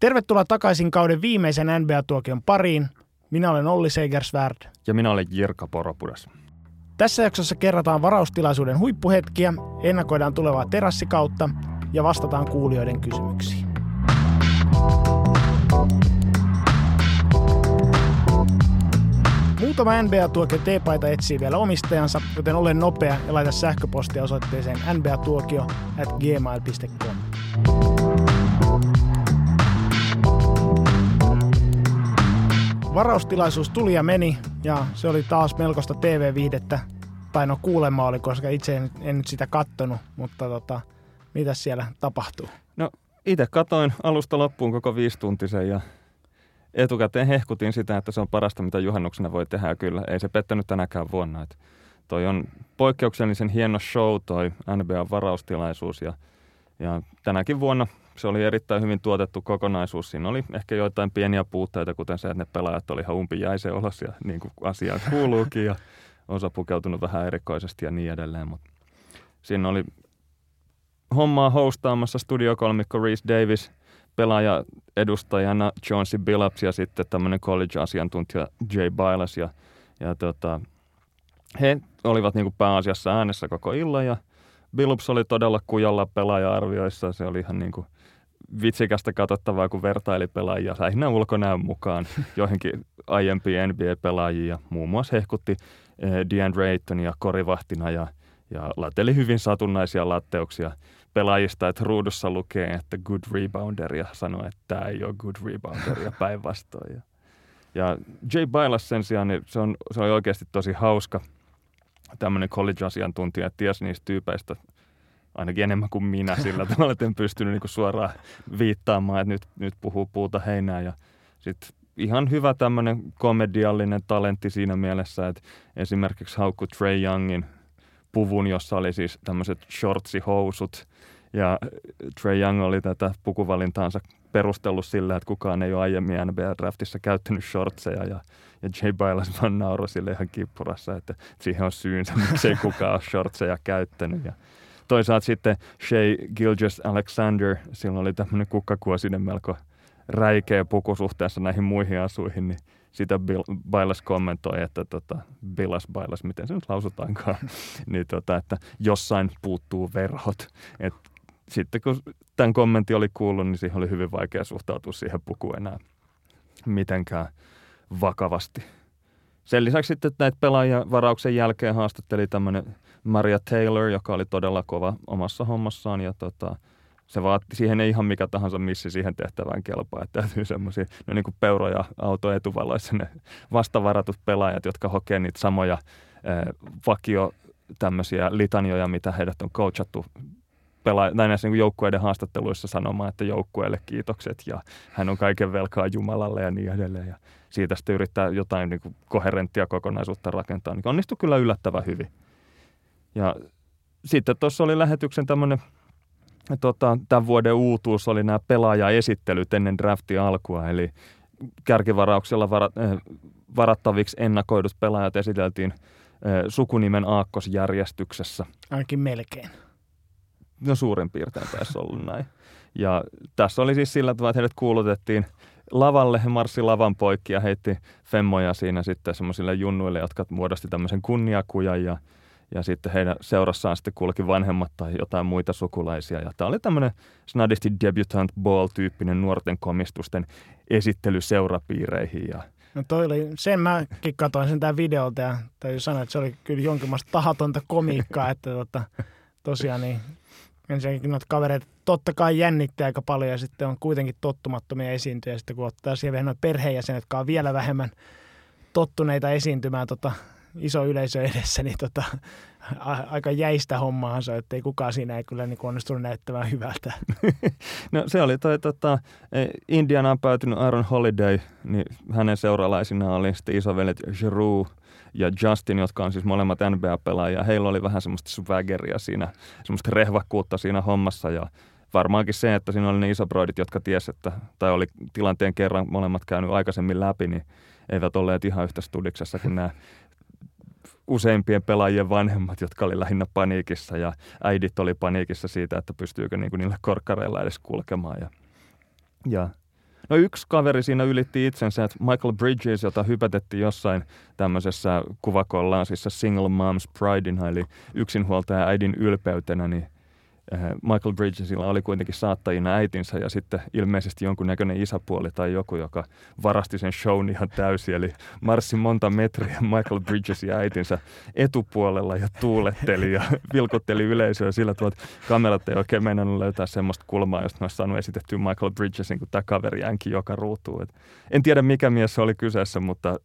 Tervetuloa takaisin kauden viimeisen NBA-tuokion pariin. Minä olen Olli Segersvärd. Ja minä olen Jirka Poropudas. Tässä jaksossa kerrataan varaustilaisuuden huippuhetkiä, ennakoidaan tulevaa terassikautta ja vastataan kuulijoiden kysymyksiin. Muutama NBA-tuokio T-paita etsii vielä omistajansa, joten ole nopea ja laita sähköpostia osoitteeseen nbatuokio at gmail.com. Varaustilaisuus tuli ja meni, ja se oli taas melkoista TV-viihdettä. Tai no kuulemma oli, koska itse en, en nyt sitä kattonut, mutta tota, mitä siellä tapahtuu? No itse katoin alusta loppuun koko viisituntisen ja etukäteen hehkutin sitä, että se on parasta, mitä juhannuksena voi tehdä. Ja kyllä, ei se pettänyt tänäkään vuonna. Että toi on poikkeuksellisen hieno show toi NBA-varaustilaisuus ja, ja tänäkin vuonna se oli erittäin hyvin tuotettu kokonaisuus. Siinä oli ehkä joitain pieniä puutteita, kuten se, että ne pelaajat oli ihan umpijaisen olosia, niin kuin asiaan kuuluukin, ja osa pukeutunut vähän erikoisesti ja niin edelleen. Mutta siinä oli hommaa hostaamassa studiokolmikko Reese Davis, pelaaja edustajana Jonesy Billups ja sitten tämmöinen college-asiantuntija Jay Bilas. Ja, ja tota, he olivat niin kuin pääasiassa äänessä koko illan ja Billups oli todella kujalla pelaaja-arvioissa. Se oli ihan niin kuin vitsikästä katsottavaa, kun vertaili pelaajia lähinnä ulkonäön mukaan joihinkin aiempiin NBA-pelaajia. Muun muassa hehkutti eh, DeAndre Aytonia korivahtina ja, ja lateli hyvin satunnaisia latteuksia pelaajista, että ruudussa lukee, että good rebounder ja sanoi, että tämä ei ole good rebounder ja päinvastoin. Ja, ja Jay Bilas sen sijaan, niin se, on, se oli oikeasti tosi hauska tämmöinen college-asiantuntija, että ties niistä tyypeistä ainakin enemmän kuin minä sillä tavalla, että en pystynyt niin suoraan viittaamaan, että nyt, nyt puhuu puuta heinää ja sitten ihan hyvä tämmöinen komediallinen talentti siinä mielessä, että esimerkiksi haukku Trey Youngin puvun, jossa oli siis tämmöiset shortsihousut ja Trey Young oli tätä pukuvalintaansa perustellut sillä, että kukaan ei ole aiemmin NBA-draftissa käyttänyt shortseja ja, ja Jay Bilas vaan nauroi sille ihan kippurassa, että siihen on syynsä, miksei kukaan ole shortseja käyttänyt. Ja toisaalta sitten Shea Gilgis Alexander, sillä oli tämmöinen kukkakuosinen melko räikeä puku suhteessa näihin muihin asuihin, niin sitä Bill, Bailas kommentoi, että tota, Billas Bailas, miten se nyt lausutaankaan, niin tota, että jossain puuttuu verhot. Et sitten kun tämän kommentti oli kuullut, niin siihen oli hyvin vaikea suhtautua siihen pukuun enää mitenkään vakavasti. Sen lisäksi sitten näitä pelaajia varauksen jälkeen haastatteli tämmöinen Maria Taylor, joka oli todella kova omassa hommassaan ja tota, se vaatti, siihen ei ihan mikä tahansa missi siihen tehtävään kelpaa, että täytyy semmoisia, no niin kuin peuro- ja auto etuvaloissa ne vastavaratut pelaajat, jotka hokee niitä samoja äh, vakio tämmöisiä litanjoja, mitä heidät on coachattu pela- näin näissä niin joukkueiden haastatteluissa sanomaan, että joukkueelle kiitokset ja hän on kaiken velkaa Jumalalle ja niin edelleen. Ja siitä sitten yrittää jotain niin koherenttia kokonaisuutta rakentaa, niin onnistui kyllä yllättävän hyvin. Ja sitten tuossa oli lähetyksen tämmöinen tota, tämän vuoden uutuus oli nämä pelaajaesittelyt ennen draftin alkua, eli kärkivarauksella varat, äh, varattaviksi ennakoidut pelaajat esiteltiin äh, sukunimen aakkosjärjestyksessä. Ainakin melkein. No suurin piirtein tässä ollut näin. Ja tässä oli siis sillä tavalla, että heidät kuulutettiin lavalle, he marssi lavan poikki ja heitti femmoja siinä sitten semmoisille junnuille, jotka muodosti tämmöisen kunniakujan ja ja sitten heidän seurassaan sitten kulki vanhemmat tai jotain muita sukulaisia. Ja tämä oli tämmöinen snadisti debutant ball-tyyppinen nuorten komistusten esittely seurapiireihin. Ja No toi oli, sen mäkin katsoin sen tämän videolta ja täytyy sanoa, että se oli kyllä jonkinlaista tahatonta komiikkaa, että tota, tosiaan niin ensinnäkin noita kavereita totta kai jännittää aika paljon ja sitten on kuitenkin tottumattomia esiintyjä. Sitten kun ottaa siihen vähän noita perheenjäsenet, jotka on vielä vähemmän tottuneita esiintymään tota, iso yleisö edessä, niin tota, aika jäistä hommaa että ei kukaan siinä ei kyllä niin onnistunut näyttämään hyvältä. no se oli toi tota, e, Indianaan päätynyt Aaron Holiday, niin hänen seuralaisina oli sitten isovelet Giroux ja Justin, jotka on siis molemmat NBA-pelaajia. Heillä oli vähän semmoista swaggeria siinä, semmoista rehvakkuutta siinä hommassa ja varmaankin se, että siinä oli ne isobroidit, jotka tiesi, että, tai oli tilanteen kerran molemmat käynyt aikaisemmin läpi, niin eivät olleet ihan yhtä studiksessa kuin nämä useimpien pelaajien vanhemmat, jotka oli lähinnä paniikissa ja äidit oli paniikissa siitä, että pystyykö niin kuin niillä korkkareilla edes kulkemaan. Ja, ja No yksi kaveri siinä ylitti itsensä, että Michael Bridges, jota hypätettiin jossain tämmöisessä kuvakollaasissa Single Moms Prideina, eli yksinhuoltaja äidin ylpeytenä, niin Michael Bridgesilla oli kuitenkin saattajina äitinsä ja sitten ilmeisesti jonkunnäköinen isäpuoli tai joku, joka varasti sen shown ihan täysin. Eli marssi monta metriä Michael Bridges ja äitinsä etupuolella ja tuuletteli ja vilkutteli yleisöä sillä tavalla, että kamerat ei oikein meinannut löytää semmoista kulmaa, josta olisi saanut esitettyä Michael Bridgesin, kun tämä kaveri jänki joka ruutuu. Et en tiedä mikä mies se oli kyseessä, mutta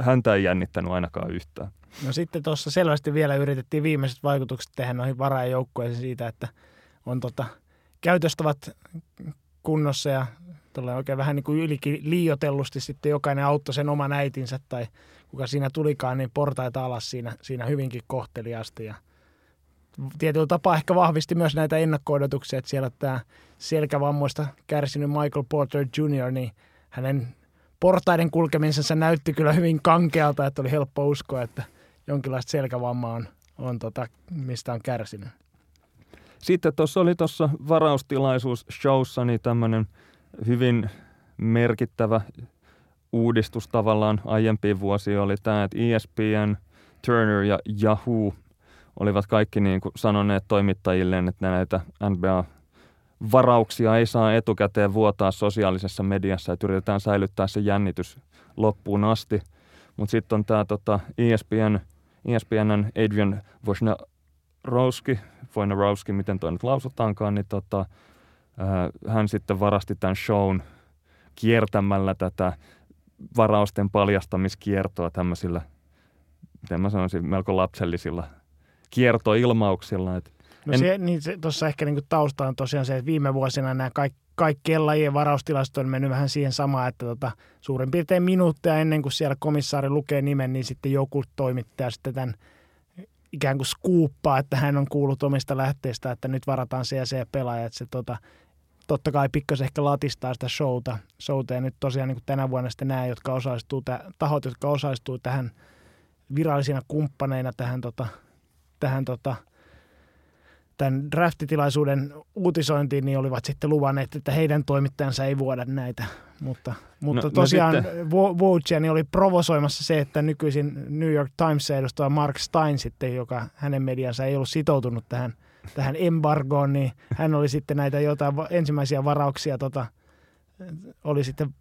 häntä ei jännittänyt ainakaan yhtään. No sitten tuossa selvästi vielä yritettiin viimeiset vaikutukset tehdä noihin varajoukkueisiin siitä, että on tota, käytöstavat kunnossa ja tulee oikein vähän niin kuin ylikin liiotellusti sitten jokainen auttoi sen oman äitinsä tai kuka siinä tulikaan, niin portaita alas siinä, siinä hyvinkin kohteliasti ja tietyllä tapaa ehkä vahvisti myös näitä ennakko että siellä tämä selkävammoista kärsinyt Michael Porter Jr., niin hänen portaiden kulkemisensa näytti kyllä hyvin kankealta, että oli helppo uskoa, että – jonkinlaista selkävammaa on, on tota, mistä on kärsinyt. Sitten tuossa oli tuossa varaustilaisuus showssa niin tämmöinen hyvin merkittävä uudistus tavallaan aiempiin vuosiin oli tämä, että ESPN, Turner ja Yahoo olivat kaikki niin kuin sanoneet toimittajilleen, että näitä NBA varauksia ei saa etukäteen vuotaa sosiaalisessa mediassa, että yritetään säilyttää se jännitys loppuun asti. Mutta sitten on tämä tota, ESPN ESPNn Adrian Wojnarowski, Wojnarowski, miten toi nyt lausutaankaan, niin tota, hän sitten varasti tämän shown kiertämällä tätä varausten paljastamiskiertoa tämmöisillä, miten mä sanoisin, melko lapsellisilla kiertoilmauksilla. Et no se, niin se, tuossa ehkä niin tausta on tosiaan se, että viime vuosina nämä kaikki kaikkien lajien varaustilasto on mennyt vähän siihen samaan, että tota, suurin piirtein minuutteja ennen kuin siellä komissaari lukee nimen, niin sitten joku toimittaja sitten tämän ikään kuin skuuppaa, että hän on kuullut omista lähteistä, että nyt varataan se ja se pelaaja, että se tota, totta kai pikkasen ehkä latistaa sitä showta, showta. Ja nyt tosiaan niin kuin tänä vuonna sitten nämä, jotka osallistuu, tahot, jotka osallistuu tähän virallisina kumppaneina tähän, tota, tähän tota, tämän draftitilaisuuden uutisointiin, niin olivat sitten luvanneet, että heidän toimittajansa ei vuoda näitä. Mutta, mutta no, tosiaan no Wojciani oli provosoimassa se, että nykyisin New York Times edustava Mark Stein sitten, joka hänen mediansa ei ollut sitoutunut tähän, tähän embargoon, niin hän oli sitten näitä jotain ensimmäisiä varauksia tota, oli sitten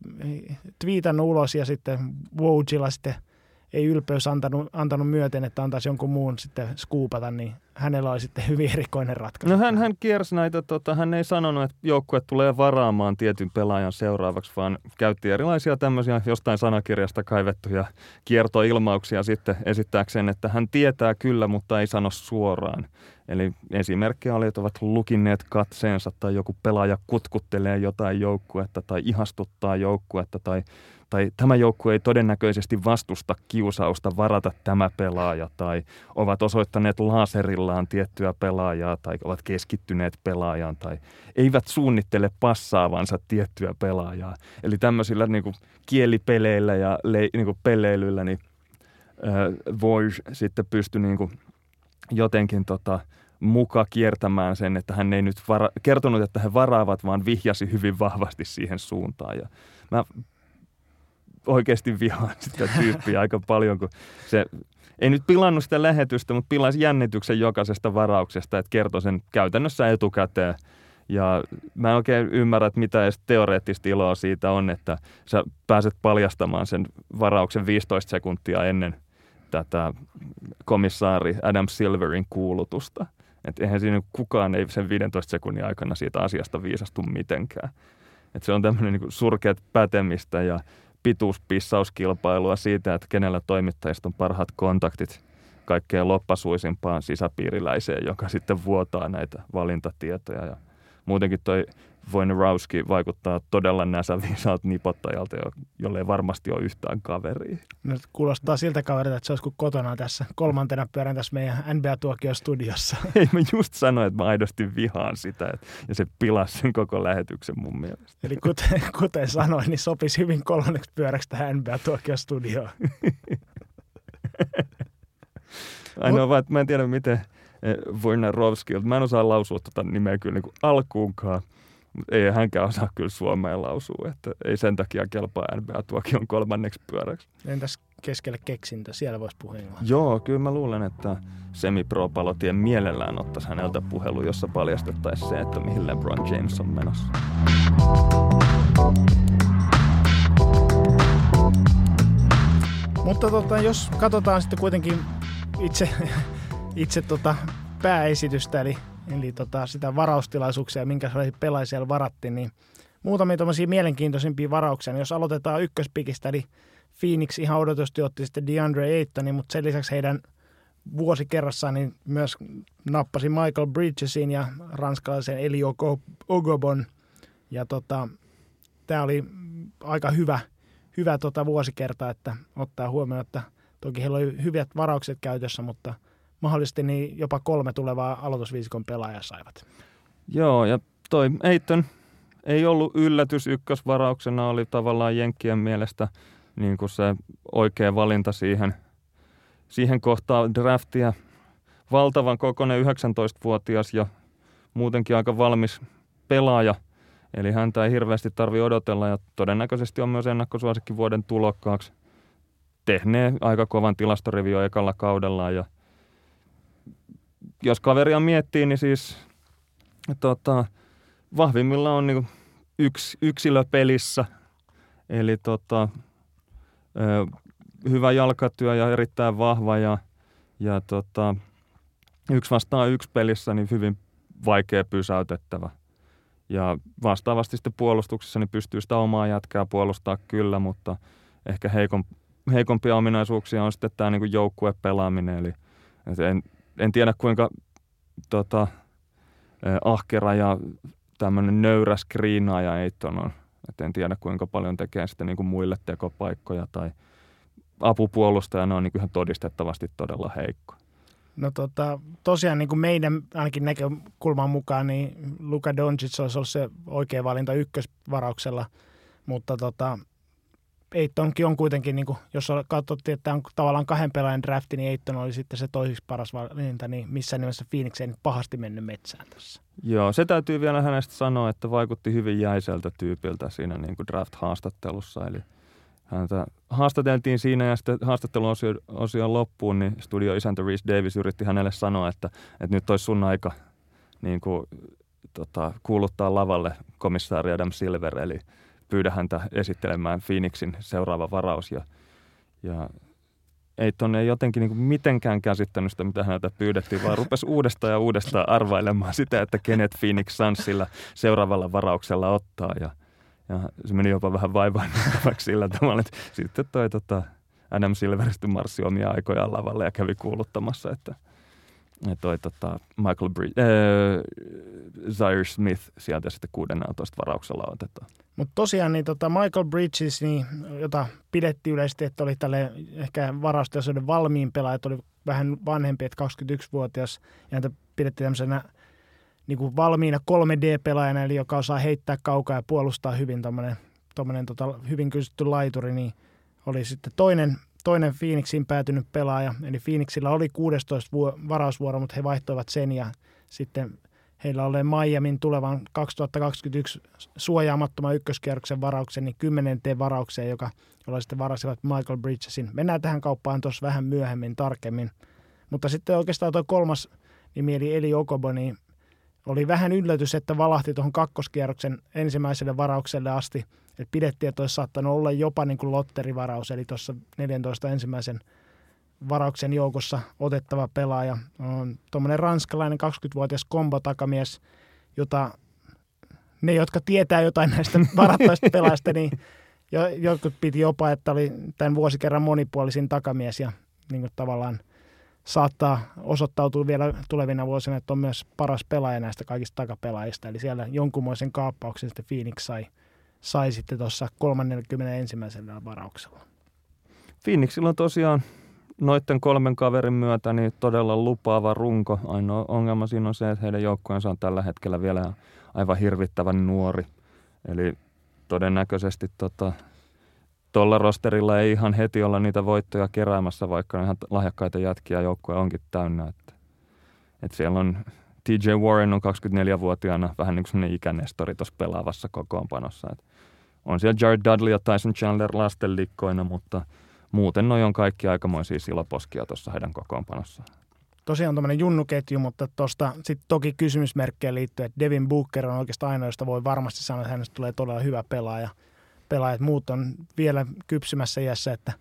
twiitannut ulos ja sitten Wojcilla sitten – ei ylpeys antanut, antanut myöten, että antaisi jonkun muun sitten skuupata, niin hänellä oli sitten hyvin erikoinen ratkaisu. No hän, hän kiersi näitä, tota, hän ei sanonut, että joukkue tulee varaamaan tietyn pelaajan seuraavaksi, vaan käytti erilaisia tämmöisiä jostain sanakirjasta kaivettuja kiertoilmauksia sitten esittääkseen, että hän tietää kyllä, mutta ei sano suoraan. Eli esimerkkejä oli, että ovat lukinneet katseensa tai joku pelaaja kutkuttelee jotain joukkuetta tai ihastuttaa joukkuetta tai tai tämä joukkue ei todennäköisesti vastusta kiusausta varata tämä pelaaja, tai ovat osoittaneet laserillaan tiettyä pelaajaa, tai ovat keskittyneet pelaajaan, tai eivät suunnittele passaavansa tiettyä pelaajaa. Eli tämmöisillä niin kuin kielipeleillä ja le, niin kuin peleilyllä niin äh, Voice sitten pystyi niin kuin jotenkin tota, muka kiertämään sen, että hän ei nyt vara- kertonut, että he varaavat, vaan vihjasi hyvin vahvasti siihen suuntaan. Ja mä oikeasti vihaan sitä tyyppiä aika paljon, kun se ei nyt pilannut sitä lähetystä, mutta pilasi jännityksen jokaisesta varauksesta, että kertoi sen käytännössä etukäteen. Ja mä en oikein ymmärrä, että mitä edes teoreettista iloa siitä on, että sä pääset paljastamaan sen varauksen 15 sekuntia ennen tätä komissaari Adam Silverin kuulutusta. Että eihän siinä kukaan ei sen 15 sekunnin aikana siitä asiasta viisastu mitenkään. Että se on tämmöinen niin surkeat pätemistä ja pituuspissauskilpailua siitä, että kenellä toimittajista on parhaat kontaktit kaikkein loppasuisimpaan sisäpiiriläiseen, joka sitten vuotaa näitä valintatietoja. Ja muutenkin toi Wojnarowski vaikuttaa todella näsäviisaalta nipottajalta, jolle ei varmasti ole yhtään kaveria. No, kuulostaa siltä kaverilta, että se olisi kuin kotona tässä kolmantena pyörän tässä meidän NBA-tuokio-studiossa. Ei, mä just sanoin, että mä aidosti vihaan sitä, että, ja se pilasi sen koko lähetyksen mun mielestä. Eli kuten, kuten sanoin, niin sopisi hyvin kolmanneksi pyöräksi tähän NBA-tuokio-studioon. Ainoa vaan, että mä en tiedä miten Wojnarowski, mä en osaa lausua tuota nimeä kyllä niin alkuunkaan, Mutta ei hänkään osaa kyllä suomeen lausua, että ei sen takia kelpaa NBA on kolmanneksi pyöräksi. Entäs keskelle keksintä, siellä voisi puhua Joo, kyllä mä luulen, että semi pro palotien mielellään ottaisi häneltä puhelu, jossa paljastettaisiin se, että mihin LeBron James on menossa. Mutta tota, jos katsotaan sitten kuitenkin itse, itse tota pääesitystä, eli, eli tota sitä varaustilaisuuksia, minkä pelaajia siellä varattiin, niin muutamia tämmöisiä mielenkiintoisimpia varauksia. Niin jos aloitetaan ykköspikistä, eli Phoenix ihan odotusti otti sitten DeAndre Aytonin, mutta sen lisäksi heidän vuosi kerrassaan niin myös nappasi Michael Bridgesin ja ranskalaisen Eli Ogobon. Ja tota, tämä oli aika hyvä, hyvä tota vuosikerta, että ottaa huomioon, että toki heillä oli hyvät varaukset käytössä, mutta mahdollisesti niin jopa kolme tulevaa aloitusviisikon pelaajaa saivat. Joo, ja toi Eiton ei ollut yllätys ykkösvarauksena, oli tavallaan Jenkkien mielestä niin kuin se oikea valinta siihen, siihen kohtaan draftia. Valtavan kokoinen 19-vuotias ja muutenkin aika valmis pelaaja – Eli häntä ei hirveästi tarvi odotella ja todennäköisesti on myös ennakkosuosikki vuoden tulokkaaksi. Tehnee aika kovan tilastorivio ekalla kaudella ja jos kaveria miettii, niin siis tota, vahvimmilla on niin yksi yksilöpelissä. Eli tota, ö, hyvä jalkatyö ja erittäin vahva ja, ja tota, yksi vastaan yksi pelissä niin hyvin vaikea pysäytettävä. Ja vastaavasti sitten puolustuksessa niin pystyy sitä omaa jätkää puolustaa kyllä, mutta ehkä heikon, heikompia ominaisuuksia on sitten tämä niin joukkuepelaaminen. Eli en, en tiedä kuinka tota, ahkera ja tämmöinen nöyrä skriinaaja Eiton on. Et en tiedä kuinka paljon tekee sitten niin kuin muille tekopaikkoja tai apupuolustajana on niin ihan todistettavasti todella heikko. No tota, tosiaan niin kuin meidän ainakin näkökulman mukaan, niin Luka Doncic olisi ollut se oikea valinta ykkösvarauksella, mutta tota, Eittonkin on kuitenkin, niin kuin, jos katsottiin, että on tavallaan kahden pelaajan drafti, niin Eitton oli sitten se toiseksi paras valinta, niin missään nimessä Phoenix ei nyt pahasti mennyt metsään tässä. Joo, se täytyy vielä hänestä sanoa, että vaikutti hyvin jäiseltä tyypiltä siinä niin kuin draft-haastattelussa, eli – häntä haastateltiin siinä ja sitten haastatteluosion loppuun, niin studio isäntä Reese Davis yritti hänelle sanoa, että, että nyt olisi sun aika niin kuin, tota, kuuluttaa lavalle komissaari Adam Silver, eli pyydä häntä esittelemään Phoenixin seuraava varaus. Ja, ja ei tonne jotenkin niin mitenkään käsittänyt sitä, mitä häneltä pyydettiin, vaan rupesi uudestaan ja uudestaan arvailemaan sitä, että kenet Phoenix Sunsilla seuraavalla varauksella ottaa. Ja, ja se meni jopa vähän vaivaannuttavaksi sillä tavalla, että sitten toi tota, Adam Silverstö marssi omia aikojaan lavalle ja kävi kuuluttamassa, että toi tota, Michael Bridge, äh, Zaire Smith sieltä sitten 16 varauksella otetaan. Mutta tosiaan niin tota Michael Bridges, niin, jota pidettiin yleisesti, että oli tälle ehkä varausteosuuden valmiin pelaaja, että oli vähän vanhempi, että 21-vuotias, ja häntä pidettiin tämmöisenä – niin kuin valmiina 3D-pelaajana, eli joka osaa heittää kaukaa ja puolustaa hyvin tommonen tota, hyvin kysytty laituri, niin oli sitten toinen, toinen Phoenixiin päätynyt pelaaja. Eli Phoenixilla oli 16 vuo, varausvuoro, mutta he vaihtoivat sen ja sitten heillä oli Miamin tulevan 2021 suojaamattoman ykköskierroksen varauksen, niin 10 varaukseen, joka, jolla sitten varasivat Michael Bridgesin. Mennään tähän kauppaan tuossa vähän myöhemmin tarkemmin. Mutta sitten oikeastaan tuo kolmas nimi eli Eli Okobo, niin oli vähän yllätys, että valahti tuohon kakkoskierroksen ensimmäiselle varaukselle asti. Et pidettiin, että olisi saattanut olla jopa niin kuin lotterivaraus, eli tuossa 14 ensimmäisen varauksen joukossa otettava pelaaja. On tuommoinen ranskalainen 20-vuotias kombotakamies, jota ne, jotka tietää jotain näistä varattoista pelaajista, niin jo, jotkut piti jopa, että oli tämän vuosikerran monipuolisin takamies ja niin kuin tavallaan saattaa osoittautua vielä tulevina vuosina, että on myös paras pelaaja näistä kaikista takapelaajista. Eli siellä jonkunmoisen kaappauksen sitten Phoenix sai, sai sitten tuossa 31. varauksella. Phoenixilla on tosiaan noiden kolmen kaverin myötä niin todella lupaava runko. Ainoa ongelma siinä on se, että heidän joukkueensa on tällä hetkellä vielä aivan hirvittävän nuori. Eli todennäköisesti tota, tuolla rosterilla ei ihan heti olla niitä voittoja keräämässä, vaikka ihan lahjakkaita jätkiä joukkue onkin täynnä. Että, että siellä on TJ Warren on 24-vuotiaana vähän niin kuin ikänestori tuossa pelaavassa kokoonpanossa. Et on siellä Jared Dudley ja Tyson Chandler lastenlikkoina, mutta muuten noin on kaikki aikamoisia siloposkia tuossa heidän kokoonpanossaan. Tosiaan tuommoinen junnuketju, mutta tuosta sitten toki kysymysmerkkejä liittyy, että Devin Booker on oikeastaan ainoa, josta voi varmasti sanoa, että hänestä tulee todella hyvä pelaaja. Pelaajat muut on vielä kypsymässä iässä, että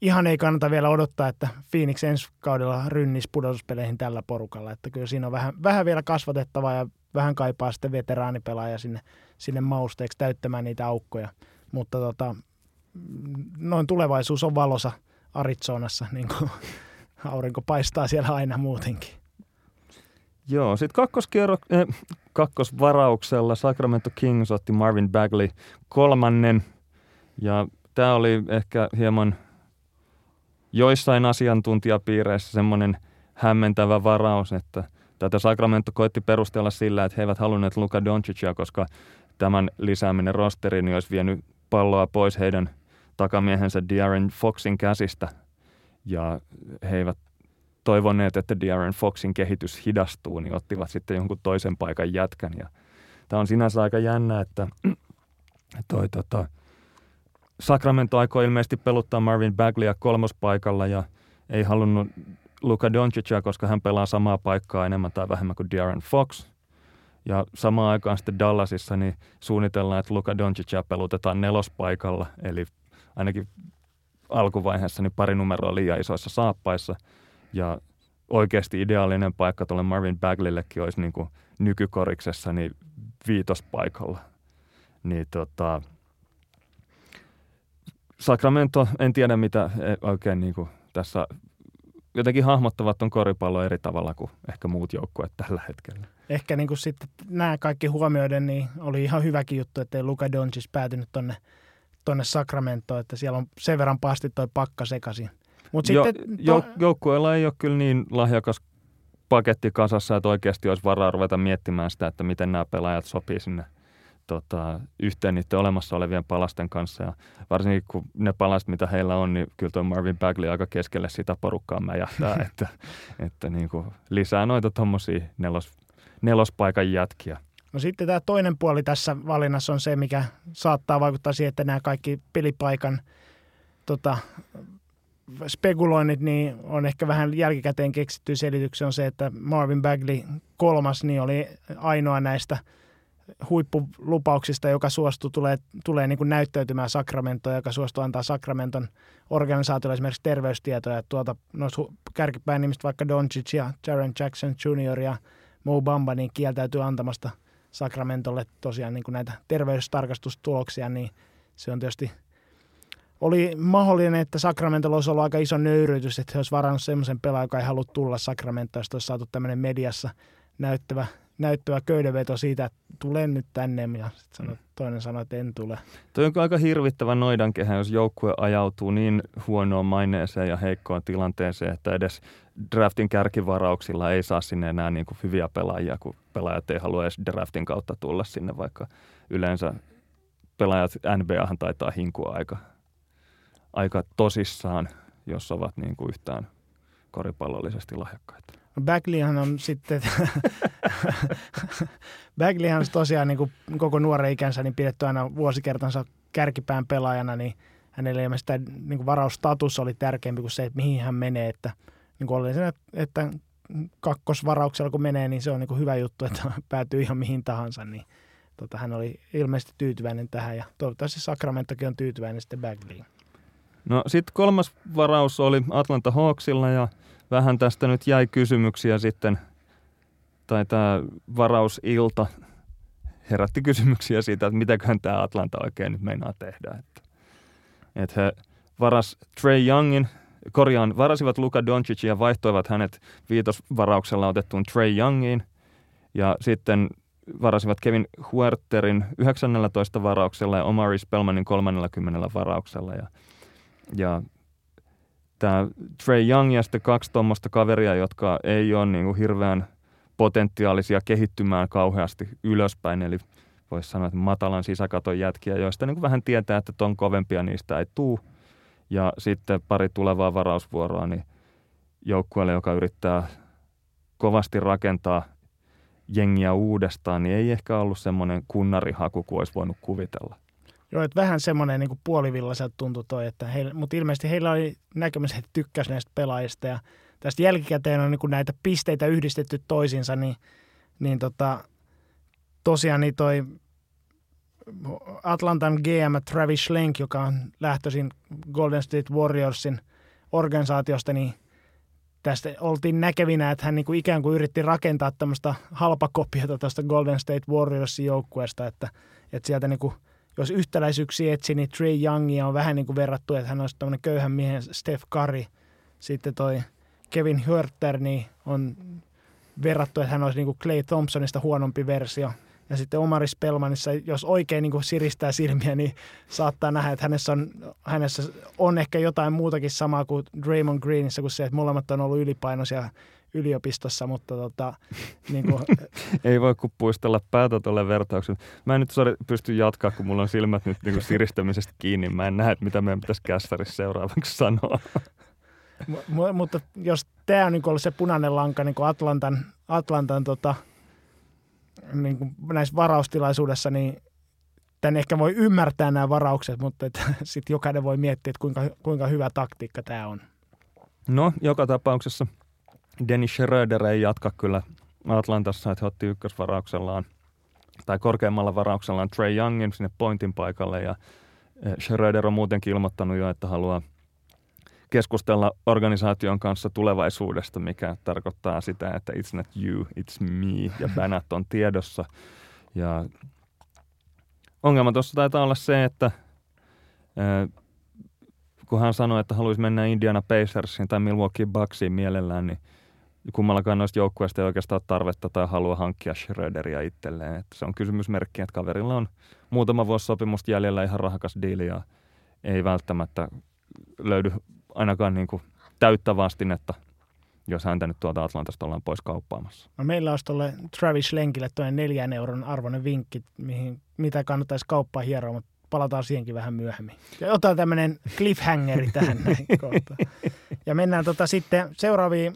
ihan ei kannata vielä odottaa, että Phoenix ensi kaudella rynnis pudotuspeleihin tällä porukalla. Että kyllä siinä on vähän, vähän vielä kasvatettavaa ja vähän kaipaa sitten veteraanipelaaja sinne, sinne mausteeksi täyttämään niitä aukkoja. Mutta tota, noin tulevaisuus on valosa Arizonassa, niin kuin aurinko paistaa siellä aina muutenkin. Joo, sitten kakkoskierro, eh, kakkosvarauksella Sacramento Kings otti Marvin Bagley kolmannen. Ja tämä oli ehkä hieman joissain asiantuntijapiireissä semmoinen hämmentävä varaus, että tätä Sacramento koitti perustella sillä, että he eivät halunneet Luka Doncicia, koska tämän lisääminen rosteriin niin olisi vienyt palloa pois heidän takamiehensä De'Aaron Foxin käsistä. Ja he eivät toivoneet, että De'Aaron Foxin kehitys hidastuu, niin ottivat sitten jonkun toisen paikan jätkän. Ja tämä on sinänsä aika jännä, että toi, tota, Sacramento aikoi ilmeisesti peluttaa Marvin Bagleya kolmospaikalla ja ei halunnut Luka Doncicia, koska hän pelaa samaa paikkaa enemmän tai vähemmän kuin De'Aaron Fox. Ja samaan aikaan sitten Dallasissa niin suunnitellaan, että Luka Doncicia pelutetaan nelospaikalla, eli ainakin alkuvaiheessa niin pari numeroa liian isoissa saappaissa. Ja oikeasti ideaalinen paikka tuolle Marvin Baglillekin olisi niin kuin nykykoriksessa niin viitospaikalla. Niin tota, Sacramento, en tiedä mitä e, oikein niin kuin tässä jotenkin hahmottavat on koripallo eri tavalla kuin ehkä muut joukkueet tällä hetkellä. Ehkä niin kuin sitten nämä kaikki huomioiden, niin oli ihan hyväkin juttu, että ei Luka Doncic päätynyt tonne, tonne Sacramentoon, että siellä on sen verran paasti toi pakka sekaisin. Mut jo, sitten jo, to... Joukkueella ei ole kyllä niin lahjakas paketti kasassa, että oikeasti olisi varaa ruveta miettimään sitä, että miten nämä pelaajat sopii sinne – tota, yhteen niiden olemassa olevien palasten kanssa. Ja varsinkin kun ne palaset, mitä heillä on, niin kyllä tuo Marvin Bagley aika keskelle sitä porukkaa mäjähtää, että, että niin kuin lisää noita tuommoisia nelos, nelospaikan jätkiä. No sitten tämä toinen puoli tässä valinnassa on se, mikä saattaa vaikuttaa siihen, että nämä kaikki pelipaikan tota, spekuloinnit niin on ehkä vähän jälkikäteen keksitty selityksen on se, että Marvin Bagley kolmas niin oli ainoa näistä – huippulupauksista, joka suostuu, tulee, tulee niin kuin näyttäytymään Sacramentoon, joka suostuu antaa Sacramenton organisaatiolle esimerkiksi terveystietoja. Tuolta noista kärkipään nimistä vaikka Doncic ja Jaren Jackson Jr. ja Mo Bamba niin kieltäytyy antamasta Sacramentolle tosiaan niin kuin näitä terveystarkastustuloksia, niin se on tietysti oli mahdollinen, että Sacramento olisi ollut aika iso nöyrytys, että he olisi varannut semmoisen pelaajan, joka ei halua tulla Sacramentoon, jos olisi saatu tämmöinen mediassa näyttävä näyttävä köydenveto siitä, että tulen nyt tänne ja sit sano, mm. toinen sanoi, että en tule. Tuo on aika hirvittävä noidankehä, jos joukkue ajautuu niin huonoon maineeseen ja heikkoon tilanteeseen, että edes draftin kärkivarauksilla ei saa sinne enää niin kuin hyviä pelaajia, kun pelaajat ei halua edes draftin kautta tulla sinne, vaikka yleensä pelaajat NBAhan taitaa hinkua aika, aika tosissaan, jos ovat niin kuin yhtään koripallollisesti lahjakkaita. Bagleyhan on sitten, Bagleyhan tosiaan niin kuin koko nuoren ikänsä niin pidetty aina vuosikertansa kärkipään pelaajana, niin hänelle ilmeisesti niin kuin varaustatus oli tärkeämpi kuin se, että mihin hän menee, että niin kuin oli se, että kakkosvarauksella kun menee, niin se on niin kuin hyvä juttu, että päätyy ihan mihin tahansa, niin tota, hän oli ilmeisesti tyytyväinen tähän ja toivottavasti Sacramentokin on tyytyväinen sitten Bagleyin. No sitten kolmas varaus oli Atlanta Hawksilla ja vähän tästä nyt jäi kysymyksiä sitten, tai tämä varausilta herätti kysymyksiä siitä, että mitäköhän tämä Atlanta oikein nyt meinaa tehdä. Että, että he varas Trey Youngin, korjaan, varasivat Luka Doncic ja vaihtoivat hänet viitosvarauksella otettuun Trey Youngiin. Ja sitten varasivat Kevin Huerterin 19 varauksella ja Omari Spellmanin 30 varauksella. Ja, ja tämä Trey Young ja sitten kaksi tuommoista kaveria, jotka ei ole niin kuin hirveän potentiaalisia kehittymään kauheasti ylöspäin, eli voisi sanoa, että matalan sisäkaton jätkiä, joista niin kuin vähän tietää, että ton kovempia niistä ei tuu. Ja sitten pari tulevaa varausvuoroa niin joukkueelle, joka yrittää kovasti rakentaa jengiä uudestaan, niin ei ehkä ollut semmoinen kunnarihaku kuin olisi voinut kuvitella. Joo, että vähän semmoinen niin puolivillaiselta tuntui toi, että heillä, mutta ilmeisesti heillä oli näkemys, että tykkäsi näistä pelaajista ja tästä jälkikäteen on niin kuin näitä pisteitä yhdistetty toisiinsa, niin, niin tota, tosiaan niin toi Atlantan GM Travis Schlenk, joka on lähtöisin Golden State Warriorsin organisaatiosta, niin tästä oltiin näkevinä, että hän niin kuin ikään kuin yritti rakentaa tämmöistä halpakopiota tuosta Golden State Warriorsin joukkueesta, että, että sieltä niin kuin, jos yhtäläisyyksiä etsi, niin Trey Youngia on vähän niin kuin verrattu, että hän olisi tämmöinen köyhän miehen Steph Curry. Sitten toi Kevin Hörter niin on verrattu, että hän olisi niin kuin Clay Thompsonista huonompi versio – ja sitten Omari Spelmanissa, jos oikein niin kuin siristää silmiä, niin saattaa nähdä, että hänessä on, hänessä on ehkä jotain muutakin samaa kuin Draymond Greenissä, kuin se, että molemmat on ollut ylipainoisia yliopistossa, mutta tota, niin kuin... Ei voi kuin puistella päätä tuolle vertaukselle. Mä en nyt sorry, pysty jatkaa, kun mulla on silmät nyt niin kuin siristämisestä kiinni. Mä en näe, että mitä meidän pitäisi kästarissa seuraavaksi sanoa. M- mutta jos tämä on niin ollut se punainen lanka niin kuin Atlantan, Atlantan tota, niin kuin näissä varaustilaisuudessa, niin tämän ehkä voi ymmärtää nämä varaukset, mutta sitten jokainen voi miettiä, että kuinka, kuinka hyvä taktiikka tämä on. No, joka tapauksessa Dennis Schröder ei jatka kyllä Atlantassa, että he otti ykkösvarauksellaan tai korkeammalla varauksellaan Trey Youngin sinne pointin paikalle ja eh, Schröder on muutenkin ilmoittanut jo, että haluaa keskustella organisaation kanssa tulevaisuudesta, mikä tarkoittaa sitä, että it's not you, it's me ja bänät on tiedossa. Ja ongelma tuossa taitaa olla se, että kun hän sanoi, että haluaisi mennä Indiana Pacersiin tai Milwaukee Bucksiin mielellään, niin kummallakaan noista joukkueista ei oikeastaan tarvetta tai halua hankkia Schröderiä itselleen. Että se on kysymysmerkki, että kaverilla on muutama vuosi sopimusta jäljellä ihan rahakas diili ja ei välttämättä löydy ainakaan niin kuin täyttä vastinetta, jos häntä nyt tuolta Atlantasta ollaan pois kauppaamassa. No meillä olisi tuolle Travis Lenkille toinen neljän euron arvoinen vinkki, mihin, mitä kannattaisi kauppaa hieroa, mutta palataan siihenkin vähän myöhemmin. Ja otetaan tämmöinen cliffhangeri tähän näin Ja mennään tota sitten seuraaviin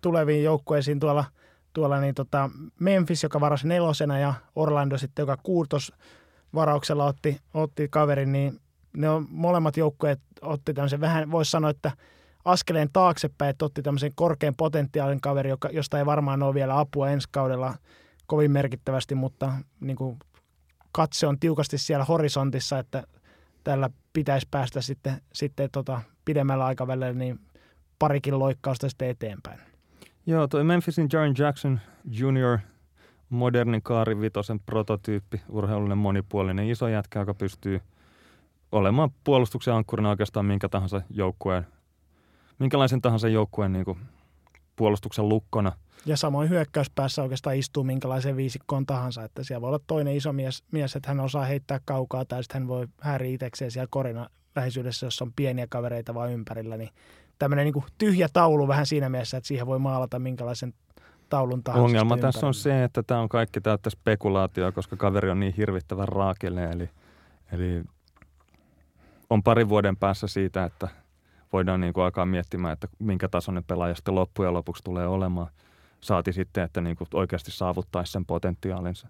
tuleviin joukkueisiin tuolla, tuolla niin tota Memphis, joka varasi nelosena ja Orlando sitten, joka kuutos varauksella otti, otti kaverin, niin ne on molemmat joukkueet otti tämmöisen vähän, voisi sanoa, että askeleen taaksepäin, että otti tämmöisen korkean potentiaalin kaveri, joka, josta ei varmaan ole vielä apua ensi kaudella kovin merkittävästi, mutta niin kuin katse on tiukasti siellä horisontissa, että tällä pitäisi päästä sitten, sitten tota, pidemmällä aikavälillä niin parikin loikkausta sitten eteenpäin. Joo, toi Memphisin Jaren Jackson Jr. moderni Kaari Vitosen prototyyppi, urheilullinen monipuolinen iso jätkä, joka pystyy – olemaan puolustuksen ankkurina oikeastaan minkä tahansa joukkueen, minkälaisen tahansa joukkueen niin kuin puolustuksen lukkona. Ja samoin hyökkäyspäässä oikeastaan istuu minkälaisen viisikkoon tahansa, että siellä voi olla toinen iso mies, mies että hän osaa heittää kaukaa tai sitten hän voi häiri itsekseen siellä korina läheisyydessä, jos on pieniä kavereita vaan ympärillä, niin tämmöinen niin tyhjä taulu vähän siinä mielessä, että siihen voi maalata minkälaisen taulun tahansa. Ongelma tässä on se, että tämä on kaikki täyttä spekulaatioa, koska kaveri on niin hirvittävän raakele, eli, eli on parin vuoden päässä siitä, että voidaan niin kuin alkaa miettimään, että minkä tasoinen pelaaja sitten loppujen lopuksi tulee olemaan. Saati sitten, että niin kuin oikeasti saavuttaisi sen potentiaalinsa.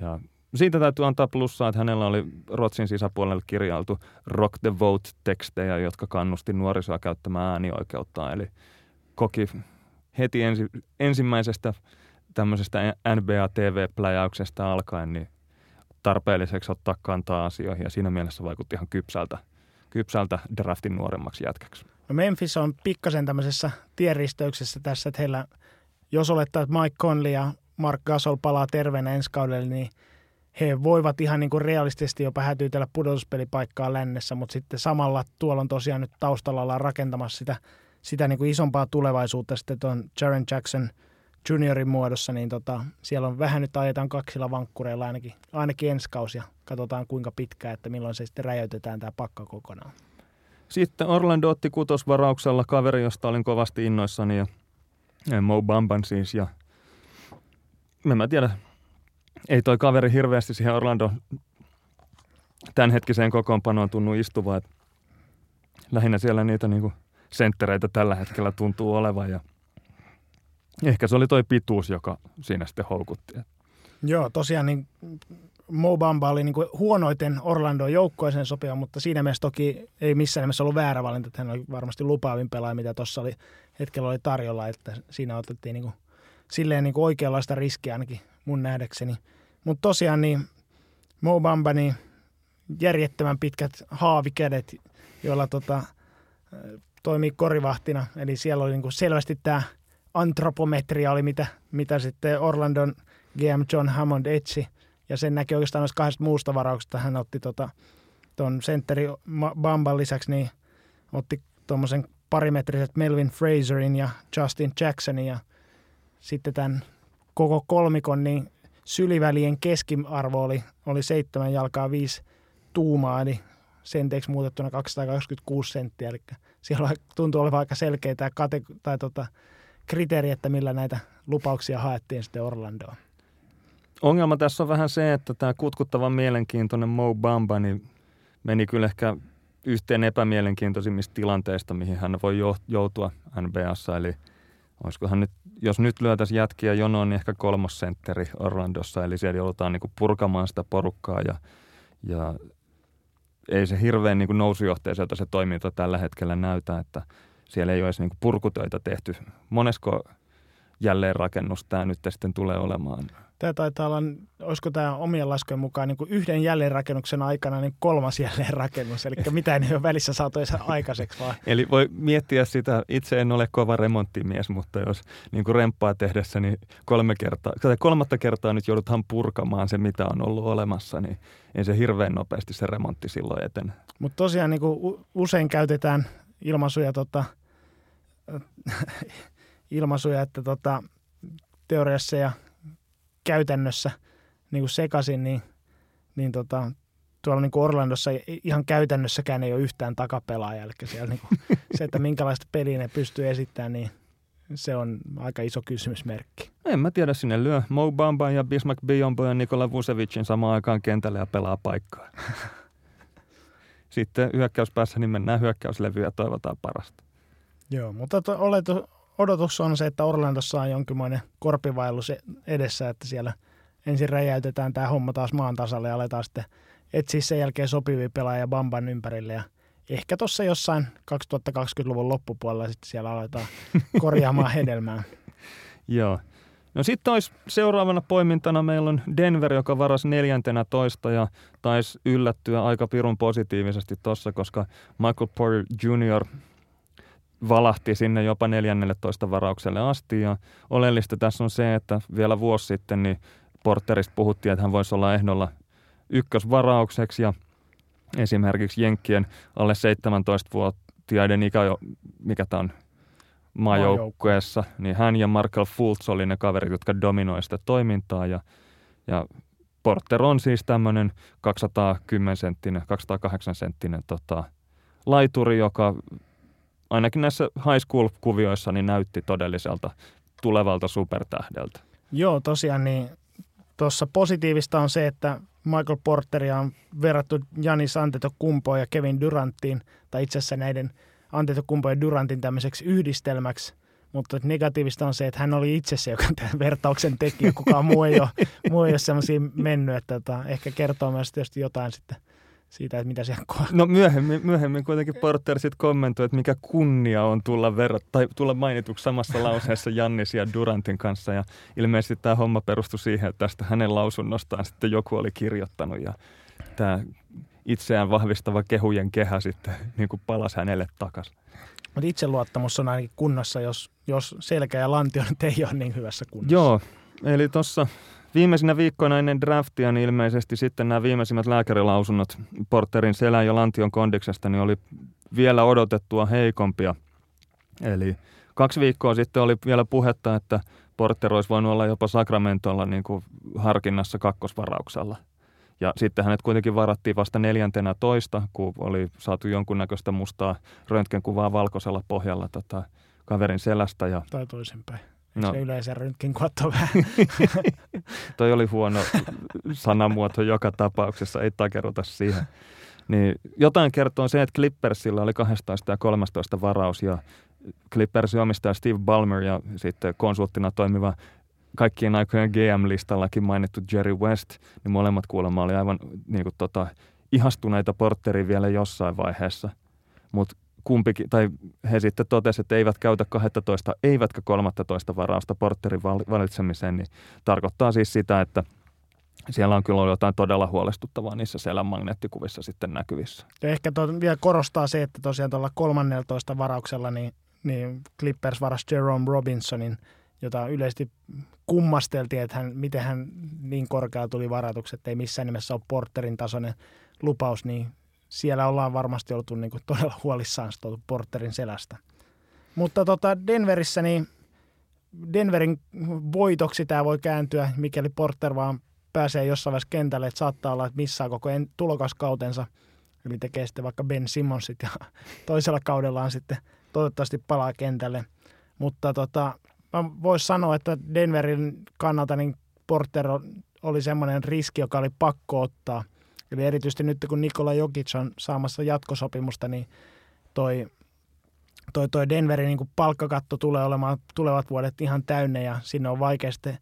Ja siitä täytyy antaa plussaa, että hänellä oli Rotsin sisäpuolelle kirjailtu Rock the Vote-tekstejä, jotka kannusti nuorisoa käyttämään äänioikeutta. Eli koki heti ensi, ensimmäisestä tämmöisestä NBA TV-pläjäyksestä alkaen, niin tarpeelliseksi ottaa kantaa asioihin ja siinä mielessä vaikutti ihan kypsältä, kypsältä draftin nuoremmaksi jätkäksi. No Memphis on pikkasen tämmöisessä tienristeyksessä tässä, että heillä, jos olettaa, että Mike Conley ja Mark Gasol palaa terveenä ensi kaudella, niin he voivat ihan niin kuin realistisesti jopa hätyytellä pudotuspelipaikkaa lännessä, mutta sitten samalla tuolla on tosiaan nyt taustalla ollaan rakentamassa sitä, sitä niin kuin isompaa tulevaisuutta sitten tuon Jaren Jackson – juniorin muodossa, niin tota, siellä on vähän nyt ajetaan kaksilla vankkureilla ainakin, ainakin ensi kausi ja katsotaan kuinka pitkään, että milloin se sitten räjäytetään tämä pakka kokonaan. Sitten Orlando otti kutosvarauksella kaveri, josta olin kovasti innoissani ja Mo Bamban siis ja en mä tiedä, ei toi kaveri hirveästi siihen Orlando tämänhetkiseen kokoonpanoon tunnu istuvaa. lähinnä siellä niitä niinku senttereitä tällä hetkellä tuntuu olevan ja – Ehkä se oli toi pituus, joka siinä sitten houkutti. Joo, tosiaan niin Mo Bamba oli niin kuin huonoiten Orlando joukkoisen sopiva, mutta siinä mielessä toki ei missään nimessä ollut väärä valinta, että hän oli varmasti lupaavin pelaaja, mitä tuossa oli, hetkellä oli tarjolla, että siinä otettiin niin kuin, silleen niin kuin oikeanlaista riskiä ainakin mun nähdäkseni. Mutta tosiaan niin Mo Bamba, niin järjettömän pitkät haavikädet, joilla tota, toimii korivahtina, eli siellä oli niin kuin selvästi tämä antropometria oli, mitä, mitä sitten Orlandon GM John Hammond etsi, ja sen näki oikeastaan noista kahdesta muusta varauksesta. Hän otti tota, sentteri Bamban lisäksi, niin otti tuommoisen parimetriset Melvin Fraserin ja Justin Jacksonin, ja sitten tämän koko kolmikon niin sylivälien keskiarvo oli, oli seitsemän jalkaa viisi tuumaa, eli senteiksi muutettuna 226 senttiä, eli siellä tuntuu olevan aika selkeä tämä kate- tai tota, kriteeri, että millä näitä lupauksia haettiin sitten Orlandoon. Ongelma tässä on vähän se, että tämä kutkuttavan mielenkiintoinen Mo Bamba niin meni kyllä ehkä yhteen epämielenkiintoisimmista tilanteista, mihin hän voi joutua NBAssa. Eli olisikohan nyt, jos nyt lyötäisiin jätkiä jonoon, niin ehkä kolmosentteri Orlandossa. Eli siellä joudutaan niin purkamaan sitä porukkaa ja, ja ei se hirveän niin nousujohteiselta se toiminta tällä hetkellä näytä, että siellä ei ole edes niin purkutöitä tehty. Monesko jälleenrakennus tämä nyt sitten tulee olemaan? Tämä taitaa olla, olisiko tämä omien laskujen mukaan niin kuin yhden jälleenrakennuksen aikana niin kolmas jälleenrakennus, eli mitä ei ole välissä saatu edes aikaiseksi vaan. Eli voi miettiä sitä, itse en ole kova remonttimies, mutta jos niin kuin remppaa tehdessä, niin kolme kertaa, tai kolmatta kertaa nyt joudutaan purkamaan se, mitä on ollut olemassa, niin ei se hirveän nopeasti se remontti silloin eten. Mutta tosiaan niin kuin usein käytetään ilmaisuja, tota, ilmaisuja että tota, teoriassa ja käytännössä niin kuin sekaisin, niin, niin tota, tuolla niin kuin Orlandossa ihan käytännössäkään ei ole yhtään takapelaajaa. Eli siellä niin kuin, se, että minkälaista peliä ne pystyy esittämään, niin se on aika iso kysymysmerkki. En mä tiedä, sinne lyö Mo Bamba ja Bismarck Biombo ja Nikola Vusevicin samaan aikaan kentälle ja pelaa paikkaa. Sitten hyökkäyspäässä niin mennään hyökkäyslevyä ja toivotaan parasta. Joo, mutta to, oletu, odotus on se, että Orlandossa on jonkinlainen korpivaellus edessä, että siellä ensin räjäytetään tämä homma taas maan tasalle ja aletaan sitten etsiä sen jälkeen sopivia pelaajia Bamban ympärille ja ehkä tuossa jossain 2020-luvun loppupuolella sitten siellä aletaan korjaamaan hedelmää. Joo. No sitten olisi seuraavana poimintana meillä on Denver, joka varasi neljäntenä toista ja taisi yllättyä aika pirun positiivisesti tuossa, koska Michael Porter Jr valahti sinne jopa 14 varaukselle asti. Ja oleellista tässä on se, että vielä vuosi sitten niin Porterista puhuttiin, että hän voisi olla ehdolla ykkösvaraukseksi ja esimerkiksi Jenkkien alle 17-vuotiaiden ikä, mikä tämä on, maajoukkueessa, niin hän ja Markel Fultz oli ne kaverit, jotka dominoivat sitä toimintaa ja, ja Porter on siis tämmöinen 210 senttinen, 208 senttinen tota, laituri, joka ainakin näissä high school-kuvioissa niin näytti todelliselta tulevalta supertähdeltä. Joo, tosiaan niin tuossa positiivista on se, että Michael Porteria on verrattu Janis Antetokumpoon ja Kevin Duranttiin, tai itse asiassa näiden Antetokumpo ja Durantin tämmöiseksi yhdistelmäksi, mutta negatiivista on se, että hän oli itse se, joka tämän vertauksen teki, kukaan muu ei ole, muu ei ole semmoisia mennyt, että tota, ehkä kertoo myös tietysti jotain sitten – siitä, että mitä siellä ko- No myöhemmin, myöhemmin kuitenkin Porter sitten kommentoi, että mikä kunnia on tulla, verra- tai tulla mainituksi samassa lauseessa Jannis ja Durantin kanssa. Ja ilmeisesti tämä homma perustui siihen, että tästä hänen lausunnostaan sitten joku oli kirjoittanut ja tämä itseään vahvistava kehujen kehä sitten niin kuin palasi hänelle takaisin. Mutta itseluottamus on ainakin kunnossa, jos, jos selkä ja lantio ei ole niin hyvässä kunnossa. Joo, eli tuossa Viimeisinä viikkoina ennen draftia niin ilmeisesti sitten nämä viimeisimmät lääkärilausunnot Porterin selän ja lantion kondiksesta niin oli vielä odotettua heikompia. Eli kaksi viikkoa sitten oli vielä puhetta, että Porter olisi voinut olla jopa Sacramentolla niin kuin harkinnassa kakkosvarauksella. Ja sitten hänet kuitenkin varattiin vasta neljäntenä toista, kun oli saatu jonkunnäköistä mustaa röntgenkuvaa valkoisella pohjalla tota, kaverin selästä. Ja... Tai toisinpäin. No. Se yleensä röntgenkuvat vähän. Toi oli huono sanamuoto joka tapauksessa, ei takeruta siihen. Niin jotain kertoo se, että Clippersilla oli 12 ja 13 varaus ja Clippersin omistaja Steve Ballmer ja sitten konsulttina toimiva kaikkien aikojen GM-listallakin mainittu Jerry West, niin molemmat kuulemma oli aivan niin kuin, tota, ihastuneita Porterin vielä jossain vaiheessa. Mutta kumpikin, tai he sitten totesivat, että eivät käytä 12, eivätkä 13 varausta Porterin valitsemiseen, niin tarkoittaa siis sitä, että siellä on kyllä ollut jotain todella huolestuttavaa niissä selän magneettikuvissa sitten näkyvissä. Ja ehkä to, vielä korostaa se, että tosiaan tuolla 13 varauksella niin, niin Clippers varasi Jerome Robinsonin, jota yleisesti kummasteltiin, että hän, miten hän niin korkealla tuli varatukset, ei missään nimessä ole Porterin tasoinen lupaus, niin siellä ollaan varmasti oltu niin kuin todella huolissaan Porterin selästä. Mutta tota Denverissä, niin Denverin voitoksi tämä voi kääntyä, mikäli Porter vaan pääsee jossain vaiheessa kentälle, että saattaa olla, että missaa koko en, tulokaskautensa, eli tekee sitten vaikka Ben Simmonsit ja toisella kaudellaan sitten toivottavasti palaa kentälle. Mutta tota, voisi sanoa, että Denverin kannalta niin Porter oli semmoinen riski, joka oli pakko ottaa – Eli erityisesti nyt kun Nikola Jokic on saamassa jatkosopimusta, niin toi, toi, toi Denverin niin palkkakatto tulee olemaan tulevat vuodet ihan täynnä ja sinne on vaikea sitten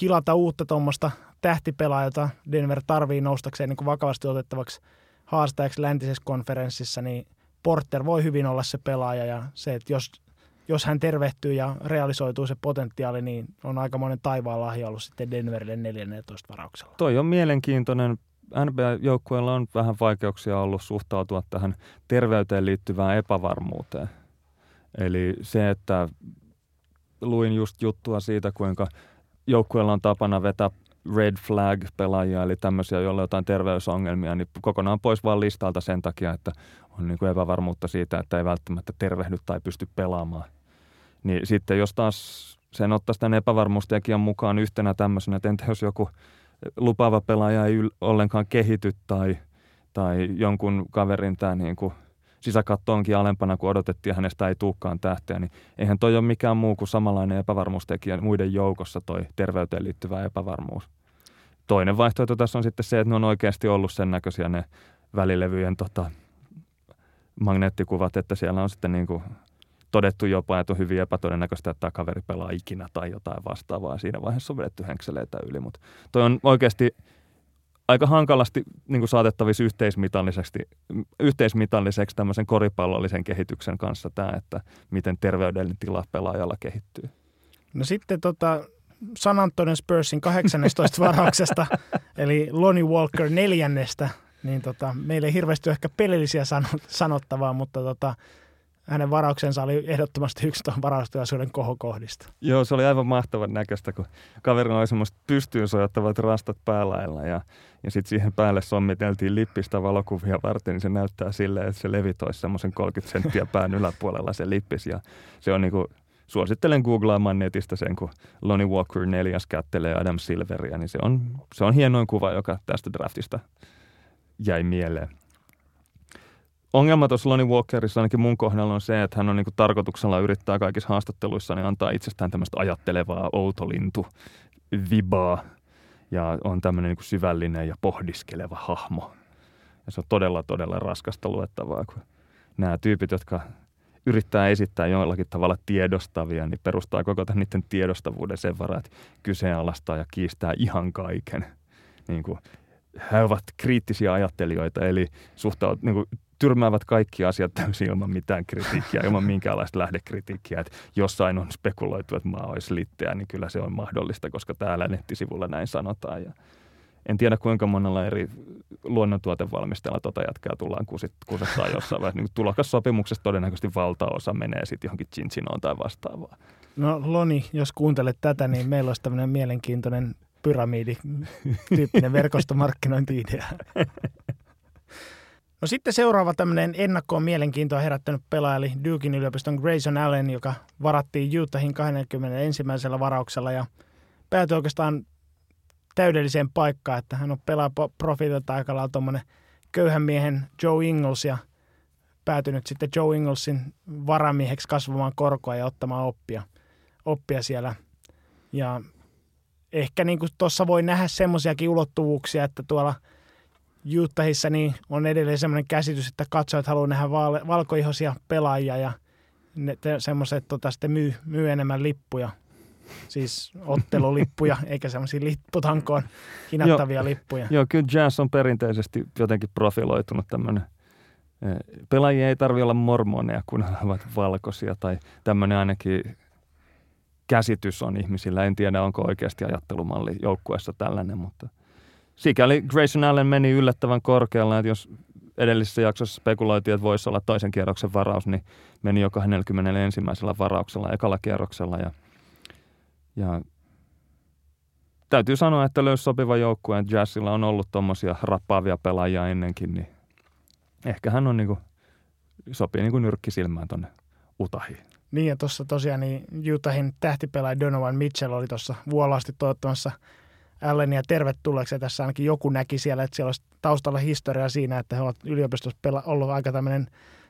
hilata uutta tuommoista tähtipelaa, jota Denver tarvii noustakseen niin vakavasti otettavaksi haastajaksi läntisessä konferenssissa, niin Porter voi hyvin olla se pelaaja ja se, että jos, jos hän tervehtyy ja realisoituu se potentiaali, niin on aika monen taivaan lahja ollut sitten Denverille 14 varauksella. Toi on mielenkiintoinen NBA-joukkueella on vähän vaikeuksia ollut suhtautua tähän terveyteen liittyvään epävarmuuteen. Eli se, että luin just juttua siitä, kuinka joukkueella on tapana vetää red flag-pelaajia, eli tämmöisiä, joilla on jotain terveysongelmia, niin kokonaan pois vaan listalta sen takia, että on niin kuin epävarmuutta siitä, että ei välttämättä tervehdy tai pysty pelaamaan. Niin sitten jos taas sen ottaisi tämän epävarmuustekijän mukaan yhtenä tämmöisenä, että entä jos joku – lupaava pelaaja ei ollenkaan kehity tai, tai jonkun kaverin tämä niin kuin sisäkatto onkin alempana kuin odotettiin ja hänestä ei tuukkaan tähteä, niin eihän toi ole mikään muu kuin samanlainen epävarmuustekijä muiden joukossa toi terveyteen liittyvä epävarmuus. Toinen vaihtoehto tässä on sitten se, että ne on oikeasti ollut sen näköisiä ne välilevyjen tota, magneettikuvat, että siellä on sitten niin kuin todettu jopa, että on hyvin epätodennäköistä, että tämä kaveri pelaa ikinä tai jotain vastaavaa. Siinä vaiheessa on vedetty henkseleitä yli, mutta toi on oikeasti aika hankalasti niin kuin saatettavissa yhteismitalliseksi, yhteismitalliseksi tämmöisen koripallollisen kehityksen kanssa tämä, että miten terveydellinen tila pelaajalla kehittyy. No sitten tota, San Antonio Spursin 18 varauksesta, eli Lonnie Walker neljännestä, niin tota, meillä ei hirveästi ole ehkä pelillisiä sanottavaa, mutta tota, hänen varauksensa oli ehdottomasti yksi tuon varaustilaisuuden kohokohdista. Joo, se oli aivan mahtavan näköistä, kun kaverilla oli semmoista pystyyn sojattavat rastat päälailla ja, ja sitten siihen päälle sommiteltiin lippistä valokuvia varten, niin se näyttää silleen, että se levitoisi semmoisen 30 senttiä pään yläpuolella se lippis ja se on niinku suosittelen googlaamaan netistä sen, kun Lonnie Walker neljäs kättelee Adam Silveria, niin se on, se on hienoin kuva, joka tästä draftista jäi mieleen ongelma tuossa Lonnie Walkerissa ainakin mun kohdalla on se, että hän on niin tarkoituksella yrittää kaikissa haastatteluissa niin antaa itsestään tämmöistä ajattelevaa outolintu vibaa ja on tämmöinen niin syvällinen ja pohdiskeleva hahmo. Ja se on todella, todella raskasta luettavaa, kun nämä tyypit, jotka yrittää esittää jollakin tavalla tiedostavia, niin perustaa koko tämän niiden tiedostavuuden sen varaan, että kyseenalaistaa ja kiistää ihan kaiken. Niin kuin, he ovat kriittisiä ajattelijoita, eli suhtaut, niin kuin, tyrmäävät kaikki asiat täysin ilman mitään kritiikkiä, ilman minkäänlaista lähdekritiikkiä. Että jossain on spekuloitu, että maa olisi litteä, niin kyllä se on mahdollista, koska täällä nettisivulla näin sanotaan. Ja en tiedä kuinka monella eri luonnontuotevalmistajalla tota jatkaa tullaan kusettaa jossain vaiheessa. Niin tulokassopimuksesta todennäköisesti valtaosa menee sitten johonkin chinchinoon tai vastaavaan. No Loni, jos kuuntelet tätä, niin meillä olisi tämmöinen mielenkiintoinen pyramidi-tyyppinen verkostomarkkinointi-idea. No sitten seuraava tämmöinen ennakkoon mielenkiintoa herättänyt pelaaja, eli Dukein yliopiston Grayson Allen, joka varattiin Utahin 21. varauksella ja päätyi oikeastaan täydelliseen paikkaan, että hän on pelaa profiililta aika lailla tuommoinen köyhän miehen Joe Ingles ja päätynyt sitten Joe Inglesin varamieheksi kasvamaan korkoa ja ottamaan oppia, oppia siellä. Ja ehkä niin tuossa voi nähdä semmoisiakin ulottuvuuksia, että tuolla – Utahissa niin on edelleen semmoinen käsitys, että katsojat haluaa nähdä val- valkoihoisia pelaajia ja ne, semmoiset tota, sitten myy, myy enemmän lippuja, siis ottelulippuja, eikä semmoisia lipputankoon hinattavia joo, lippuja. Joo, kyllä jazz on perinteisesti jotenkin profiloitunut tämmöinen Pelaajia ei tarvitse olla mormoneja, kun he ovat valkoisia tai tämmöinen ainakin käsitys on ihmisillä. En tiedä, onko oikeasti ajattelumalli joukkueessa tällainen, mutta sikäli Grayson Allen meni yllättävän korkealla, että jos edellisessä jaksossa spekuloitiin, että voisi olla toisen kierroksen varaus, niin meni jo 21. varauksella, ekalla kierroksella. Ja, ja täytyy sanoa, että löysi sopiva joukkue. Jazzilla on ollut tuommoisia rappaavia pelaajia ennenkin, niin ehkä hän on niinku, sopii niinku nyrkki silmään tonne Utahiin. Niin ja tuossa tosiaan niin Utahin tähtipelaaja Donovan Mitchell oli tuossa vuolaasti toivottamassa Allenia tervetulleeksi ja tässä ainakin joku näki siellä, että siellä olisi taustalla historiaa siinä, että he ovat yliopistossa pela- ollut aika tämmöinen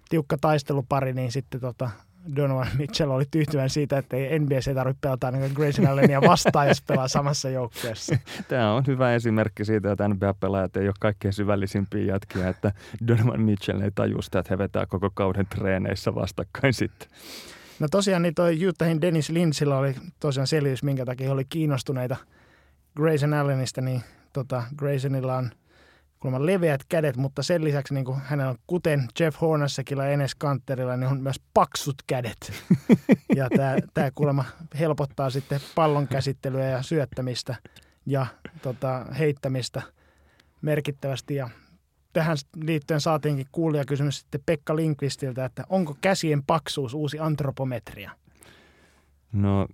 tiukka taistelupari, niin sitten tota, Donovan Mitchell oli tyytyväinen siitä, että ei NBA ei tarvitse pelata ainakaan Grayson Allenia vastaan, jos pelaa samassa joukkueessa. Tämä on hyvä esimerkki siitä, että NBA-pelaajat ei ole kaikkein syvällisimpiä jätkiä, että Donovan Mitchell ei taju sitä, että he vetää koko kauden treeneissä vastakkain sitten. No tosiaan niin toi Utahin Dennis Lindsillä oli tosiaan selitys, minkä takia he oli kiinnostuneita Grayson Allenista, niin tota, Graysonilla on – kuulemma leveät kädet, mutta sen lisäksi niin kuin hänellä on, kuten Jeff Hornassekilla ja Enes Kanterilla, niin on myös paksut kädet. ja tämä, tämä kuulemma helpottaa sitten pallon käsittelyä ja syöttämistä ja tota, heittämistä merkittävästi. Ja tähän liittyen saatiinkin kuulijakysymys sitten Pekka Linkvistiltä, että onko käsien paksuus uusi antropometria? No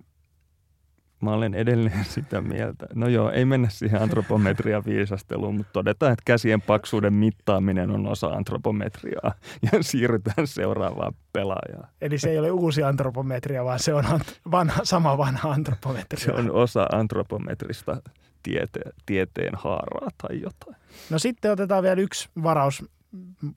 Mä olen edelleen sitä mieltä. No joo, ei mennä siihen antropometria viisasteluun, mutta todetaan, että käsien paksuuden mittaaminen on osa antropometriaa ja siirrytään seuraavaan pelaajaan. Eli se ei ole uusi antropometria, vaan se on vanha, sama vanha antropometria. Se on osa antropometrista tiete, tieteen haaraa tai jotain. No sitten otetaan vielä yksi varaus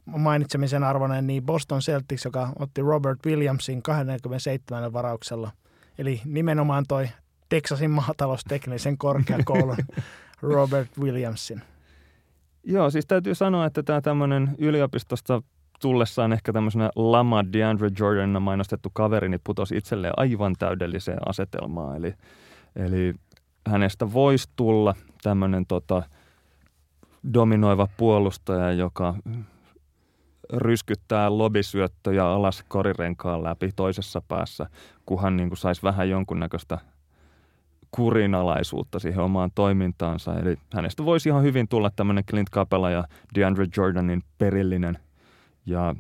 mainitsemisen arvoinen, niin Boston Celtics, joka otti Robert Williamsin 27 varauksella. Eli nimenomaan toi Texasin maatalousteknillisen korkeakoulun Robert Williamsin. Joo, siis täytyy sanoa, että tämä tämmöinen yliopistosta tullessaan ehkä tämmöisenä Lama DeAndre Jordanina mainostettu kaveri, niin putosi itselleen aivan täydelliseen asetelmaan. Eli, eli hänestä voisi tulla tämmöinen tota, dominoiva puolustaja, joka ryskyttää lobisyöttöjä alas korirenkaan läpi toisessa päässä, kunhan niin saisi vähän jonkunnäköistä – kurinalaisuutta siihen omaan toimintaansa. Eli hänestä voisi ihan hyvin tulla tämmöinen Clint Capella ja DeAndre Jordanin perillinen. Ja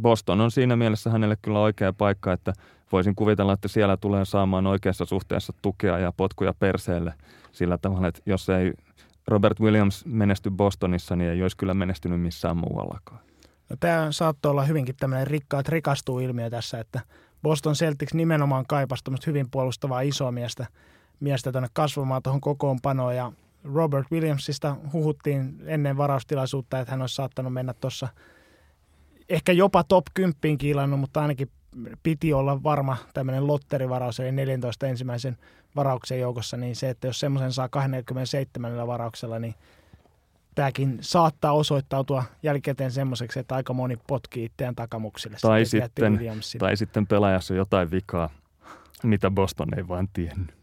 Boston on siinä mielessä hänelle kyllä oikea paikka, että voisin kuvitella, että siellä tulee saamaan oikeassa suhteessa tukea ja potkuja perseelle sillä tavalla, että jos ei Robert Williams menesty Bostonissa, niin ei olisi kyllä menestynyt missään muuallakaan. No, tämä saattoi olla hyvinkin tämmöinen rikkaat rikastuu ilmiö tässä, että Boston Celtics nimenomaan kaipasi hyvin puolustavaa isoa miestä – miestä tuonne kasvamaan tuohon kokoonpanoon ja Robert Williamsista huhuttiin ennen varaustilaisuutta, että hän olisi saattanut mennä tuossa ehkä jopa top 10 kiilannut, mutta ainakin piti olla varma tämmöinen lotterivaraus, eli 14 ensimmäisen varauksen joukossa, niin se, että jos semmoisen saa 27 varauksella, niin tämäkin saattaa osoittautua jälkikäteen semmoiseksi, että aika moni potkii itseään takamuksille. Tai sitten, tai sitten pelaajassa jotain vikaa, mitä Boston ei vaan tiennyt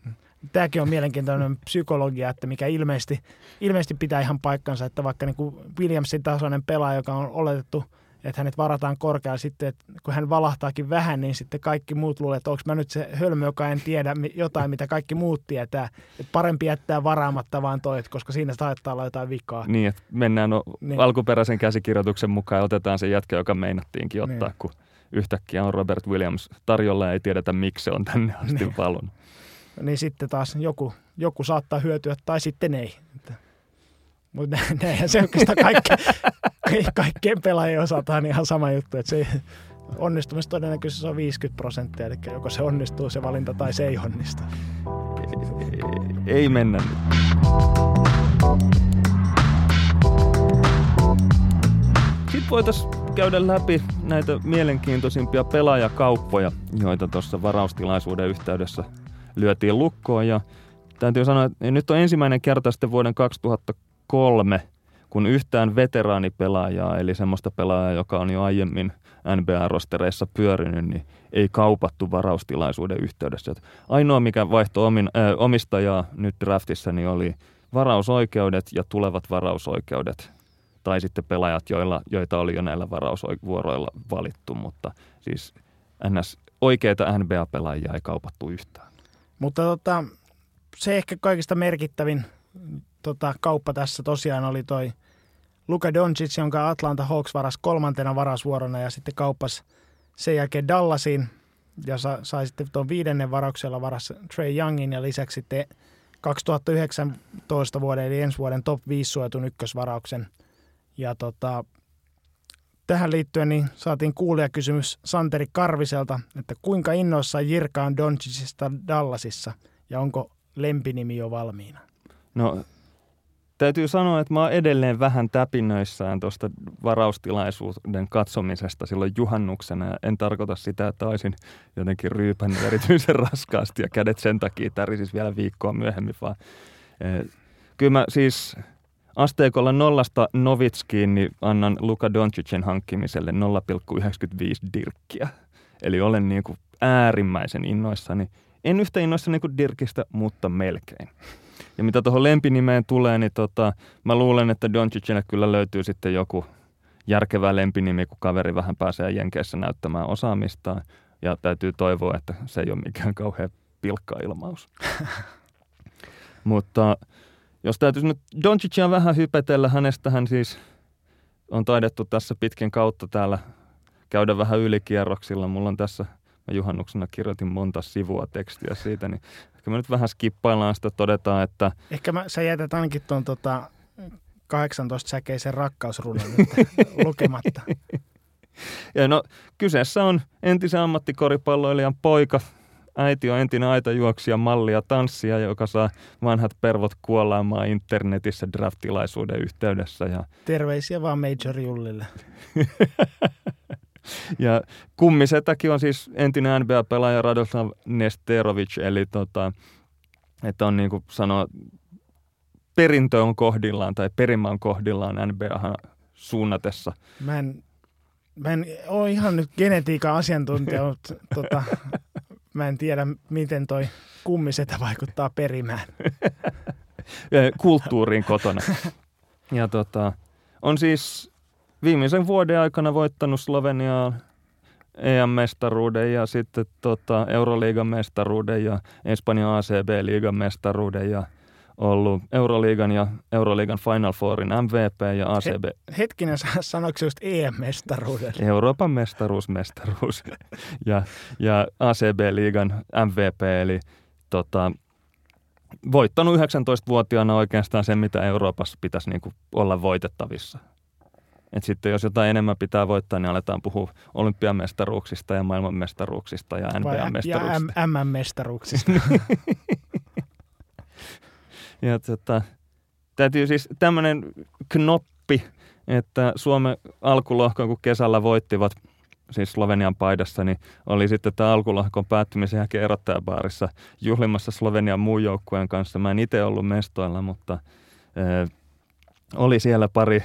tämäkin on mielenkiintoinen psykologia, että mikä ilmeisesti, ilmeisesti pitää ihan paikkansa, että vaikka niin kuin Williamsin tasoinen pelaaja, joka on oletettu, että hänet varataan korkealla sitten, että kun hän valahtaakin vähän, niin sitten kaikki muut luulee, että onko mä nyt se hölmö, joka en tiedä jotain, mitä kaikki muut tietää. Että parempi jättää varaamatta vaan toi, koska siinä saattaa olla jotain vikaa. Niin, että mennään no, niin. alkuperäisen käsikirjoituksen mukaan ja otetaan se jätkä, joka meinattiinkin ottaa, niin. kun yhtäkkiä on Robert Williams tarjolla ja ei tiedetä, miksi se on tänne asti niin. valunut niin sitten taas joku, joku saattaa hyötyä tai sitten ei. Mutta näinhän se oikeastaan kaikki, kaikkien pelaajien osalta on ihan sama juttu, että se onnistumistodennäköisyys on 50 prosenttia, eli joko se onnistuu se valinta tai se ei onnistu. Ei, ei mennä nyt. Sitten voitaisiin käydä läpi näitä mielenkiintoisimpia pelaajakauppoja, joita tuossa varaustilaisuuden yhteydessä lyötiin lukkoon ja täytyy sanoa, että nyt on ensimmäinen kerta sitten vuoden 2003, kun yhtään veteraanipelaajaa, eli semmoista pelaajaa, joka on jo aiemmin NBA-rostereissa pyörinyt, niin ei kaupattu varaustilaisuuden yhteydessä. Et ainoa, mikä vaihtoi omin, äh, omistajaa nyt draftissa, niin oli varausoikeudet ja tulevat varausoikeudet tai sitten pelaajat, joilla, joita oli jo näillä varausvuoroilla valittu, mutta siis NS oikeita NBA-pelaajia ei kaupattu yhtään. Mutta tota, se ehkä kaikista merkittävin tota, kauppa tässä tosiaan oli toi Luka Doncic, jonka Atlanta Hawks varas kolmantena varasvuorona ja sitten kauppasi sen jälkeen Dallasiin ja sa, sai sitten tuon viidennen varauksella varas Trey Youngin ja lisäksi sitten 2019 vuoden eli ensi vuoden top 5 suojatun ykkösvarauksen. Ja tota, tähän liittyen niin saatiin kuulijakysymys Santeri Karviselta, että kuinka innoissaan Jirka on Doncicista Dallasissa ja onko lempinimi jo valmiina? No täytyy sanoa, että mä oon edelleen vähän täpinöissään tuosta varaustilaisuuden katsomisesta silloin juhannuksena. En tarkoita sitä, että olisin jotenkin ryypännyt erityisen raskaasti ja kädet sen takia tärisis vielä viikkoa myöhemmin, vaan eh, kyllä mä siis asteikolla nollasta Novitskiin niin annan Luka Doncicin hankkimiselle 0,95 dirkkiä. Eli olen niin kuin äärimmäisen innoissani. En yhtä innoissani kuin Dirkistä, mutta melkein. Ja mitä tuohon lempinimeen tulee, niin tota, mä luulen, että Doncicille kyllä löytyy sitten joku järkevä lempinimi, kun kaveri vähän pääsee Jenkeissä näyttämään osaamistaan. Ja täytyy toivoa, että se ei ole mikään kauhean pilkka-ilmaus. Mutta jos täytyisi nyt Doncicia vähän hypetellä, hänestähän siis on taidettu tässä pitkin kautta täällä käydä vähän ylikierroksilla. Mulla on tässä, mä juhannuksena kirjoitin monta sivua tekstiä siitä, niin ehkä me nyt vähän skippaillaan sitä, todetaan, että... Ehkä mä, sä jätät ainakin tuon tota 18-säkeisen rakkausrunon nyt lukematta. Ja no, kyseessä on entisen ammattikoripalloilijan poika, äiti on entinen aitajuoksija, mallia tanssia, joka saa vanhat pervot kuollaamaan internetissä draftilaisuuden yhteydessä. Ja... Terveisiä vaan Major Jullille. ja kummisetäkin on siis entinen NBA-pelaaja Radoslav Nesterovic, eli tota, että on niin kuin sanoa, perintö on kohdillaan tai perimä on kohdillaan NBA suunnatessa. Mä en, mä en ole ihan nyt genetiikan asiantuntija, mutta tota, Mä en tiedä, miten toi kummisetä vaikuttaa perimään. Kulttuuriin kotona. Ja tota, on siis viimeisen vuoden aikana voittanut Sloveniaa EM-mestaruuden ja sitten tota, Euroliigan mestaruuden ja Espanjan ACB-liigan mestaruuden ja ollut Euroliigan ja Euroliigan Final Fourin MVP ja ACB. Hetkinen, sanoiko just EM-mestaruuden? Euroopan mestaruus, mestaruus ja, ja ACB-liigan MVP, eli tota, voittanut 19-vuotiaana oikeastaan sen, mitä Euroopassa pitäisi niin kuin olla voitettavissa. Et sitten jos jotain enemmän pitää voittaa, niin aletaan puhua olympiamestaruuksista ja maailmanmestaruuksista ja NBA-mestaruuksista. Ja MM-mestaruuksista. Ja tota, täytyy siis tämmöinen knoppi, että Suomen alkulohkon, kun kesällä voittivat siis Slovenian paidassa, niin oli sitten tämä alkulohkon päättymisen jälkeen erottajabaarissa juhlimassa Slovenian muun joukkueen kanssa. Mä en itse ollut mestoilla, mutta äh, oli siellä pari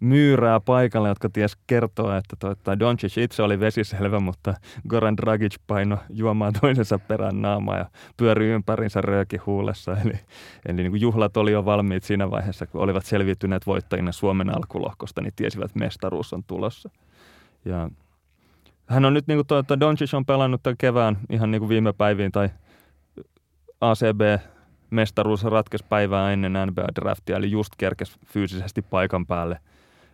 myyrää paikalle, jotka ties kertoa, että tuota, Doncic itse oli vesiselvä, mutta Goran Dragic paino juomaan toisensa perään naamaa ja pyöri ympärinsä rööki huulessa. Eli, eli niin kuin juhlat oli jo valmiit siinä vaiheessa, kun olivat selviytyneet voittajina Suomen alkulohkosta, niin tiesivät, että mestaruus on tulossa. Ja hän on nyt, niin kuin tuota, Doncic on pelannut tämän kevään ihan niin kuin viime päiviin tai ACB mestaruus ratkesi päivää ennen NBA-draftia, eli just kerkes fyysisesti paikan päälle –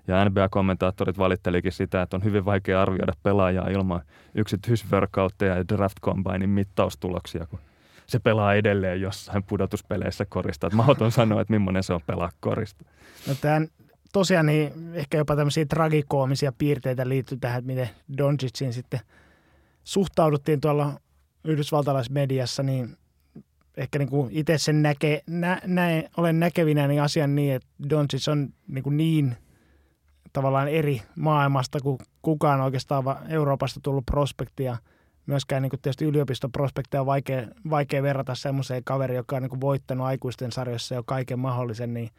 ja NBA-kommentaattorit valittelikin sitä, että on hyvin vaikea arvioida pelaajaa ilman yksityisworkoutteja ja draft combinein mittaustuloksia, kun se pelaa edelleen jossain pudotuspeleissä korista. Että mahdoton sanoa, että millainen se on pelaa korista. No tämän, tosiaan niin ehkä jopa tämmöisiä tragikoomisia piirteitä liittyy tähän, että miten Doncicin sitten suhtauduttiin tuolla yhdysvaltalaismediassa, niin ehkä niin kuin itse sen näke, nä, näe, olen näkevinä niin asian niin, että Doncic on niin, kuin niin tavallaan eri maailmasta kuin kukaan oikeastaan Euroopasta tullut prospekti ja myöskään niin kuin tietysti yliopistoprospekteja on vaikea, vaikea verrata semmoiseen kaveriin, joka on niin kuin voittanut aikuisten sarjassa jo kaiken mahdollisen, niin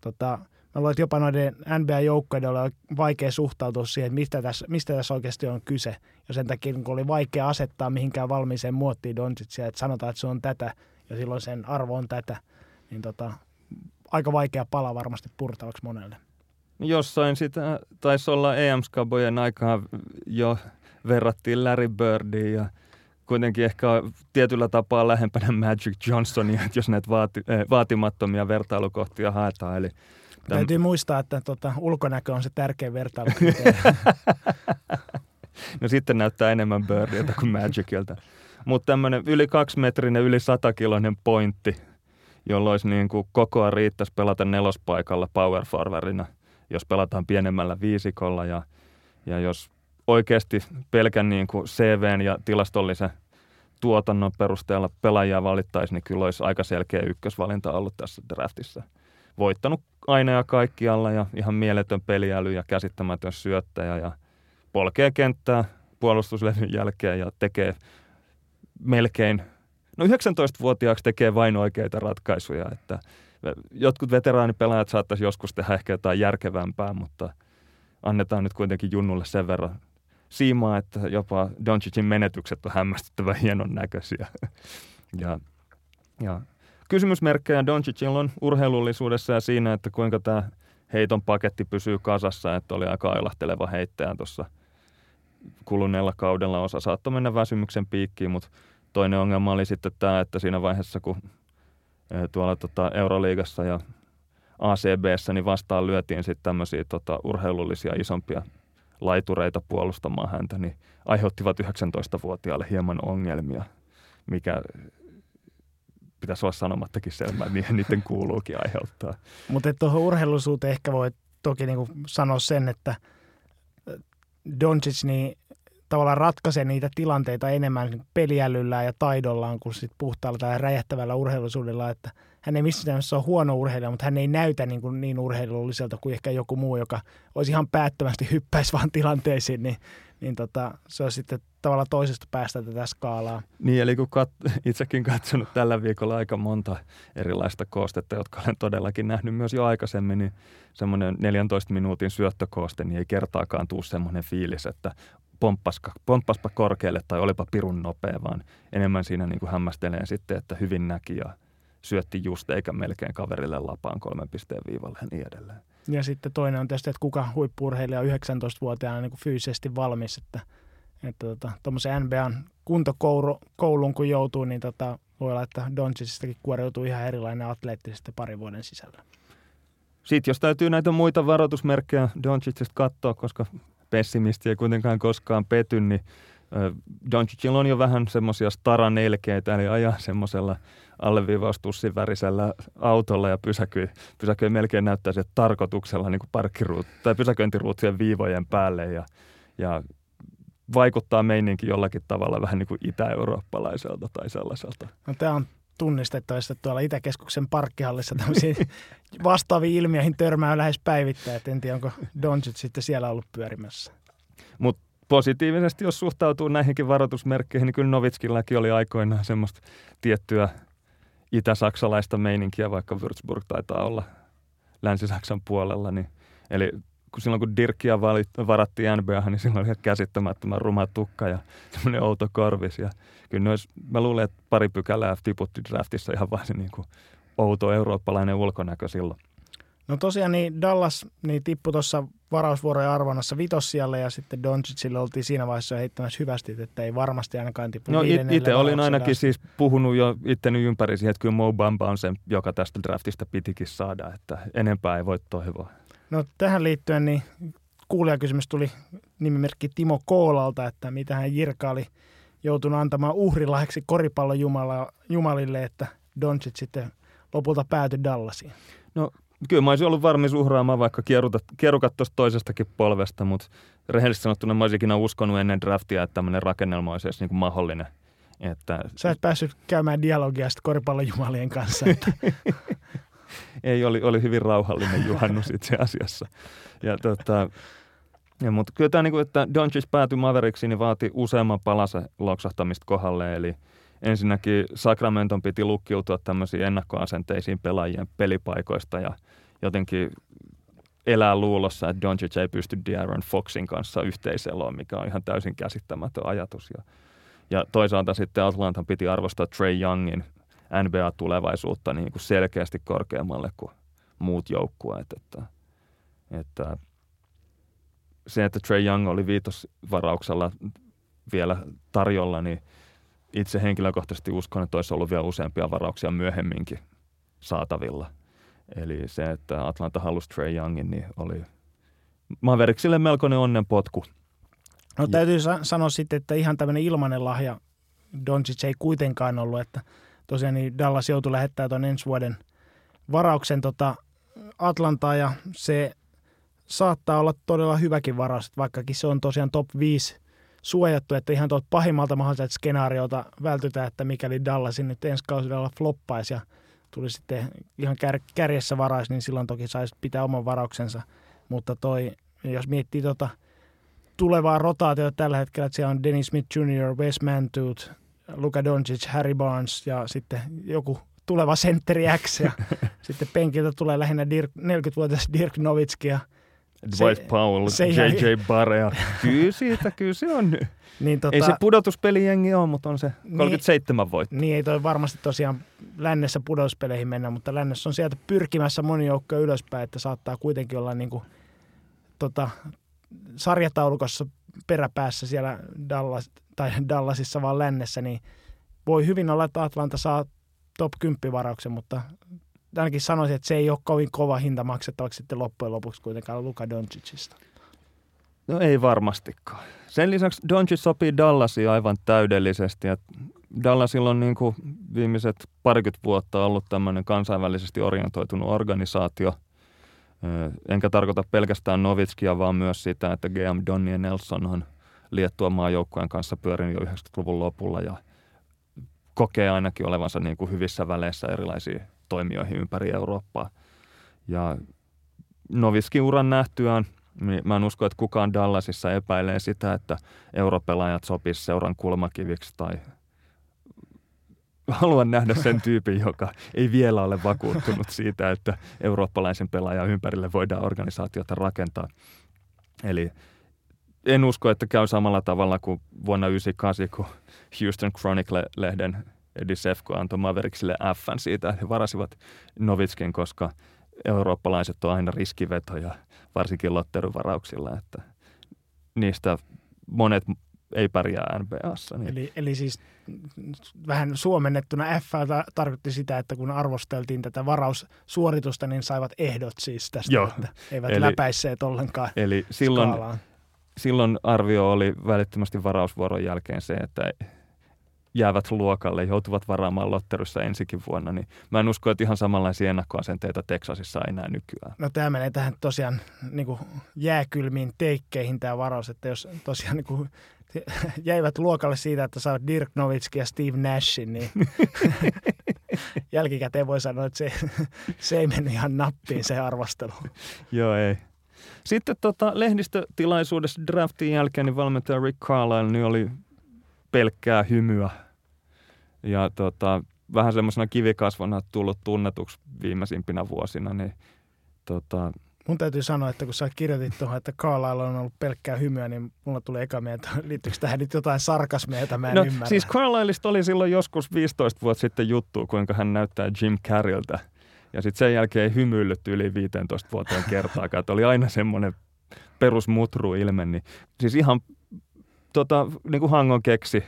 tota, mä luulen, että jopa noiden NBA-joukkoiden oli vaikea suhtautua siihen, että mistä tässä, mistä tässä oikeasti on kyse. Ja sen takia kun oli vaikea asettaa mihinkään valmiiseen muottiin Doncicia, että sanotaan, että se on tätä ja silloin sen arvo on tätä, niin tota, aika vaikea pala varmasti purtavaksi monelle. Jossain sitä taisi olla EM-skabojen aikaa jo verrattiin Larry Birdiin ja kuitenkin ehkä tietyllä tapaa lähempänä Magic Johnsonia, että jos näitä vaati, eh, vaatimattomia vertailukohtia haetaan. Eli Täm... Täytyy muistaa, että tota, ulkonäkö on se tärkein vertailu. no sitten näyttää enemmän Birdieltä kuin Magicilta. Mutta tämmöinen yli kaksimetrinen, yli satakiloinen pointti, jolloin olisi niin kuin kokoa riittäisi pelata nelospaikalla power forwardina, jos pelataan pienemmällä viisikolla ja, ja jos oikeasti pelkän niin kuin CVn ja tilastollisen tuotannon perusteella pelaajia valittaisi, niin kyllä olisi aika selkeä ykkösvalinta ollut tässä draftissa. Voittanut aina ja kaikkialla ja ihan mieletön peliäly ja käsittämätön syöttäjä ja polkee kenttää puolustuslevyn jälkeen ja tekee melkein, no 19-vuotiaaksi tekee vain oikeita ratkaisuja, että jotkut veteraanipelaajat saattaisi joskus tehdä ehkä jotain järkevämpää, mutta annetaan nyt kuitenkin Junnulle sen verran siimaa, että jopa Doncicin menetykset on hämmästyttävän hienon näköisiä. ja, ja kysymysmerkkejä Doncicilla on urheilullisuudessa ja siinä, että kuinka tämä heiton paketti pysyy kasassa, että oli aika ailahteleva heittäjä tuossa kuluneella kaudella. Osa saattoi mennä väsymyksen piikkiin, mutta toinen ongelma oli sitten tämä, että siinä vaiheessa, kun tuolla tota Euroliigassa ja ACBssä, niin vastaan lyötiin sitten tämmöisiä tota, urheilullisia isompia laitureita puolustamaan häntä, niin aiheuttivat 19-vuotiaalle hieman ongelmia, mikä pitäisi olla sanomattakin selvää, niin niiden kuuluukin aiheuttaa. Mutta tuohon urheilullisuuteen ehkä voi toki niinku sanoa sen, että Doncic niin tavallaan ratkaisee niitä tilanteita enemmän peliälyllä ja taidollaan kuin sit puhtaalla tai räjähtävällä urheilullisuudella, että hän ei missään nimessä ole huono urheilija, mutta hän ei näytä niin, kuin niin urheilulliselta kuin ehkä joku muu, joka olisi ihan päättömästi hyppäisi vaan tilanteisiin, niin, niin tota, se on sitten tavallaan toisesta päästä tätä skaalaa. Niin, eli kun kat- itsekin katsonut tällä viikolla aika monta erilaista koostetta, jotka olen todellakin nähnyt myös jo aikaisemmin, niin semmoinen 14 minuutin syöttökooste, niin ei kertaakaan tule semmoinen fiilis, että pomppaspa, pomppaspa korkealle tai olipa pirun nopea, vaan enemmän siinä niin kuin hämmästelee sitten, että hyvin näki ja syötti just eikä melkein kaverille lapaan kolmen pisteen viivalle ja niin edelleen. Ja sitten toinen on tietysti, että kuka huippurheilija 19-vuotiaana niin kuin fyysisesti valmis, että että tota, tuommoisen NBAn kuntokouluun kun joutuu, niin tota, voi olla, että Doncicistakin kuoriutuu ihan erilainen atleettisesti parin vuoden sisällä. Sitten jos täytyy näitä muita varoitusmerkkejä Doncicista katsoa, koska pessimisti ei kuitenkaan koskaan pety, niin Doncicilla on jo vähän semmoisia staranelkeitä, eli ajaa semmoisella alleviivaustussin värisellä autolla ja pysäköi, pysäköi melkein näyttää se tarkoituksella niin kuin tai pysäköintiruutujen viivojen päälle ja, ja vaikuttaa meininki jollakin tavalla vähän niin kuin itä-eurooppalaiselta tai sellaiselta. No, tämä on tunnistettavissa tuolla Itäkeskuksen parkkihallissa tämmöisiin vastaaviin ilmiöihin törmää lähes päivittäin. Et en tiedä, onko Doncic sitten siellä ollut pyörimässä. Mutta positiivisesti, jos suhtautuu näihinkin varoitusmerkkeihin, niin kyllä Novitskillakin oli aikoinaan semmoista tiettyä itä-saksalaista meininkiä, vaikka Würzburg taitaa olla Länsi-Saksan puolella. Niin, eli kun silloin kun Dirkia varattiin NBA, niin silloin oli käsittämättömän ruma tukka ja semmoinen outo korvis. Ja kyllä ne olisi, mä luulen, että pari pykälää tiputti draftissa ihan vain se niin kuin outo eurooppalainen ulkonäkö silloin. No tosiaan niin Dallas niin tippui tuossa varausvuorojen arvonnassa vitossijalle ja sitten Doncicille oltiin siinä vaiheessa heittämässä hyvästi, että ei varmasti ainakaan tippu No itse olin ainakin siis puhunut jo itteni ympäri siihen, että kyllä Mo Bamba on se, joka tästä draftista pitikin saada, että enempää ei voi toivoa. No tähän liittyen niin kuulijakysymys tuli nimimerkki Timo Koolalta, että mitä hän Jirka oli joutunut antamaan uhrilahdeksi koripallon jumalille, että Doncic sitten lopulta päätyi Dallasiin. No kyllä mä olisin ollut varmis uhraamaan vaikka kierukat tuosta toisestakin polvesta, mutta rehellisesti sanottuna mä olisin ikinä uskonut ennen draftia, että tämmöinen rakennelma olisi edes niin kuin mahdollinen. Että... Sä et päässyt käymään dialogia sitten koripallon jumalien kanssa. Että... Ei, oli, oli hyvin rauhallinen juhannus itse asiassa. Ja, tota, ja, mutta kyllä tämä, niin kuin, että Doncic päätyi Mavericksiin, niin vaati useamman palasen loksahtamista kohdalle. Eli ensinnäkin Sacramenton piti lukkiutua tämmöisiin ennakkoasenteisiin pelaajien pelipaikoista ja jotenkin elää luulossa, että Doncic ei pysty De'Aaron Foxin kanssa yhteiseloon, mikä on ihan täysin käsittämätön ajatus. Ja, ja toisaalta sitten Atlantan piti arvostaa Trey Youngin NBA-tulevaisuutta niin kuin selkeästi korkeammalle kuin muut joukkueet. Että, että se, että Trey Young oli viitosvarauksella vielä tarjolla, niin itse henkilökohtaisesti uskon, että olisi ollut vielä useampia varauksia myöhemminkin saatavilla. Eli se, että Atlanta halusi Trey Youngin, niin oli Mavericksille melkoinen onnenpotku. No täytyy sa- sanoa sitten, että ihan tämmöinen ilmainen lahja Doncic ei kuitenkaan ollut, että tosiaan niin Dallas joutui lähettää tuon ensi vuoden varauksen tota Atlantaa ja se saattaa olla todella hyväkin varaus, vaikkakin se on tosiaan top 5 suojattu, että ihan tuolta pahimmalta mahdolliselta skenaariolta vältytään, että mikäli Dallasin nyt ensi kausilla floppaisi ja tuli sitten ihan kär, kärjessä varais, niin silloin toki saisi pitää oman varauksensa. Mutta toi, jos miettii tota tulevaa rotaatiota tällä hetkellä, että siellä on Dennis Smith Jr., Wes Mantooth, Luka Doncic, Harry Barnes ja sitten joku tuleva sentteri X ja sitten penkiltä tulee lähinnä Dirk, 40-vuotias Dirk Nowitzki ja Dwight Powell, se JJ Barea. Kyllä siitä, kyllä se on nyt. Niin, tota, ei se pudotuspelijengi ole, mutta on se 37 niin, voitto. Niin ei toi varmasti tosiaan lännessä pudotuspeleihin mennä, mutta lännessä on sieltä pyrkimässä moni joukko ylöspäin, että saattaa kuitenkin olla niin kuin, tota, sarjataulukossa peräpäässä siellä Dallas, tai Dallasissa vaan lännessä, niin voi hyvin olla, että Atlanta saa top 10 varauksen, mutta ainakin sanoisin, että se ei ole kovin kova hinta maksettavaksi sitten loppujen lopuksi kuitenkaan Luka Doncicista. No ei varmastikaan. Sen lisäksi Doncic sopii Dallasiin aivan täydellisesti. Ja Dallasilla on niin kuin viimeiset parikymmentä vuotta ollut tämmöinen kansainvälisesti orientoitunut organisaatio. Enkä tarkoita pelkästään Novitskia, vaan myös sitä, että GM Donnie Nelson on Liettua maajoukkueen kanssa pyörinyt jo 90-luvun lopulla ja kokee ainakin olevansa niin kuin hyvissä väleissä erilaisiin toimijoihin ympäri Eurooppaa. Ja Novitskin uran nähtyään – niin mä en usko, että kukaan Dallasissa epäilee sitä, että europelaajat sopis seuran kulmakiviksi tai haluan nähdä sen tyypin, joka ei vielä ole vakuuttunut siitä, että eurooppalaisen pelaajan ympärille voidaan organisaatiota rakentaa. Eli en usko, että käy samalla tavalla kuin vuonna 1998, kun Houston Chronicle-lehden Eddie Sefko antoi Mavericksille F siitä, että he varasivat Novitskin, koska eurooppalaiset on aina riskivetoja – varsinkin lotteryvarauksilla, että niistä monet ei pärjää NBAssa. Niin. Eli, eli siis vähän suomennettuna F tarkoitti sitä, että kun arvosteltiin tätä varaussuoritusta, niin saivat ehdot siis tästä, Joo. että eivät eli, läpäisseet ollenkaan Eli silloin, silloin arvio oli välittömästi varausvuoron jälkeen se, että jäävät luokalle, joutuvat varaamaan lotterussa ensikin vuonna, niin mä en usko, että ihan samanlaisia ennakkoasenteita Teksasissa enää nykyään. No tämä menee tähän tosiaan niin kuin jääkylmiin teikkeihin tämä varaus, että jos tosiaan niin kuin jäivät luokalle siitä, että saavat Dirk Nowitzki ja Steve Nashin, niin jälkikäteen voi sanoa, että se, se ei mennyt ihan nappiin se arvostelu. Joo, ei. Sitten tota, lehdistötilaisuudessa draftin jälkeen niin valmentaja Rick Carlisle niin oli pelkkää hymyä. Ja tota, vähän semmoisena kivikasvona tullut tunnetuksi viimeisimpinä vuosina, niin tota, Mun täytyy sanoa, että kun sä kirjoitit tuohon, että Carlisle on ollut pelkkää hymyä, niin mulla tuli eka mieltä, että liittyykö tähän nyt jotain sarkasmia, jota mä en no, ymmärrä. Siis Carlisleista oli silloin joskus 15 vuotta sitten juttu, kuinka hän näyttää Jim Carreyltä. Ja sitten sen jälkeen ei hymyillyt yli 15 vuoteen kertaakaan. Että oli aina semmoinen perusmutru ilme. Niin, siis ihan tota, niin kuin Hangon keksi,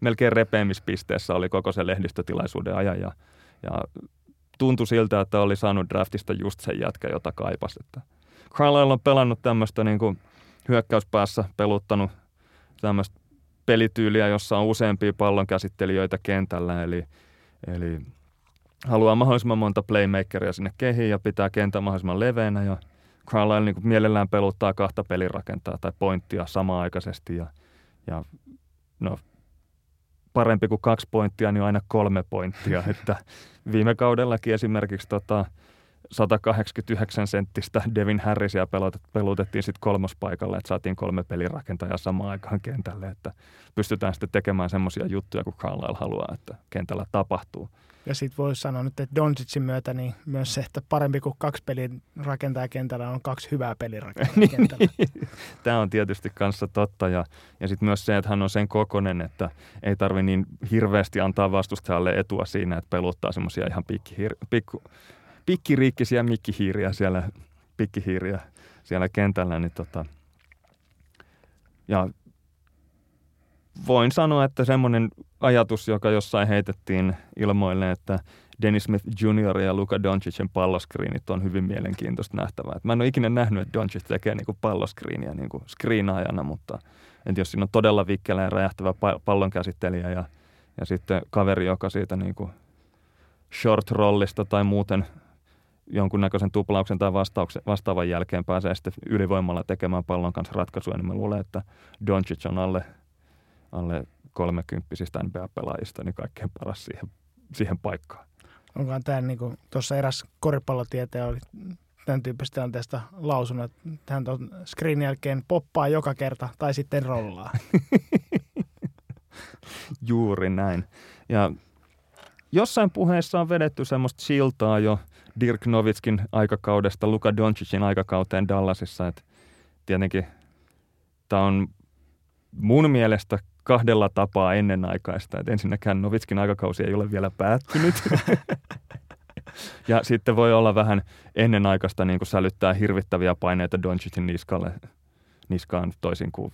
melkein repeämispisteessä oli koko se lehdistötilaisuuden ajan ja, ja tuntui siltä, että oli saanut draftista just sen jätkä, jota kaipas. Että Carlisle on pelannut tämmöistä niin kuin hyökkäyspäässä, peluttanut tämmöistä pelityyliä, jossa on useampia pallonkäsittelijöitä kentällä, eli, eli haluaa mahdollisimman monta playmakeria sinne kehiin ja pitää kentän mahdollisimman leveänä ja Carlisle niin mielellään peluttaa kahta pelirakentaa tai pointtia samaaikaisesti ja – ja no, parempi kuin kaksi pointtia, niin aina kolme pointtia. että viime kaudellakin esimerkiksi tota, 189 senttistä Devin Harrisia pelutettiin sitten kolmospaikalle, että saatiin kolme pelirakentajaa samaan aikaan kentälle, että pystytään sitten tekemään semmoisia juttuja, kun Carlisle haluaa, että kentällä tapahtuu. Ja sitten voisi sanoa nyt, että Doncicin myötä niin myös se, että parempi kuin kaksi pelin rakentaa kentällä on kaksi hyvää pelirakentajaa kentällä. Tämä on tietysti kanssa totta ja, ja sitten myös se, että hän on sen kokonen, että ei tarvi niin hirveästi antaa vastustajalle etua siinä, että peluttaa semmoisia ihan pikkihir- pikku, pikkiriikkisiä mikkihiiriä siellä, pikkihiiriä siellä kentällä, niin tota, ja voin sanoa, että semmoinen ajatus, joka jossain heitettiin ilmoille, että Dennis Smith Jr. ja Luka Doncicin palloskriinit on hyvin mielenkiintoista nähtävää. mä en ole ikinä nähnyt, että Doncic tekee niinku palloskriiniä niinku screenaajana, mutta en jos siinä on todella vikkelä ja räjähtävä pallonkäsittelijä ja, ja sitten kaveri, joka siitä niinku short-rollista tai muuten jonkunnäköisen tuplauksen tai vastaavan jälkeen pääsee sitten ylivoimalla tekemään pallon kanssa ratkaisuja, niin mä luulen, että Doncic on alle, alle 30 NBA-pelaajista niin kaikkein paras siihen, siihen paikkaan. Onkohan tämä niin kuin tuossa eräs koripallotietäjä oli tämän tyyppisestä tilanteesta lausunut, että hän tuon screen jälkeen poppaa joka kerta tai sitten rollaa. Juuri näin. Ja jossain puheessa on vedetty semmoista siltaa jo Dirk Novitskin aikakaudesta Luka Doncicin aikakauteen Dallasissa. että tietenkin tämä on mun mielestä kahdella tapaa ennenaikaista. Et ensinnäkään Novitskin aikakausi ei ole vielä päättynyt. ja sitten voi olla vähän ennenaikaista niin kuin sälyttää hirvittäviä paineita Doncicin niskalle, niskaan toisin kuin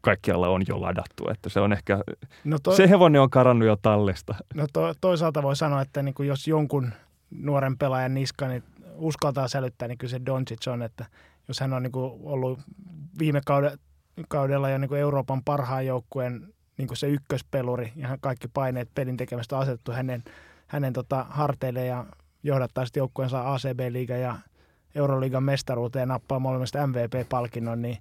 kaikkialla on jo ladattu. Että se on ehkä, no to, se hevonen on karannut jo tallesta. No to, toisaalta voi sanoa, että niin kuin jos jonkun nuoren pelaajan niska niin uskaltaa sälyttää, niin kyllä se Doncic on, että jos hän on niin kuin ollut viime kaudella, jo niin kuin Euroopan parhaan joukkueen niin kuin se ykköspeluri ja kaikki paineet pelin tekemästä asetettu hänen, hänen tota, harteille ja johdattaa sitten joukkueensa ACB-liiga ja Euroliigan mestaruuteen nappaa molemmista MVP-palkinnon, niin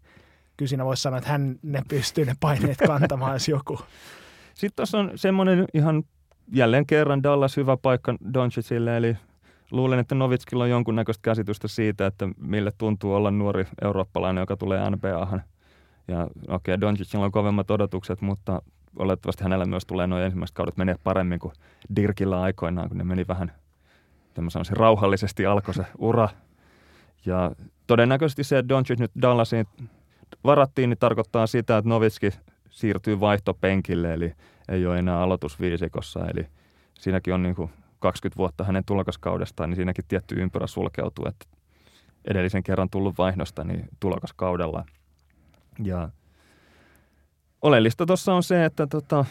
kyllä siinä voisi sanoa, että hän ne pystyy ne paineet kantamaan, jos joku. Sitten tuossa on semmoinen ihan jälleen kerran Dallas hyvä paikka Doncicille, eli luulen, että Novitskilla on jonkunnäköistä käsitystä siitä, että mille tuntuu olla nuori eurooppalainen, joka tulee NBAhan. Ja okei, okay, Doncicilla on kovemmat odotukset, mutta olettavasti hänellä myös tulee noin ensimmäiset kaudet menee paremmin kuin Dirkillä aikoinaan, kun ne meni vähän, se rauhallisesti alkoi se ura. Ja todennäköisesti se, että Doncic nyt Dallasiin varattiin, niin tarkoittaa sitä, että Novitski siirtyy vaihtopenkille, eli ei ole enää aloitusviisikossa. Eli siinäkin on niin kuin 20 vuotta hänen tulokaskaudestaan, niin siinäkin tietty ympyrä sulkeutuu, että edellisen kerran tullut vaihdosta niin tulokaskaudella. Ja oleellista tuossa on se, että, tota,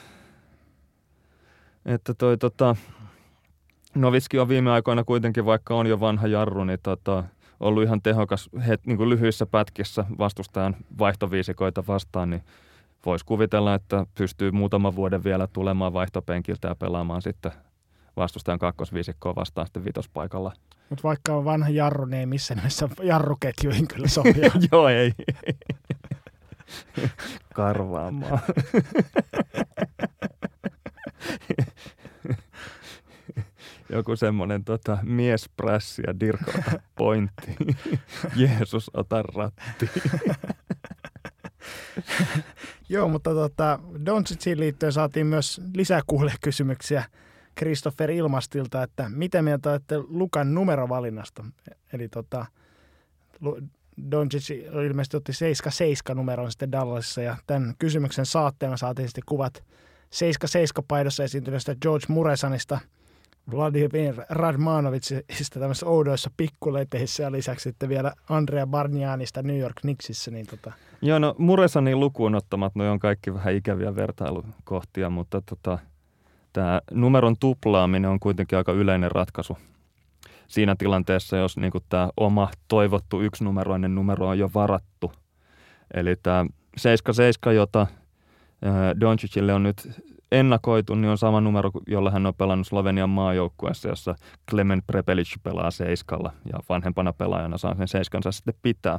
että toi, tota, Noviski on viime aikoina kuitenkin, vaikka on jo vanha jarru, niin tota, ollut ihan tehokas het, niin kuin lyhyissä pätkissä vastustajan vaihtoviisikoita vastaan, niin voisi kuvitella, että pystyy muutaman vuoden vielä tulemaan vaihtopenkiltä ja pelaamaan sitten vastustajan kakkosviisikkoa vastaan sitten vitospaikalla. Mutta vaikka on vanha jarru, niin ei missään nimessä jarruketjuihin kyllä sopia. Joo, ei. Karvaamaan. Joku semmoinen tota, miesprässi ja Dirk pointti. Jeesus, ota ratti. Joo, mutta tota, Doncicin liittyen saatiin myös lisää kysymyksiä Christopher Ilmastilta, että miten mieltä olette Lukan numerovalinnasta? Eli tota, Doncic ilmeisesti otti 7-7 numeron sitten Dallasissa ja tämän kysymyksen saatteena saatiin sitten kuvat 7-7 paidassa esiintyneestä George Muresanista – Vladimir Radmanovicista tämmöisissä oudoissa pikkuleteissä ja lisäksi sitten vielä Andrea Barnianista New York Knicksissä. Niin tota. Joo, no Muresanin lukuun ottamat, no on kaikki vähän ikäviä vertailukohtia, mutta tota, tämä numeron tuplaaminen on kuitenkin aika yleinen ratkaisu siinä tilanteessa, jos niin tämä oma toivottu yksinumeroinen numero on jo varattu. Eli tämä 77, jota Doncicille on nyt ennakoitu, niin on sama numero, jolla hän on pelannut Slovenian maajoukkueessa, jossa Klemen Prepelic pelaa seiskalla ja vanhempana pelaajana saa sen seiskansa sitten pitää.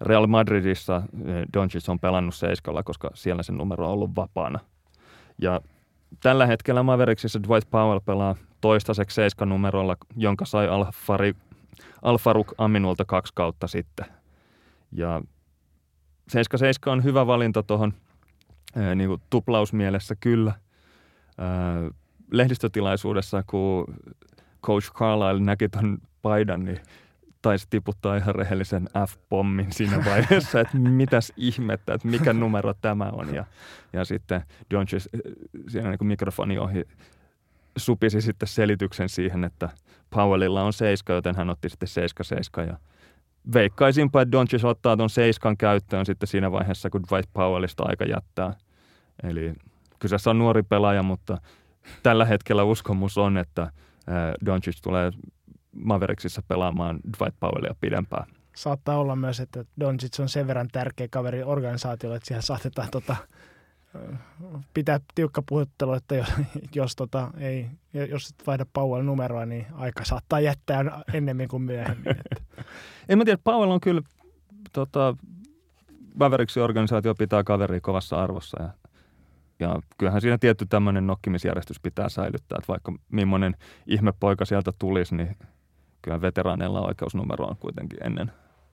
Real Madridissa eh, Doncic on pelannut seiskalla, koska siellä sen numero on ollut vapaana. Ja tällä hetkellä Mavericksissa Dwight Powell pelaa toistaiseksi seiska numerolla, jonka sai Alfari, Alfaruk Aminulta kaksi kautta sitten. Ja 7 on hyvä valinta tuohon niin tuplausmielessä kyllä. Lehdistötilaisuudessa, kun Coach Carlisle näki ton paidan, niin taisi tiputtaa ihan rehellisen F-pommin siinä vaiheessa, että mitäs ihmettä, että mikä numero tämä on. Ja, ja sitten Doncic siinä niin mikrofoni ohi supisi sitten selityksen siihen, että Powellilla on seiska, joten hän otti sitten seiska seiska ja veikkaisinpa, että Doncic ottaa tuon seiskan käyttöön sitten siinä vaiheessa, kun Dwight Powellista aika jättää. Eli kyseessä on nuori pelaaja, mutta tällä hetkellä uskomus on, että Doncic tulee Mavericksissa pelaamaan Dwight Powellia pidempään. Saattaa olla myös, että Doncic on sen verran tärkeä kaveri organisaatiolle, että siihen saatetaan tota, pitää tiukka puhuttelu, että jos, jos, tota, ei, jos et vaihda Powell numeroa, niin aika saattaa jättää ennemmin kuin myöhemmin. Että. en mä tiedä, Powell on kyllä tota, Mavericks organisaatio pitää kaveria kovassa arvossa ja, ja kyllähän siinä tietty tämmöinen nokkimisjärjestys pitää säilyttää, että vaikka millainen ihmepoika sieltä tulisi, niin kyllä veteraaneilla oikeusnumero on kuitenkin ennen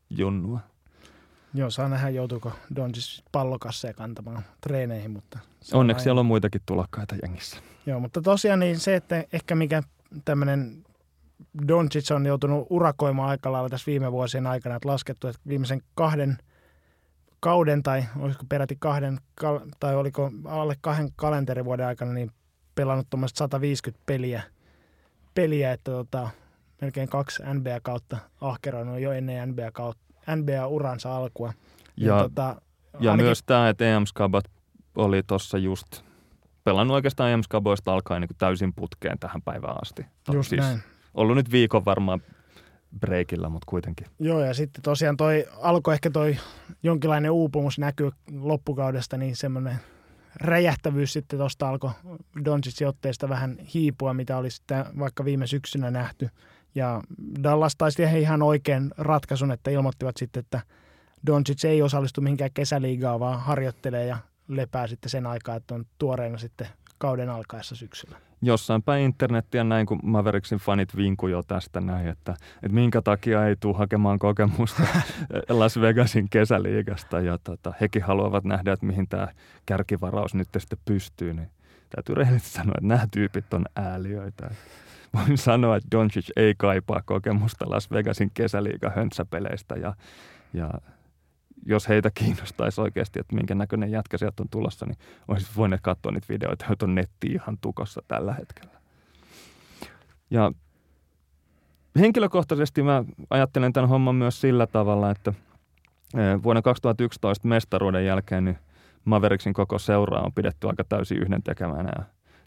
junnua. Joo, saa nähdä, joutuuko Doncic pallokasseja kantamaan treeneihin, mutta... Onneksi siellä on muitakin tulokkaita jengissä. Joo, mutta tosiaan niin se, että ehkä mikä tämmöinen Doncic on joutunut urakoimaan aika lailla tässä viime vuosien aikana, että laskettu, että viimeisen kahden kauden tai olisiko peräti kahden, tai oliko alle kahden kalenterivuoden aikana, niin pelannut tuommoista 150 peliä, peliä että tota, melkein kaksi NBA-kautta ahkeroinut jo ennen NBA-kautta NBA-uransa alkua. Ja, ja, tota, ja ainakin... myös tämä, että EM Skabat oli tuossa just pelannut oikeastaan EM Skaboista alkaen niin täysin putkeen tähän päivään asti. Just siis näin. Ollut nyt viikon varmaan breikillä, mutta kuitenkin. Joo, ja sitten tosiaan toi alkoi ehkä toi jonkinlainen uupumus näkyy loppukaudesta, niin semmoinen räjähtävyys sitten tuosta alkoi Doncicin otteesta vähän hiipua, mitä oli sitten vaikka viime syksynä nähty. Ja Dallas taisi ihan oikein ratkaisun, että ilmoittivat sitten, että Doncic ei osallistu mihinkään kesäliigaan, vaan harjoittelee ja lepää sitten sen aikaa, että on tuoreena sitten kauden alkaessa syksyllä. Jossain päin internettiä näin, kun Mavericksin fanit vinku jo tästä näin, että, että minkä takia ei tule hakemaan kokemusta Las Vegasin kesäliigasta. Ja tota, hekin haluavat nähdä, että mihin tämä kärkivaraus nyt sitten pystyy. Niin täytyy rehellisesti sanoa, että nämä tyypit on ääliöitä voin sanoa, että Doncic ei kaipaa kokemusta Las Vegasin kesäliiga höntsäpeleistä ja, ja jos heitä kiinnostaisi oikeasti, että minkä näköinen jätkä sieltä on tulossa, niin olisi voineet katsoa niitä videoita, joita on netti ihan tukossa tällä hetkellä. Ja henkilökohtaisesti mä ajattelen tämän homman myös sillä tavalla, että e, vuonna 2011 mestaruuden jälkeen niin Mavericksin koko seuraa on pidetty aika täysin yhdentekevänä ja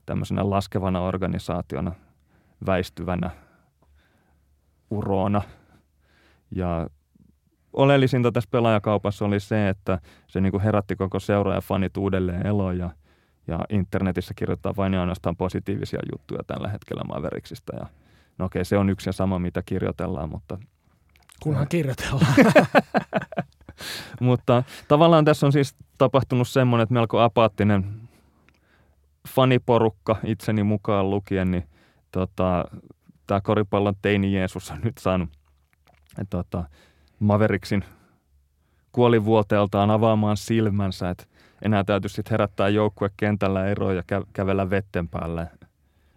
tämmöisenä laskevana organisaationa – väistyvänä urona. Ja oleellisinta tässä pelaajakaupassa oli se, että se niin kuin herätti koko seura ja fanit uudelleen eloon ja, ja internetissä kirjoittaa vain ja ainoastaan positiivisia juttuja tällä hetkellä Mavericksista. Ja, no okei, se on yksi ja sama, mitä kirjoitellaan, mutta... Kunhan kirjoitellaan. mutta tavallaan tässä on siis tapahtunut semmoinen, että melko apaattinen faniporukka itseni mukaan lukien, niin tota, tämä koripallon teini Jeesus on nyt saanut tota, Mavericksin kuolivuoteeltaan avaamaan silmänsä, että enää täytyy sitten herättää joukkue kentällä eroja ja kä- kävellä vetten päälle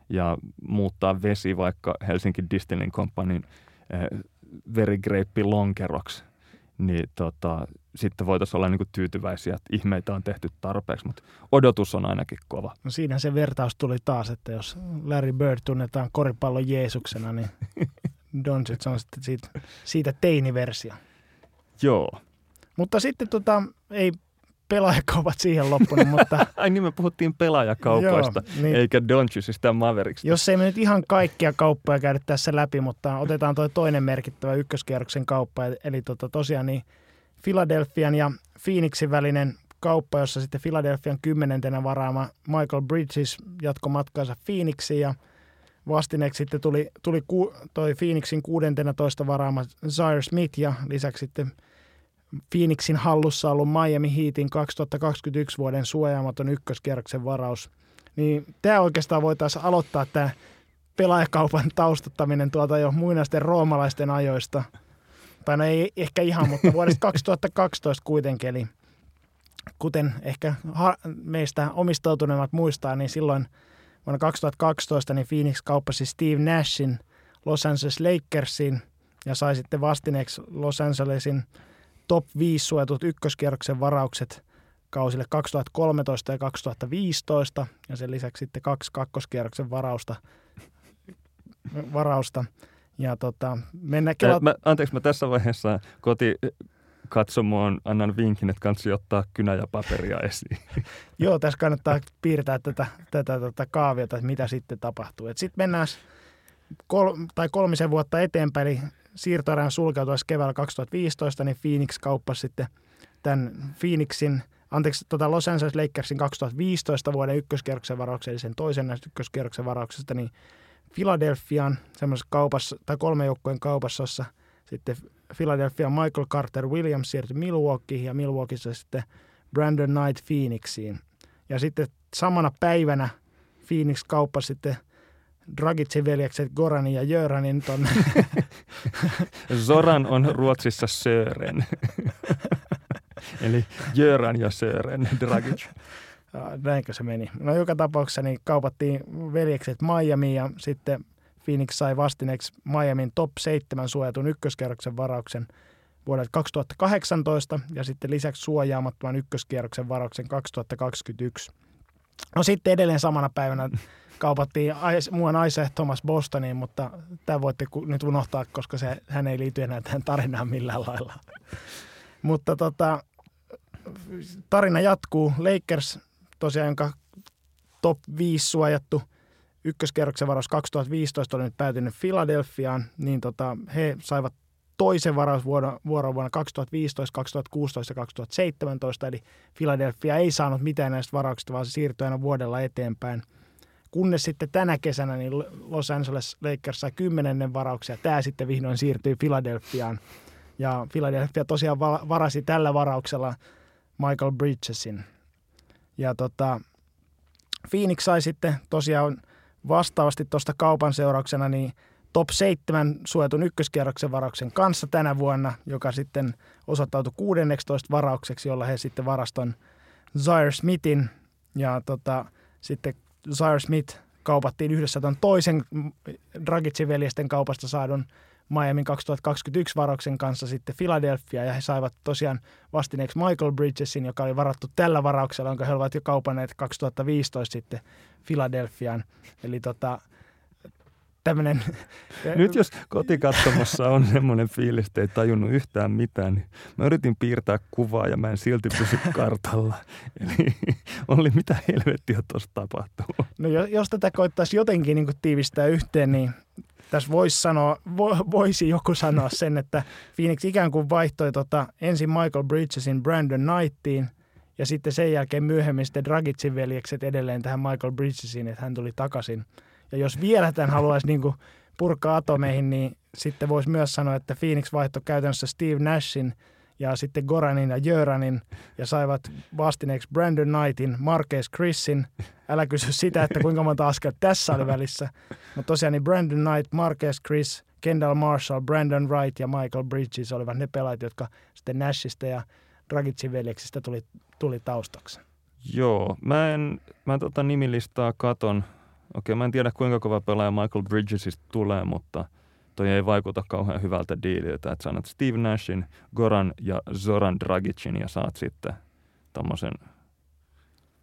ja muuttaa vesi vaikka Helsinki Distilling Companyn eh, verigrape lonkeroksi niin tota, sitten voitaisiin olla niin kuin tyytyväisiä, että ihmeitä on tehty tarpeeksi, mutta odotus on ainakin kova. No siinä se vertaus tuli taas, että jos Larry Bird tunnetaan koripallon Jeesuksena, niin Doncic on sitten siitä, siitä teiniversio. Joo. Mutta sitten tota, ei pelaajakaupat siihen loppunut, mutta... Ai niin, me puhuttiin pelaajakaupoista, Joo, niin, eikä Doncicista Mavericksista. Jos ei me nyt ihan kaikkia kauppoja käydä tässä läpi, mutta otetaan tuo toinen merkittävä ykköskierroksen kauppa, eli tota, tosiaan niin Philadelphian ja Phoenixin välinen kauppa, jossa sitten Philadelphian kymmenentenä varaama Michael Bridges jatko matkaansa Phoenixiin ja vastineeksi sitten tuli, tuli ku, toi Phoenixin 16 varaama Zaire Smith ja lisäksi sitten – Phoenixin hallussa ollut Miami Heatin 2021 vuoden suojaamaton ykköskierroksen varaus. Niin tämä oikeastaan voitaisiin aloittaa tämä pelaajakaupan taustattaminen tuolta jo muinaisten roomalaisten ajoista. Tai no ei ehkä ihan, mutta vuodesta 2012 kuitenkin. Eli kuten ehkä meistä omistautuneemmat muistaa, niin silloin vuonna 2012 niin Phoenix kauppasi Steve Nashin Los Angeles Lakersiin ja sai sitten vastineeksi Los Angelesin top 5 suojatut ykköskierroksen varaukset kausille 2013 ja 2015 ja sen lisäksi sitten kaksi kakkoskierroksen varausta. varausta. Ja tota, mennä kela... mä, anteeksi, mä tässä vaiheessa koti katsomoon annan vinkin, että kansi ottaa kynä ja paperia esiin. Joo, tässä kannattaa piirtää tätä, tätä, tätä kaaviota, että mitä sitten tapahtuu. Sitten mennään kol, tai kolmisen vuotta eteenpäin, eli siirtoerän sulkeutuessa keväällä 2015, niin Phoenix kauppasi sitten tämän Phoenixin, anteeksi, tota Los Angeles Lakersin 2015 vuoden ykköskierroksen varauksen, eli sen toisen näistä ykköskierroksen varauksesta, niin Philadelphiaan semmoisessa kaupassa, tai kolme joukkojen kaupassa, jossa sitten Philadelphia Michael Carter Williams siirtyi Milwaukeein ja Milwaukeeissa sitten Brandon Knight Phoenixiin. Ja sitten samana päivänä Phoenix kauppasi sitten Dragicin veljekset Goranin ja Jöranin tonne. Zoran on Ruotsissa Sören. Eli Jöran ja Sören, Dragic. Näinkö se meni? No joka tapauksessa niin kaupattiin veljekset Miami ja sitten Phoenix sai vastineeksi Miamin top 7 suojatun ykköskierroksen varauksen vuodelta 2018 ja sitten lisäksi suojaamattoman ykköskierroksen varauksen 2021. No sitten edelleen samana päivänä kaupattiin muun Isaiah Thomas Bostoniin, mutta tämä voitte nyt unohtaa, koska se, hän ei liity enää tähän tarinaan millään lailla. mutta tota, tarina jatkuu. Lakers tosiaan, jonka top 5 suojattu ykköskerroksen varaus 2015 oli nyt päätynyt Filadelfiaan, niin tota, he saivat toisen varausvuoron vuonna 2015, 2016 ja 2017, eli Philadelphia ei saanut mitään näistä varauksista, vaan se siirtyi aina vuodella eteenpäin – Kunnes sitten tänä kesänä niin Los Angeles Lakers sai kymmenennen varauksia. Tämä sitten vihdoin siirtyi Philadelphiaan. Ja Philadelphia tosiaan varasi tällä varauksella Michael Bridgesin. Ja tota, Phoenix sai sitten tosiaan vastaavasti tuosta kaupan seurauksena niin top 7 suojatun ykköskierroksen varauksen kanssa tänä vuonna, joka sitten osoittautui 16 varaukseksi, jolla he sitten varaston Zaire Smithin ja tota, sitten Zaire Smith kaupattiin yhdessä ton toisen Dragicin veljesten kaupasta saadun Miamin 2021 varauksen kanssa sitten Philadelphia ja he saivat tosiaan vastineeksi Michael Bridgesin, joka oli varattu tällä varauksella, jonka he olivat jo kaupanneet 2015 sitten Philadelphiaan. Eli tota, tämmöinen... Nyt jos kotikatsomossa on semmoinen fiilis, että ei tajunnut yhtään mitään, niin mä yritin piirtää kuvaa ja mä en silti pysy kartalla. Eli oli mitä helvettiä tuossa tapahtuu. No jos tätä koittaisi jotenkin niin tiivistää yhteen, niin tässä voisi sanoa, vo, voisi joku sanoa sen, että Phoenix ikään kuin vaihtoi tota, ensin Michael Bridgesin Brandon Knightiin ja sitten sen jälkeen myöhemmin sitten Dragicin veljekset edelleen tähän Michael Bridgesiin, että hän tuli takaisin – ja jos vielä tämän haluaisi niin kuin purkaa atomeihin, niin sitten voisi myös sanoa, että Phoenix vaihtoi käytännössä Steve Nashin ja sitten Goranin ja Jöranin ja saivat vastineeksi Brandon Knightin, Marques Chrisin. Älä kysy sitä, että kuinka monta askel tässä oli välissä. Mutta tosiaan niin Brandon Knight, Marques Chris, Kendall Marshall, Brandon Wright ja Michael Bridges olivat ne pelaajat, jotka sitten Nashista ja Dragicin veljeksistä tuli, tuli taustaksi. Joo, mä en, mä tota nimilistaa katon Okei, mä en tiedä kuinka kova pelaaja Michael Bridgesista tulee, mutta toi ei vaikuta kauhean hyvältä diililtä, että sanot Steve Nashin, Goran ja Zoran Dragicin ja saat sitten tommosen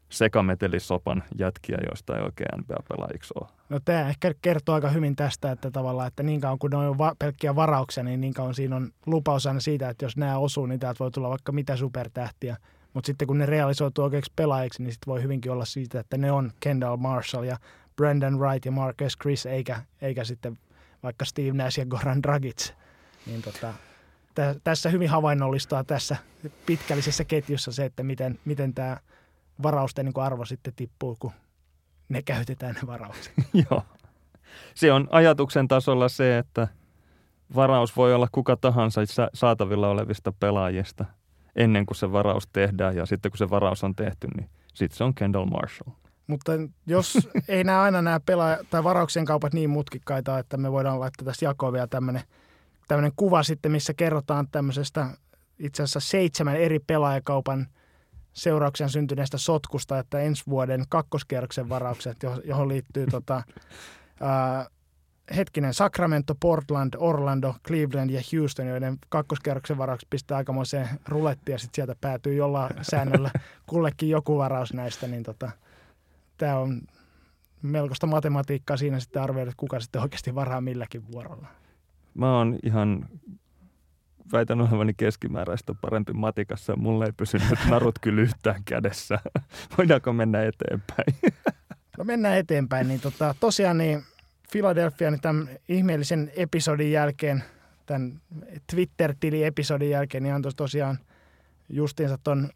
sekametelisopan jätkiä, joista ei oikein NBA-pelaajiksi ole. No tämä ehkä kertoo aika hyvin tästä, että tavallaan, että niin kauan kun ne on va- pelkkiä varauksia, niin niin kauan siinä on lupaus aina siitä, että jos nämä osuu, niin täältä voi tulla vaikka mitä supertähtiä. Mutta sitten kun ne realisoituu oikeiksi pelaajiksi, niin sitten voi hyvinkin olla siitä, että ne on Kendall Marshall ja Brandon Wright ja Marcus Chris, eikä, eikä sitten vaikka Steve Nash ja Goran Dragic. Niin tota, tä, tässä hyvin havainnollistaa tässä pitkällisessä ketjussa se, että miten, miten tämä varausten niin arvo sitten tippuu, kun ne käytetään ne varaukset. Joo. Se on ajatuksen tasolla se, että varaus voi olla kuka tahansa saatavilla olevista pelaajista ennen kuin se varaus tehdään ja sitten kun se varaus on tehty, niin sitten se on Kendall Marshall. Mutta jos ei nämä aina nämä pelaaja- tai varauksien kaupat niin mutkikkaita, että me voidaan laittaa tässä jakoon vielä tämmöinen, tämmöinen kuva sitten, missä kerrotaan tämmöisestä itse asiassa seitsemän eri pelaajakaupan seurauksen syntyneestä sotkusta, että ensi vuoden kakkoskierroksen varaukset, johon liittyy tota, ää, hetkinen Sacramento, Portland, Orlando, Cleveland ja Houston, joiden kakkoskerroksen varaukset pistää aikamoiseen rulettiin ja sitten sieltä päätyy jollain säännöllä kullekin joku varaus näistä, niin tota, tämä on melkoista matematiikkaa siinä sitten arvioida, että kuka sitten oikeasti varaa milläkin vuorolla. Mä oon ihan väitän olevani keskimääräistä parempi matikassa. Mulle ei pysynyt narut kyllä yhtään kädessä. Voidaanko mennä eteenpäin? no mennään eteenpäin. Niin tota, tosiaan niin Philadelphia niin tämän ihmeellisen episodin jälkeen, tämän Twitter-tili-episodin jälkeen, niin antoi tosiaan justiinsa tuon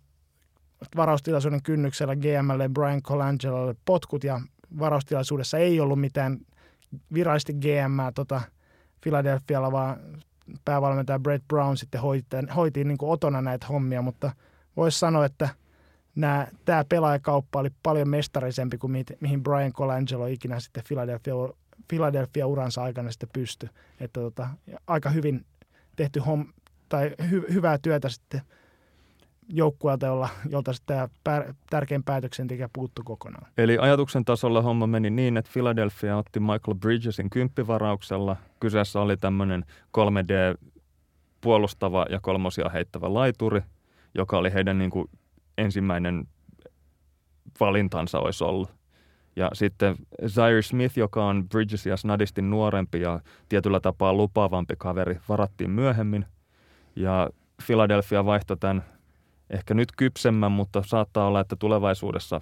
varaustilaisuuden kynnyksellä GMlle Brian Colangelolle potkut ja varaustilaisuudessa ei ollut mitään virallisesti GM tota Philadelphialla, vaan päävalmentaja Brett Brown sitten hoiti, hoiti niin kuin otona näitä hommia, mutta voisi sanoa, että nämä, tämä pelaajakauppa oli paljon mestarisempi kuin mihin Brian Colangelo ikinä sitten Philadelphia, Philadelphia uransa aikana sitten pystyi. Että tota, aika hyvin tehty homm, tai hy, hyvää työtä sitten – joukkueelta, jolla, jolta tämä pär, tärkein päätöksentekijä puuttu kokonaan. Eli ajatuksen tasolla homma meni niin, että Philadelphia otti Michael Bridgesin kymppivarauksella. Kyseessä oli tämmöinen 3D puolustava ja kolmosia heittävä laituri, joka oli heidän niin kuin ensimmäinen valintansa olisi ollut. Ja sitten Zaire Smith, joka on Bridgesia snadisti nuorempi ja tietyllä tapaa lupaavampi kaveri, varattiin myöhemmin. Ja Philadelphia vaihtoi tämän ehkä nyt kypsemmän, mutta saattaa olla, että tulevaisuudessa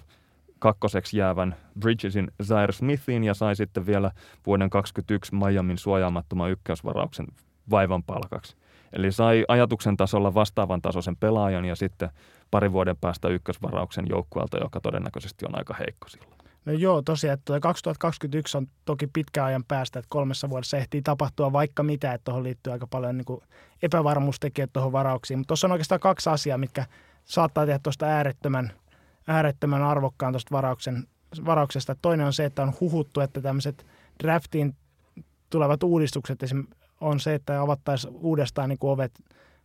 kakkoseksi jäävän Bridgesin Zaire Smithin ja sai sitten vielä vuoden 2021 Miamin suojaamattoman ykkösvarauksen vaivan palkaksi. Eli sai ajatuksen tasolla vastaavan tasoisen pelaajan ja sitten pari vuoden päästä ykkösvarauksen joukkueelta, joka todennäköisesti on aika heikko silloin. No joo, tosiaan, että 2021 on toki pitkä ajan päästä, että kolmessa vuodessa ehtii tapahtua vaikka mitä, että tuohon liittyy aika paljon niin kuin epävarmuustekijät tuohon varauksiin. Mutta tuossa on oikeastaan kaksi asiaa, mitkä saattaa tehdä tuosta äärettömän, äärettömän arvokkaan tuosta varauksen, varauksesta. Toinen on se, että on huhuttu, että tämmöiset draftiin tulevat uudistukset on se, että avattaisiin uudestaan niin kuin ovet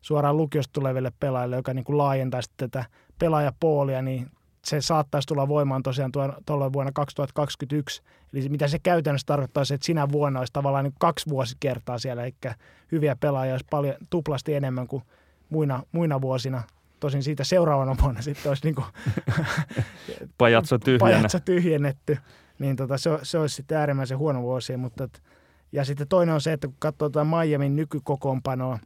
suoraan lukiosta tuleville pelaajille, joka niin kuin laajentaisi tätä pelaajapoolia, niin se saattaisi tulla voimaan tosiaan tuolla vuonna 2021. Eli mitä se käytännössä tarkoittaa, että sinä vuonna olisi tavallaan niin kaksi vuosikertaa siellä, eli hyviä pelaajia olisi paljon tuplasti enemmän kuin muina, muina vuosina. Tosin siitä seuraavana vuonna sitten olisi niin kuin pajatso, pajatso tyhjennetty. Niin tota, se, se olisi sitten äärimmäisen huono vuosi. Mutta, ja sitten toinen on se, että kun katsoo tuota Miamin nykykokoonpanoa,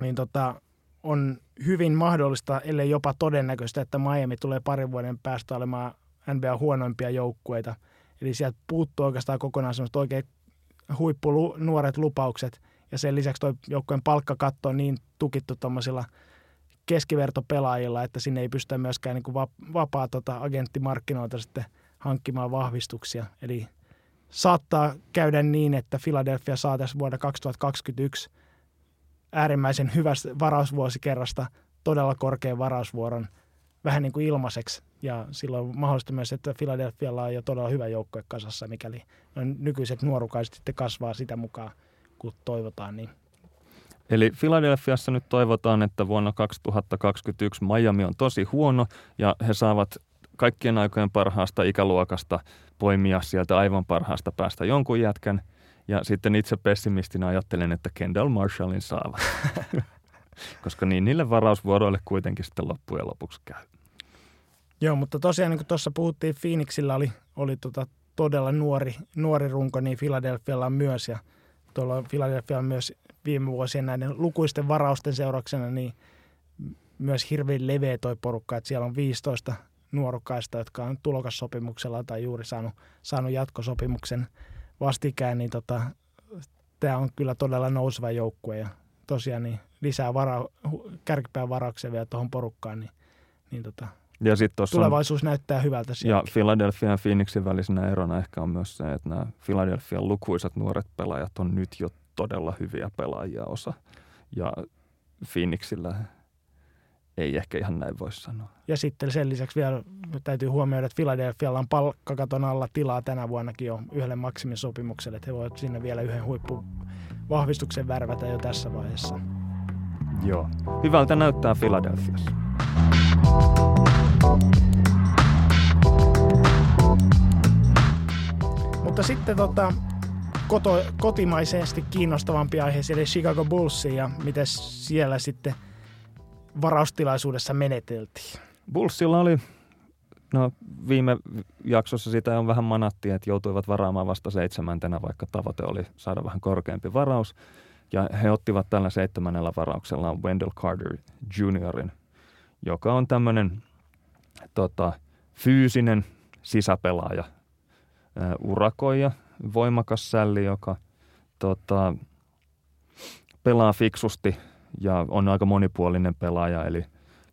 niin tota, on hyvin mahdollista, ellei jopa todennäköistä, että Miami tulee parin vuoden päästä olemaan NBA huonoimpia joukkueita. Eli sieltä puuttuu oikeastaan kokonaan semmoista oikein huippu nuoret lupaukset. Ja sen lisäksi tuo joukkueen palkkakatto on niin tukittu tuommoisilla keskivertopelaajilla, että sinne ei pystytä myöskään niin kuin vapaa tota, agenttimarkkinoilta sitten hankkimaan vahvistuksia. Eli saattaa käydä niin, että Philadelphia saa tässä vuonna 2021 – äärimmäisen hyvästä varausvuosikerrasta todella korkean varausvuoron vähän niin kuin ilmaiseksi. Ja silloin mahdollista myös, että Philadelphialla on jo todella hyvä joukkue kasassa, mikäli nykyiset nuorukaiset sitten kasvaa sitä mukaan, kun toivotaan. Niin. Eli Philadelphiassa nyt toivotaan, että vuonna 2021 Miami on tosi huono ja he saavat kaikkien aikojen parhaasta ikäluokasta poimia sieltä aivan parhaasta päästä jonkun jätkän – ja sitten itse pessimistinä ajattelen, että Kendall Marshallin saavat. Koska niin niille varausvuoroille kuitenkin sitten loppujen lopuksi käy. Joo, mutta tosiaan niin kuin tuossa puhuttiin, Phoenixilla oli, oli tota todella nuori, nuori runko, niin Philadelphialla on myös. Ja tuolla Philadelphia on myös viime vuosien näiden lukuisten varausten seurauksena niin myös hirveän leveä toi porukka, että siellä on 15 nuorukkaista, jotka on tulokassopimuksella tai juuri saanut, saanut jatkosopimuksen – vastikään, niin tota, tämä on kyllä todella nouseva joukkue ja tosiaan niin lisää vara, kärkipään varauksia vielä tuohon porukkaan, niin, niin tota, ja sit tulevaisuus on, näyttää hyvältä siellä. Ja Philadelphia ja Phoenixin välisenä erona ehkä on myös se, että nämä Philadelphian lukuisat nuoret pelaajat on nyt jo todella hyviä pelaajia osa. Ja Phoenixillä ei ehkä ihan näin voi sanoa. Ja sitten sen lisäksi vielä täytyy huomioida, että Philadelphialla on palkkakaton alla tilaa tänä vuonnakin jo yhdelle maksimisopimukselle, että he voivat sinne vielä yhden huippuvahvistuksen värvätä jo tässä vaiheessa. Joo. Hyvältä näyttää Philadelphiassa. Mutta sitten tota, koto, kotimaisesti kiinnostavampi aihe, eli Chicago Bulls ja miten siellä sitten varaustilaisuudessa meneteltiin. Bullsilla oli, no viime jaksossa sitä on vähän manatti, että joutuivat varaamaan vasta seitsemäntenä, vaikka tavoite oli saada vähän korkeampi varaus. Ja he ottivat tällä seitsemännellä varauksella Wendell Carter Juniorin, joka on tämmöinen tota, fyysinen sisäpelaaja, urakoija, voimakas sälli, joka tota, pelaa fiksusti ja on aika monipuolinen pelaaja, eli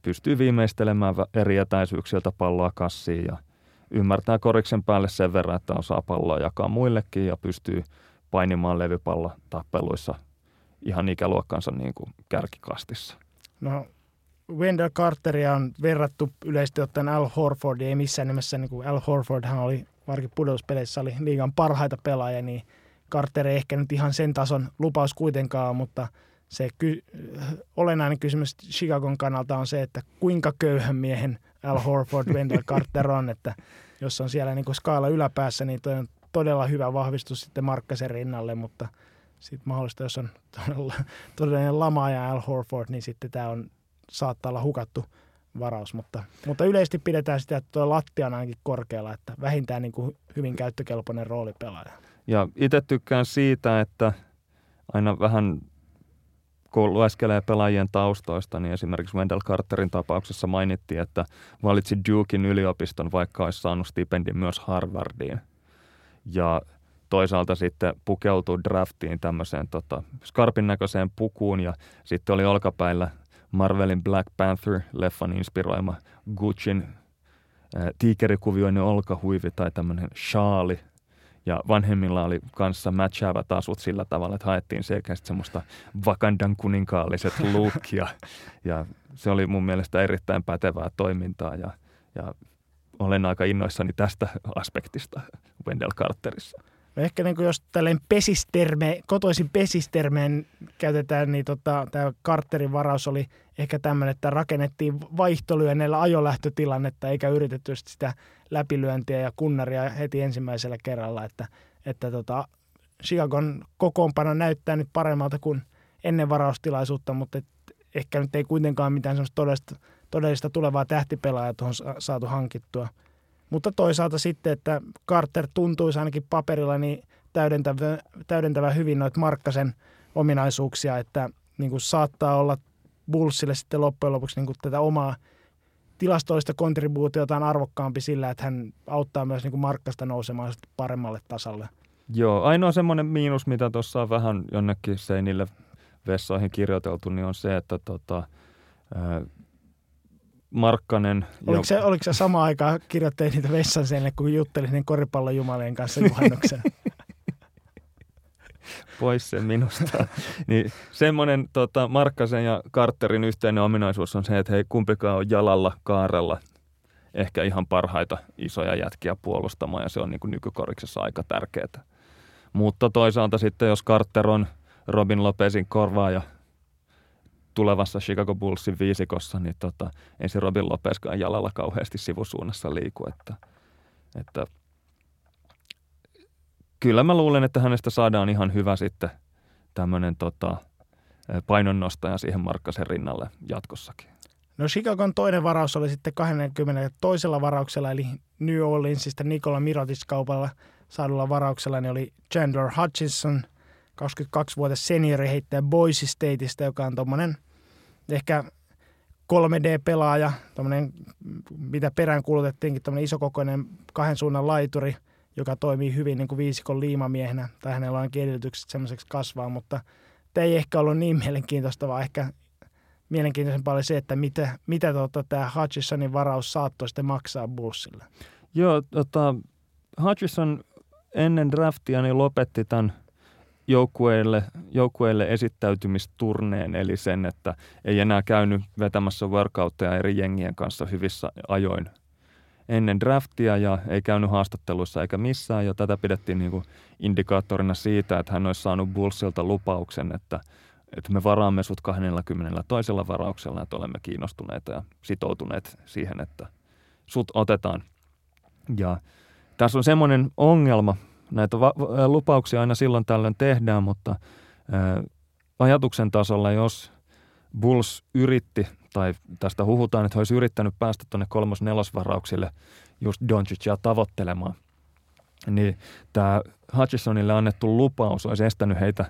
pystyy viimeistelemään eri etäisyyksiltä palloa kassiin ja ymmärtää koriksen päälle sen verran, että osaa palloa jakaa muillekin ja pystyy painimaan levypallo tappeluissa ihan ikäluokkansa niin kuin kärkikastissa. No Wendell Carteria on verrattu yleisesti ottaen Al Horford, ei missään nimessä, niin kuin Al Horfordhan oli varsinkin pudotuspeleissä oli liigan parhaita pelaajia, niin Carter ei ehkä nyt ihan sen tason lupaus kuitenkaan, mutta se ky- olennainen kysymys Chicagon kannalta on se, että kuinka köyhän miehen Al Horford Wendell Carter on, että jos on siellä niin kuin skaala yläpäässä, niin toi on todella hyvä vahvistus sitten Markkasen rinnalle, mutta sitten mahdollista, jos on todella, todellinen lama ja Al Horford, niin sitten tämä on, saattaa olla hukattu varaus, mutta, mutta yleisesti pidetään sitä, että tuo lattia on ainakin korkealla, että vähintään niin kuin hyvin käyttökelpoinen roolipelaaja. Ja itse tykkään siitä, että aina vähän kun lueskelee pelaajien taustoista, niin esimerkiksi Wendell Carterin tapauksessa mainittiin, että valitsi Dukein yliopiston, vaikka olisi saanut stipendin myös Harvardiin. Ja toisaalta sitten pukeutui draftiin tämmöiseen tota, skarpin näköiseen pukuun ja sitten oli olkapäillä Marvelin Black Panther-leffan inspiroima Gucciin tiikerikuvioinen olkahuivi tai tämmöinen shaali. Ja vanhemmilla oli kanssa matchaavat asut sillä tavalla, että haettiin selkeästi semmoista Wakandan kuninkaalliset lookia. Ja se oli mun mielestä erittäin pätevää toimintaa ja, ja olen aika innoissani tästä aspektista Wendell Carterissa. No ehkä niin kuin jos tällainen pesisterme, kotoisin pesistermeen käytetään, niin tota, tämä Carterin varaus oli ehkä tämmöinen, että rakennettiin vaihtolyönneillä ajolähtötilannetta eikä yritetty sitä läpilyöntiä ja kunnaria heti ensimmäisellä kerralla, että, että tota, Chicagon kokoonpano näyttää nyt paremmalta kuin ennen varaustilaisuutta, mutta et ehkä nyt ei kuitenkaan mitään todellista, todellista tulevaa tähtipelaajaa tuohon saatu hankittua – mutta toisaalta sitten, että Carter tuntuisi ainakin paperilla niin täydentävä, täydentävä hyvin noita Markkasen ominaisuuksia, että niin kuin saattaa olla Bullsille sitten loppujen lopuksi niin kuin tätä omaa tilastollista kontribuutiota on arvokkaampi sillä, että hän auttaa myös niin kuin Markkasta nousemaan paremmalle tasalle. Joo, ainoa semmoinen miinus, mitä tuossa on vähän jonnekin seinille vessoihin kirjoiteltu, niin on se, että tota, Markkanen. Oliko, se, oliko se sama aika kirjoittein niitä vessan sen, kun juttelin niin koripallon jumalien kanssa juhannuksen? Pois sen minusta. niin semmoinen tota, Markkasen ja Carterin yhteinen ominaisuus on se, että he kumpikaan on jalalla kaarella ehkä ihan parhaita isoja jätkiä puolustamaan ja se on niin kuin nykykoriksessa aika tärkeää. Mutta toisaalta sitten jos Carter on Robin Lopezin korvaaja – tulevassa Chicago Bullsin viisikossa, niin tota, se Robin Lopeskaan jalalla kauheasti sivusuunnassa liiku. Että, että kyllä mä luulen, että hänestä saadaan ihan hyvä sitten tämmöinen tota, painonnostaja siihen Markkasen rinnalle jatkossakin. No Chicagon toinen varaus oli sitten 20 toisella varauksella, eli New Orleansista Nikola Mirotic-kaupalla saadulla varauksella, niin oli Chandler Hutchinson, 22-vuotias seniori heittäjä Boise Stateista, joka on tuommoinen – ehkä 3D-pelaaja, mitä perään kuulutettiinkin, tämmöinen isokokoinen kahden suunnan laituri, joka toimii hyvin niin kuin viisikon liimamiehenä, tai hänellä on edellytykset semmoiseksi kasvaa, mutta tämä ei ehkä ollut niin mielenkiintoista, vaan ehkä mielenkiintoisempaa oli se, että mitä, mitä tuota, tämä Hutchisonin varaus saattoi sitten maksaa Bullsille. Joo, tota, Hutchison ennen draftia niin lopetti tämän – joukkueille, joukkueille esittäytymisturneen, eli sen, että ei enää käynyt vetämässä workoutteja eri jengien kanssa hyvissä ajoin. Ennen draftia ja ei käynyt haastatteluissa eikä missään. Ja tätä pidettiin niin kuin indikaattorina siitä, että hän olisi saanut Bullsilta lupauksen, että, että me varaamme sut 20 toisella varauksella, että olemme kiinnostuneita ja sitoutuneet siihen, että sut otetaan. Ja tässä on semmoinen ongelma, näitä va- lupauksia aina silloin tällöin tehdään, mutta ää, ajatuksen tasolla, jos Bulls yritti, tai tästä huhutaan, että he olisi yrittänyt päästä tuonne kolmos-nelosvarauksille just Doncicia tavoittelemaan, niin tämä Hutchisonille annettu lupaus olisi estänyt heitä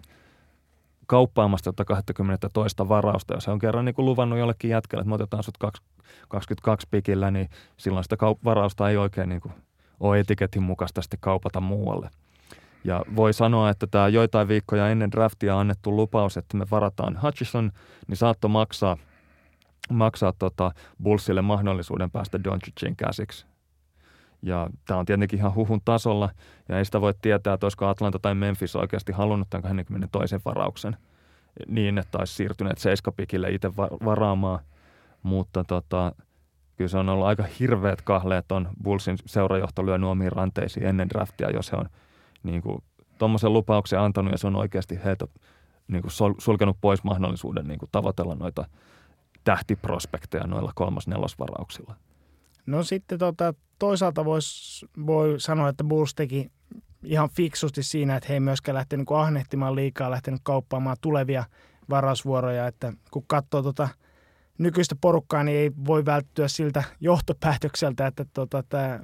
kauppaamasta 20 toista varausta. Jos he on kerran niin kuin luvannut jollekin jätkelle, että me otetaan sut 22 pikillä, niin silloin sitä varausta ei oikein niin kuin ole etiketin mukaista sitten kaupata muualle. Ja voi sanoa, että tämä joitain viikkoja ennen draftia annettu lupaus, että me varataan Hutchison, niin saattoi maksaa, maksaa tota Bullsille mahdollisuuden päästä Doncicin käsiksi. Ja tämä on tietenkin ihan huhun tasolla, ja ei sitä voi tietää, että olisiko Atlanta tai Memphis oikeasti halunnut tämän 22 varauksen niin, että olisi siirtyneet seiskapikille itse varaamaan. Mutta tota, kyllä se on ollut aika hirveät kahleet on Bullsin seurajohto lyönyt omiin ranteisiin ennen draftia, jos he on niin kuin, tuommoisen lupauksen antanut ja se on oikeasti heitä niin kuin sulkenut pois mahdollisuuden niin kuin, tavoitella noita tähtiprospekteja noilla kolmas-nelosvarauksilla. No sitten tota, toisaalta vois, voi sanoa, että Bulls teki ihan fiksusti siinä, että he ei myöskään lähtenyt niin ahnehtimaan liikaa, lähtenyt kauppaamaan tulevia varausvuoroja, että kun katsoo tota – nykyistä porukkaa, niin ei voi välttyä siltä johtopäätökseltä, että tota, tämä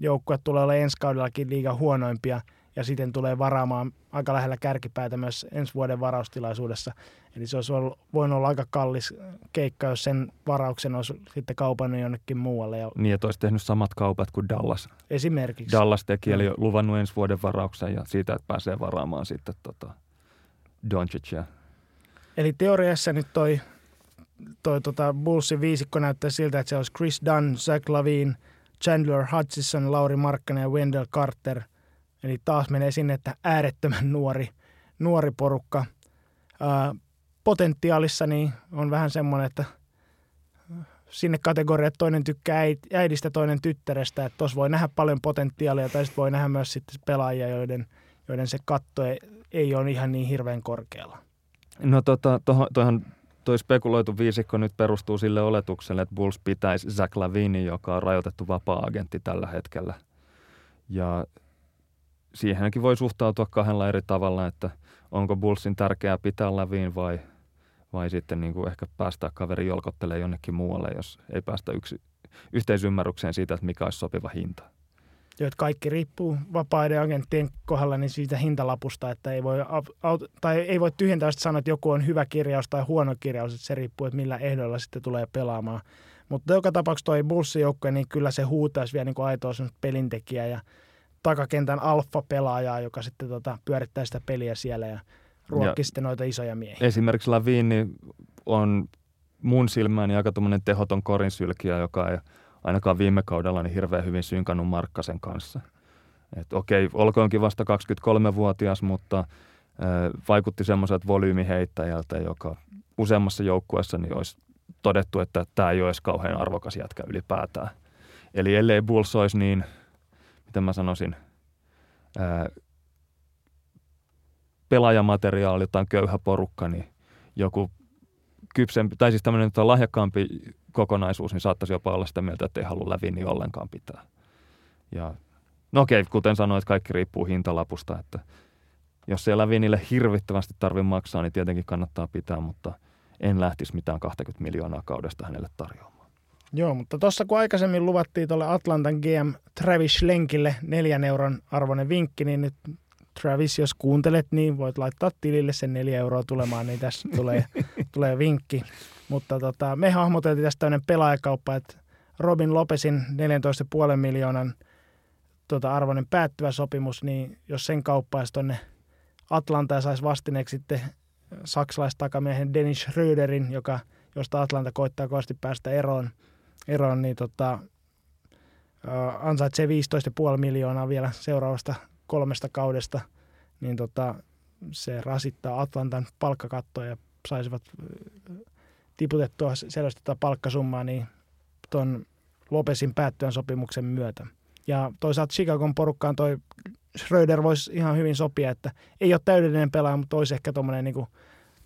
joukkue tulee olemaan ensi kaudellakin liiga huonoimpia ja sitten tulee varaamaan aika lähellä kärkipäätä myös ensi vuoden varaustilaisuudessa. Eli se olisi ollut, voinut olla aika kallis keikka, jos sen varauksen olisi sitten kaupannut jonnekin muualle. Ja... Niin, että olisi tehnyt samat kaupat kuin Dallas. Esimerkiksi. Dallas teki, eli luvannut ensi vuoden varauksen ja siitä, että pääsee varaamaan sitten tota Doncicia. Eli teoriassa nyt toi toi tota Bullsin viisikko näyttää siltä, että se olisi Chris Dunn, Zach Lavine, Chandler Hutchison, Lauri Markkanen ja Wendell Carter. Eli taas menee sinne, että äärettömän nuori, nuori porukka. Ää, potentiaalissa niin on vähän semmoinen, että sinne kategoriat toinen tykkää äidistä, toinen tyttärestä, että tuossa voi nähdä paljon potentiaalia tai sitten voi nähdä myös sitten pelaajia, joiden, joiden se katto ei, ei ole ihan niin hirveän korkealla. No tota, tohon, Tuo spekuloitu viisikko nyt perustuu sille oletukselle, että Bulls pitäisi Zach Lavini, joka on rajoitettu vapaa-agentti tällä hetkellä. Ja siihenkin voi suhtautua kahdella eri tavalla, että onko Bullsin tärkeää pitää Lavin vai, vai sitten niin kuin ehkä päästä kaveri jolkottelee jonnekin muualle, jos ei päästä yksi, yhteisymmärrykseen siitä, että mikä olisi sopiva hinta joita kaikki riippuu vapaiden agenttien kohdalla niin siitä hintalapusta, että ei voi, tai ei voi tyhjentää sanoa, että joku on hyvä kirjaus tai huono kirjaus, että se riippuu, että millä ehdoilla sitten tulee pelaamaan. Mutta joka tapauksessa toi Bullsin joukkue, niin kyllä se huutaisi vielä niin kuin aitoa pelintekijä ja takakentän alfa-pelaajaa, joka sitten tota, pyörittää sitä peliä siellä ja ruokkii sitten noita isoja miehiä. Esimerkiksi Lavini on mun silmäni aika tehoton korinsylkiä, joka ei ainakaan viime kaudella niin hirveän hyvin synkannut Markkasen kanssa. Et okei, olkoonkin vasta 23-vuotias, mutta äh, vaikutti semmoiselta volyymiheittäjältä, joka useammassa joukkueessa niin olisi todettu, että tämä ei ole edes kauhean arvokas jätkä ylipäätään. Eli ellei Bulls olisi niin, miten mä sanoisin, ää, pelaajamateriaali, jotain köyhä porukka, niin joku kypsempi, tai siis tämmöinen lahjakkaampi kokonaisuus, niin saattaisi jopa olla sitä mieltä, että ei halua lävini ollenkaan pitää. Ja no okei, kuten sanoit, kaikki riippuu hintalapusta, että jos siellä Lävinille hirvittävästi tarvitse maksaa, niin tietenkin kannattaa pitää, mutta en lähtisi mitään 20 miljoonaa kaudesta hänelle tarjoamaan. Joo, mutta tuossa kun aikaisemmin luvattiin tuolle Atlantan GM Travis Lenkille neljän euron arvoinen vinkki, niin nyt Travis, jos kuuntelet, niin voit laittaa tilille sen neljä euroa tulemaan, niin tässä tulee, tulee vinkki. Mutta tota, me hahmoteltiin tästä tämmöinen pelaajakauppa, että Robin Lopesin 14,5 miljoonan tota, arvoinen päättyvä sopimus, niin jos sen kauppaisi tuonne Atlanta ja saisi vastineeksi sitten saksalaistakamiehen Dennis Schröderin, joka, josta Atlanta koittaa kovasti päästä eroon, eroon niin tota, ansaitsee 15,5 miljoonaa vielä seuraavasta kolmesta kaudesta, niin tota, se rasittaa Atlantan palkkakattoa ja saisivat tiputettua selvästi tätä palkkasummaa, niin tuon Lopesin päättyön sopimuksen myötä. Ja toisaalta Chicagon porukkaan toi Schröder voisi ihan hyvin sopia, että ei ole täydellinen pelaaja, mutta olisi ehkä tuommoinen niin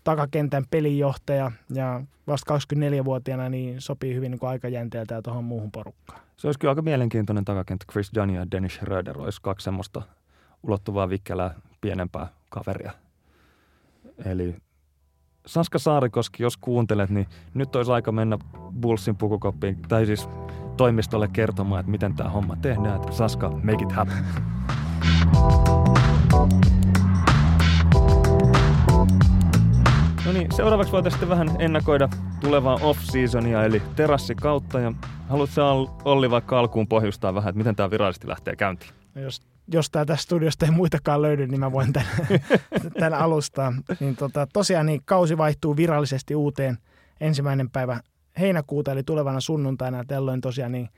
takakentän pelinjohtaja ja vasta 24-vuotiaana niin sopii hyvin niin aikajänteeltä ja tuohon muuhun porukkaan. Se olisi kyllä aika mielenkiintoinen takakenttä. Chris Dunn ja Dennis Schröder olisi kaksi semmoista ulottuvaa vikkelää pienempää kaveria. Eli Saska Saarikoski, jos kuuntelet, niin nyt olisi aika mennä Bullsin pukukoppiin, tai siis toimistolle kertomaan, että miten tämä homma tehdään. Että Saska, make it happen. No niin, seuraavaksi voitaisiin sitten vähän ennakoida tulevaa off-seasonia, eli terrassikautta. Ja haluatko Olli vaikka alkuun pohjustaa vähän, että miten tämä virallisesti lähtee käyntiin? No jos, jos tästä studiosta ei muitakaan löydy, niin mä voin tämän, tämän alustaa. Niin tota, tosiaan niin kausi vaihtuu virallisesti uuteen ensimmäinen päivä heinäkuuta, eli tulevana sunnuntaina. Tällöin tosiaan niin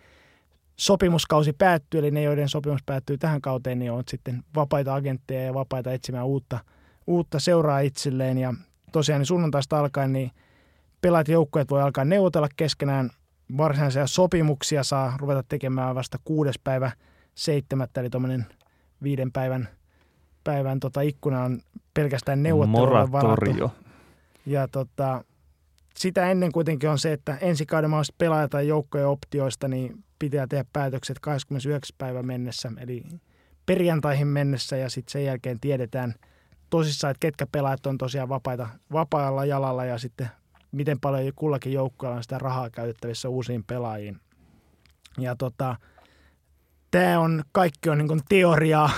sopimuskausi päättyy, eli ne, joiden sopimus päättyy tähän kauteen, niin on sitten vapaita agentteja ja vapaita etsimään uutta, uutta seuraa itselleen. Ja tosiaan niin sunnuntaista alkaen niin pelaat joukkueet voi alkaa neuvotella keskenään. Varsinaisia sopimuksia saa ruveta tekemään vasta kuudes päivä seitsemättä, eli tuommoinen viiden päivän, päivän tota, ikkuna on pelkästään neuvotteluille varattu. Ja tota, sitä ennen kuitenkin on se, että ensi kauden mahdolliset pelaajat tai joukkojen optioista, niin pitää tehdä päätökset 29. päivä mennessä, eli perjantaihin mennessä, ja sitten sen jälkeen tiedetään tosissaan, että ketkä pelaajat on tosiaan vapaita, vapaalla jalalla, ja sitten miten paljon kullakin joukkueella on sitä rahaa käytettävissä uusiin pelaajiin. Ja tota, tämä on, kaikki on niin kuin teoriaa,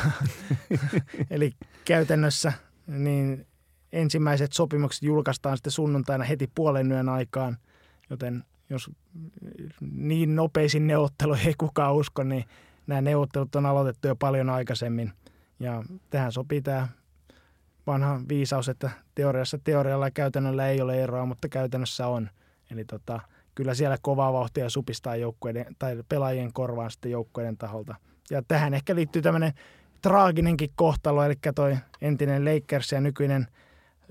eli käytännössä niin ensimmäiset sopimukset julkaistaan sitten sunnuntaina heti puolen yön aikaan, joten jos niin nopeisin neuvotteluihin ei kukaan usko, niin nämä neuvottelut on aloitettu jo paljon aikaisemmin. Ja tähän sopii tämä vanha viisaus, että teoriassa teorialla ja käytännöllä ei ole eroa, mutta käytännössä on. Eli tota, kyllä siellä kovaa vauhtia supistaa joukkueiden tai pelaajien korvaan sitten joukkueiden taholta. Ja tähän ehkä liittyy tämmöinen traaginenkin kohtalo, eli toi entinen Lakers ja nykyinen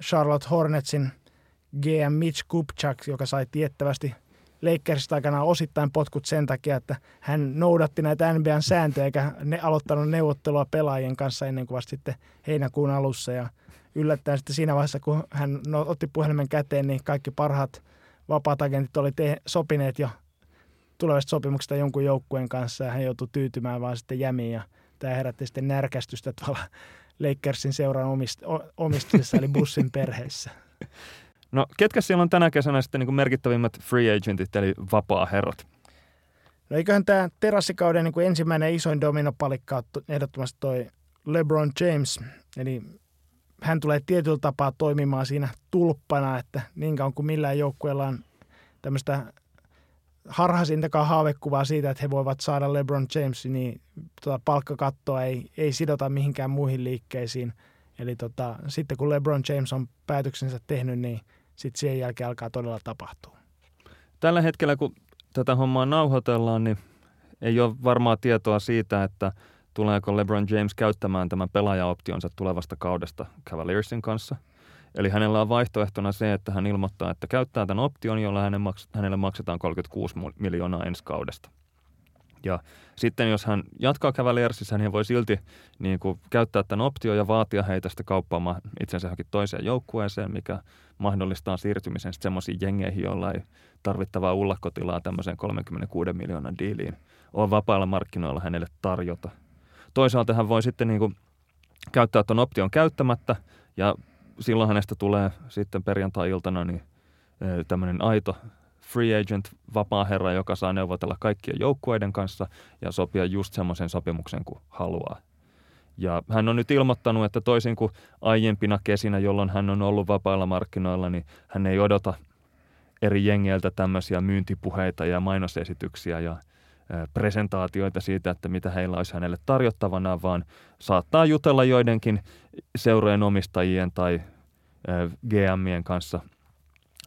Charlotte Hornetsin GM Mitch Kupchak, joka sai tiettävästi Lakersista aikana osittain potkut sen takia, että hän noudatti näitä NBAn sääntöjä eikä ne aloittanut neuvottelua pelaajien kanssa ennen kuin vasta sitten heinäkuun alussa. Ja yllättäen sitten siinä vaiheessa, kun hän no, otti puhelimen käteen, niin kaikki parhaat vapaat agentit oli te- sopineet jo tulevasta sopimuksesta jonkun joukkueen kanssa ja hän joutui tyytymään vaan sitten jämiin ja tämä herätti sitten närkästystä tuolla Lakersin seuran omist- omistuksessa eli bussin perheessä. No ketkä siellä on tänä kesänä sitten niin merkittävimmät free agentit eli vapaa herrat? No eiköhän tämä terassikauden niin kuin ensimmäinen isoin dominopalikka ehdottomasti toi LeBron James. Eli hän tulee tietyllä tapaa toimimaan siinä tulppana, että niin kauan kuin millään joukkueella on tämmöistä harhaisintakaan haavekuvaa siitä, että he voivat saada LeBron Jamesin, niin tota, palkkakattoa ei, ei sidota mihinkään muihin liikkeisiin. Eli tota, sitten kun LeBron James on päätöksensä tehnyt, niin sitten sen jälkeen alkaa todella tapahtua. Tällä hetkellä, kun tätä hommaa nauhoitellaan, niin ei ole varmaa tietoa siitä, että tuleeko LeBron James käyttämään tämän pelaajaoptionsa tulevasta kaudesta Cavaliersin kanssa. Eli hänellä on vaihtoehtona se, että hän ilmoittaa, että käyttää tämän option, jolla hänelle maksetaan 36 miljoonaa ensi kaudesta. Ja sitten jos hän jatkaa Cavaliersissa, niin hän voi silti niin kuin, käyttää tämän option ja vaatia heitä sitä kauppaamaan itsensä johonkin toiseen joukkueeseen, mikä mahdollistaa siirtymisen semmoisiin jengeihin, joilla ei tarvittavaa ullakkotilaa tämmöiseen 36 miljoonan diiliin on vapailla markkinoilla hänelle tarjota. Toisaalta hän voi sitten niin kuin, käyttää tuon option käyttämättä ja silloin hänestä tulee sitten perjantai-iltana niin, tämmöinen aito free agent, vapaa herra, joka saa neuvotella kaikkien joukkueiden kanssa ja sopia just semmoisen sopimuksen kuin haluaa. Ja hän on nyt ilmoittanut, että toisin kuin aiempina kesinä, jolloin hän on ollut vapailla markkinoilla, niin hän ei odota eri jengeiltä tämmöisiä myyntipuheita ja mainosesityksiä ja presentaatioita siitä, että mitä heillä olisi hänelle tarjottavana, vaan saattaa jutella joidenkin seurojen omistajien tai GMien kanssa –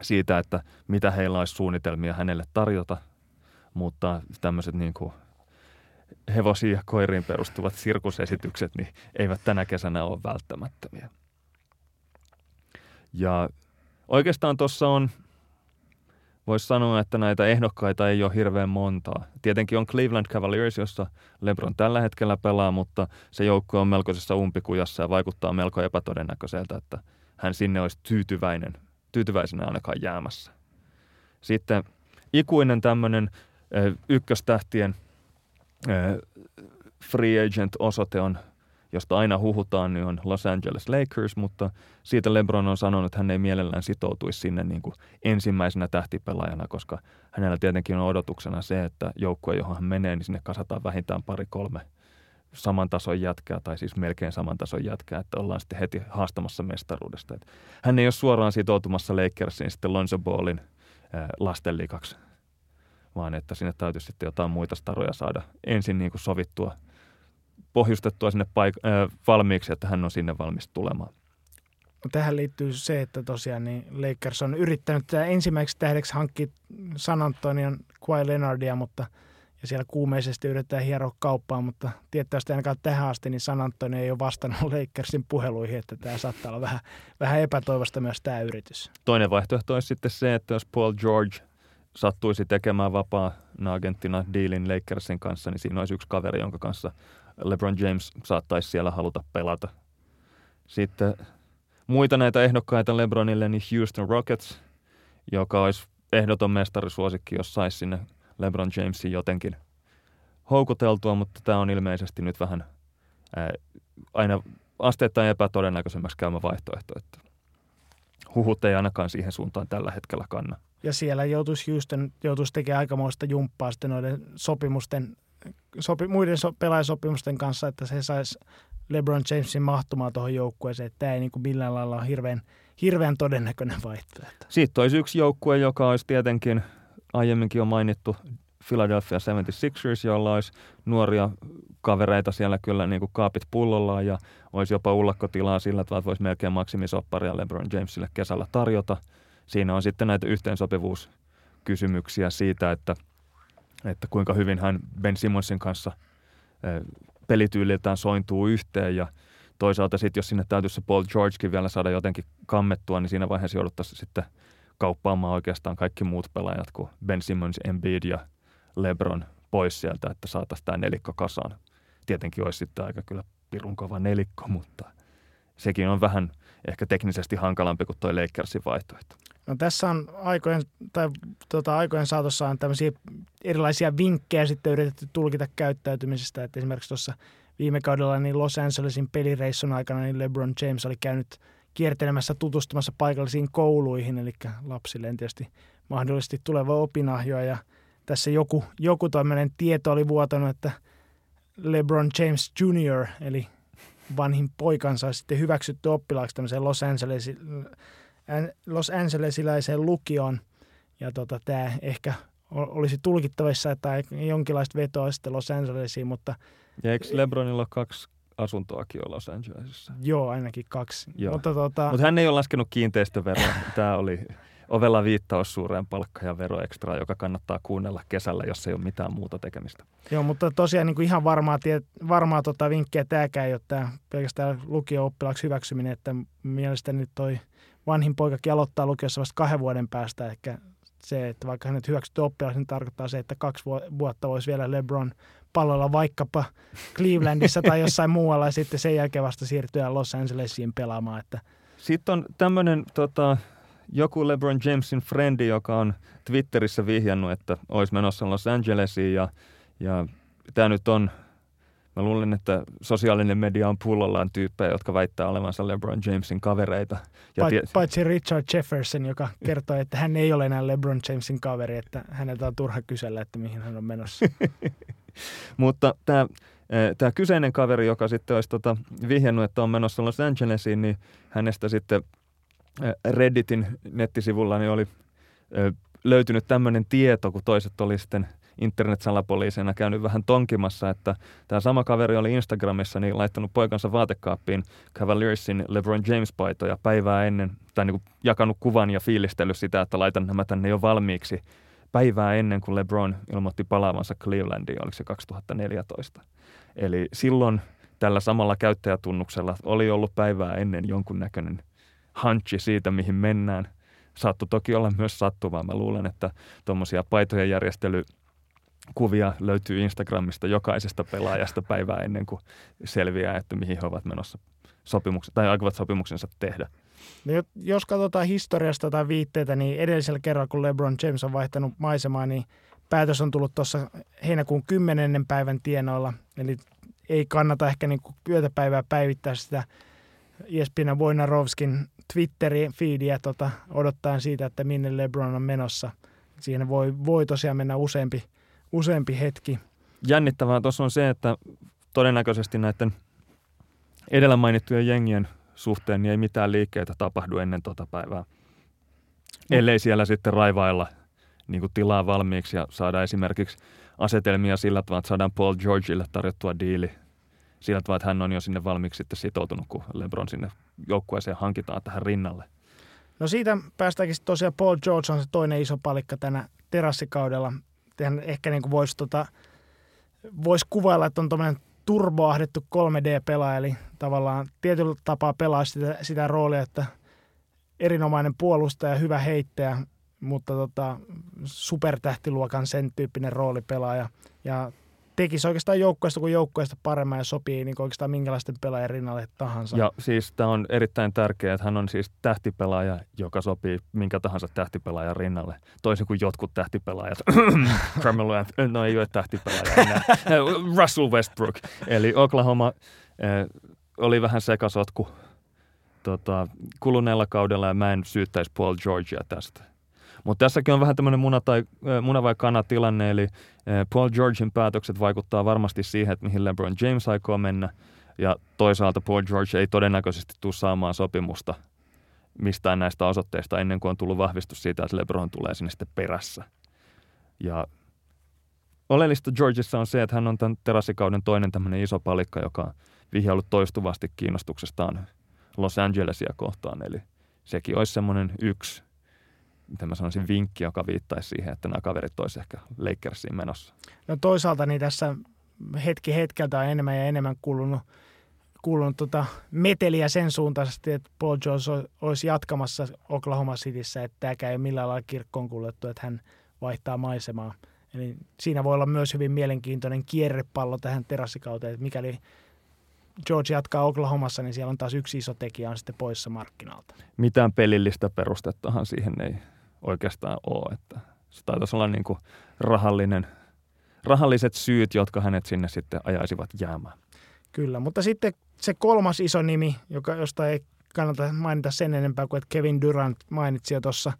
siitä, että mitä heillä olisi suunnitelmia hänelle tarjota, mutta tämmöiset niin kuin hevosiin ja koiriin perustuvat sirkusesitykset niin eivät tänä kesänä ole välttämättömiä. Ja oikeastaan tuossa on voisi sanoa, että näitä ehdokkaita ei ole hirveän montaa. Tietenkin on Cleveland Cavaliers, jossa LeBron tällä hetkellä pelaa, mutta se joukko on melkoisessa umpikujassa ja vaikuttaa melko epätodennäköiseltä, että hän sinne olisi tyytyväinen, tyytyväisenä ainakaan jäämässä. Sitten ikuinen tämmöinen ykköstähtien free agent-osoite on josta aina huhutaan, niin on Los Angeles Lakers, mutta siitä LeBron on sanonut, että hän ei mielellään sitoutuisi sinne niin kuin ensimmäisenä tähtipelaajana, koska hänellä tietenkin on odotuksena se, että joukkue, johon hän menee, niin sinne kasataan vähintään pari-kolme saman tason jätkää, tai siis melkein saman tason jätkää, että ollaan sitten heti haastamassa mestaruudesta. Että hän ei ole suoraan sitoutumassa Lakersiin sitten Lonzo Ballin lasten likaksi, vaan että sinne täytyy sitten jotain muita staroja saada ensin niin kuin sovittua – pohjustettua sinne paik- äh, valmiiksi, että hän on sinne valmis tulemaan. Tähän liittyy se, että tosiaan niin Lakers on yrittänyt ensimmäiseksi tähdeksi hankkia San Antonion Kawhi Leonardia, mutta ja siellä kuumeisesti yritetään hieroa kauppaa, mutta tietysti ainakaan tähän asti niin San Antonio ei ole vastannut Lakersin puheluihin, että tämä saattaa olla vähän, vähän epätoivosta myös tämä yritys. Toinen vaihtoehto olisi sitten se, että jos Paul George sattuisi tekemään vapaa agenttina dealin Lakersin kanssa, niin siinä olisi yksi kaveri, jonka kanssa LeBron James saattaisi siellä haluta pelata. Sitten muita näitä ehdokkaita LeBronille, niin Houston Rockets, joka olisi ehdoton mestarisuosikki, jos saisi sinne LeBron Jamesin jotenkin houkuteltua, mutta tämä on ilmeisesti nyt vähän ää, aina asteittain epätodennäköisemmäksi käymä vaihtoehto, että huhut ei ainakaan siihen suuntaan tällä hetkellä kanna. Ja siellä joutuisi Houston joutuisi tekemään aikamoista jumppaa sitten noiden sopimusten sopi, muiden so, pelaajasopimusten kanssa, että se saisi LeBron Jamesin mahtumaan tuohon joukkueeseen. Että tämä ei niin kuin millään lailla ole hirveän, hirveän todennäköinen vaihtoehto. Siitä olisi yksi joukkue, joka olisi tietenkin aiemminkin jo mainittu Philadelphia 76ers, jolla olisi nuoria kavereita siellä kyllä niin kuin kaapit pullollaan ja olisi jopa ullakkotilaa sillä, että voisi melkein maksimisopparia LeBron Jamesille kesällä tarjota. Siinä on sitten näitä yhteensopivuuskysymyksiä siitä, että – että kuinka hyvin hän Ben Simonsin kanssa pelityyliltään sointuu yhteen ja toisaalta sitten, jos sinne täytyisi se Paul Georgekin vielä saada jotenkin kammettua, niin siinä vaiheessa jouduttaisiin sitten kauppaamaan oikeastaan kaikki muut pelaajat kuin Ben Simmons, Embiid ja LeBron pois sieltä, että saataisiin tämä nelikko kasaan. Tietenkin olisi sitten aika kyllä pirun kova nelikko, mutta sekin on vähän ehkä teknisesti hankalampi kuin tuo Lakersin vaihtoehto. No tässä on aikojen, tai tuota, aikojen saatossa on tämmöisiä erilaisia vinkkejä sitten yritetty tulkita käyttäytymisestä. Että esimerkiksi tuossa viime kaudella niin Los Angelesin pelireissun aikana niin LeBron James oli käynyt kiertelemässä tutustumassa paikallisiin kouluihin, eli lapsille tietysti mahdollisesti tuleva opinahjoa. Ja tässä joku, joku tämmöinen tieto oli vuotanut, että LeBron James Jr., eli vanhin poikansa, on sitten hyväksytty oppilaaksi tämmöiseen Los Angelesin Los Angelesilaiseen lukioon. Ja tota, tämä ehkä olisi tulkittavissa, että jonkinlaista vetoa sitten Los Angelesiin, mutta... Ja eikö Lebronilla kaksi asuntoakin ole Los Angelesissa? Joo, ainakin kaksi. Joo. Mutta, tota... Mutta hän ei ole laskenut kiinteistöveroa. Tämä oli ovella viittaus suureen palkka- ja veroekstraa, joka kannattaa kuunnella kesällä, jos ei ole mitään muuta tekemistä. Joo, mutta tosiaan niin kuin ihan varmaa, tie, varmaa tota vinkkiä tämäkään ei ole tämä pelkästään lukio-oppilaaksi hyväksyminen, että mielestäni toi – vanhin poikakin aloittaa lukiossa vasta kahden vuoden päästä. Ehkä se, että vaikka hänet hyväksytty oppilas, niin tarkoittaa se, että kaksi vuotta voisi vielä LeBron pallolla vaikkapa Clevelandissa tai jossain muualla ja sitten sen jälkeen vasta siirtyä Los Angelesiin pelaamaan. Että. Sitten on tämmöinen tota, joku LeBron Jamesin frendi, joka on Twitterissä vihjannut, että olisi menossa Los Angelesiin ja, ja tämä nyt on Mä luulen, että sosiaalinen media on pullollaan tyyppejä, jotka väittää olevansa LeBron Jamesin kavereita. Ja tie- Paitsi Richard Jefferson, joka kertoo, että hän ei ole enää LeBron Jamesin kaveri, että häneltä on turha kysellä, että mihin hän on menossa. Mutta tämä Tämä kyseinen kaveri, joka sitten olisi tota vihjannut, että on menossa Los Angelesiin, niin hänestä sitten Redditin nettisivulla niin oli löytynyt tämmöinen tieto, kun toiset oli sitten – internet-salapoliisina käynyt vähän tonkimassa, että tämä sama kaveri oli Instagramissa niin laittanut poikansa vaatekaappiin Cavaliersin LeBron James-paitoja päivää ennen, tai niin jakanut kuvan ja fiilistellyt sitä, että laitan nämä tänne jo valmiiksi päivää ennen kuin LeBron ilmoitti palaavansa Clevelandiin, oliko se 2014. Eli silloin tällä samalla käyttäjätunnuksella oli ollut päivää ennen jonkunnäköinen hunchi siitä, mihin mennään. Sattu toki olla myös sattumaa. Mä luulen, että tuommoisia paitojen järjestely kuvia löytyy Instagramista jokaisesta pelaajasta päivää ennen kuin selviää, että mihin he ovat menossa sopimuksen, tai aikovat sopimuksensa tehdä. No, jos katsotaan historiasta tai viitteitä, niin edellisellä kerralla, kun LeBron James on vaihtanut maisemaa, niin päätös on tullut tuossa heinäkuun 10. päivän tienoilla. Eli ei kannata ehkä niin kuin yötäpäivää päivittää sitä ESPN Wojnarowskin Twitteri-feediä tota, odottaen siitä, että minne LeBron on menossa. Siihen voi, voi tosiaan mennä useampi, useampi hetki. Jännittävää tuossa on se, että todennäköisesti näiden edellä mainittujen jengien suhteen niin ei mitään liikkeitä tapahdu ennen tota päivää. No. Ellei siellä sitten raivailla niin kuin tilaa valmiiksi ja saada esimerkiksi asetelmia sillä tavalla, että saadaan Paul Georgeille tarjottua diili sillä tavalla, että hän on jo sinne valmiiksi sitten sitoutunut, kun LeBron sinne joukkueeseen hankitaan tähän rinnalle. No siitä päästäänkin tosiaan Paul George on se toinen iso palikka tänä terassikaudella. Hän ehkä niin kuin voisi tota, vois kuvailla, että on tuommoinen turboahdettu 3D-pelaaja, eli tavallaan tietyllä tapaa pelaa sitä, sitä roolia, että erinomainen puolustaja, hyvä heittäjä, mutta tota, supertähtiluokan sen tyyppinen roolipelaaja. Ja tekisi oikeastaan joukkueesta kuin joukkueesta paremmin ja sopii niin oikeastaan minkälaisten pelaajien rinnalle tahansa. Ja siis tämä on erittäin tärkeää, että hän on siis tähtipelaaja, joka sopii minkä tahansa tähtipelaajan rinnalle. Toisin kuin jotkut tähtipelaajat. Carmelo no ei ole tähtipelaaja enää. Russell Westbrook. Eli Oklahoma eh, oli vähän sekasotku tota, kuluneella kaudella ja mä en syyttäisi Paul Georgia tästä. Mutta tässäkin on vähän tämmöinen muna, tai, muna vai kana tilanne, eli Paul Georgein päätökset vaikuttaa varmasti siihen, että mihin LeBron James aikoo mennä, ja toisaalta Paul George ei todennäköisesti tule saamaan sopimusta mistään näistä osoitteista ennen kuin on tullut vahvistus siitä, että LeBron tulee sinne sitten perässä. Ja oleellista Georgeissa on se, että hän on tämän terassikauden toinen tämmöinen iso palikka, joka on vihjaillut toistuvasti kiinnostuksestaan Los Angelesia kohtaan. Eli sekin olisi semmoinen yksi miten mä sanoisin, vinkki, joka viittaisi siihen, että nämä kaverit olisi ehkä Lakersiin menossa? No toisaalta niin tässä hetki hetkeltä on enemmän ja enemmän kuulunut, kuulunut tota meteliä sen suuntaisesti, että Paul George olisi jatkamassa Oklahoma Cityssä, että tämäkään ei ole millään lailla kirkkoon kuljettu, että hän vaihtaa maisemaa. Eli siinä voi olla myös hyvin mielenkiintoinen kierrepallo tähän terassikauteen, että mikäli George jatkaa Oklahomassa, niin siellä on taas yksi iso tekijä on sitten poissa markkinalta. Mitään pelillistä perustettahan siihen ei oikeastaan ole. Että se taitaisi olla niin kuin rahallinen, rahalliset syyt, jotka hänet sinne sitten ajaisivat jäämään. Kyllä, mutta sitten se kolmas iso nimi, joka, josta ei kannata mainita sen enempää kuin, että Kevin Durant mainitsi jo tuossa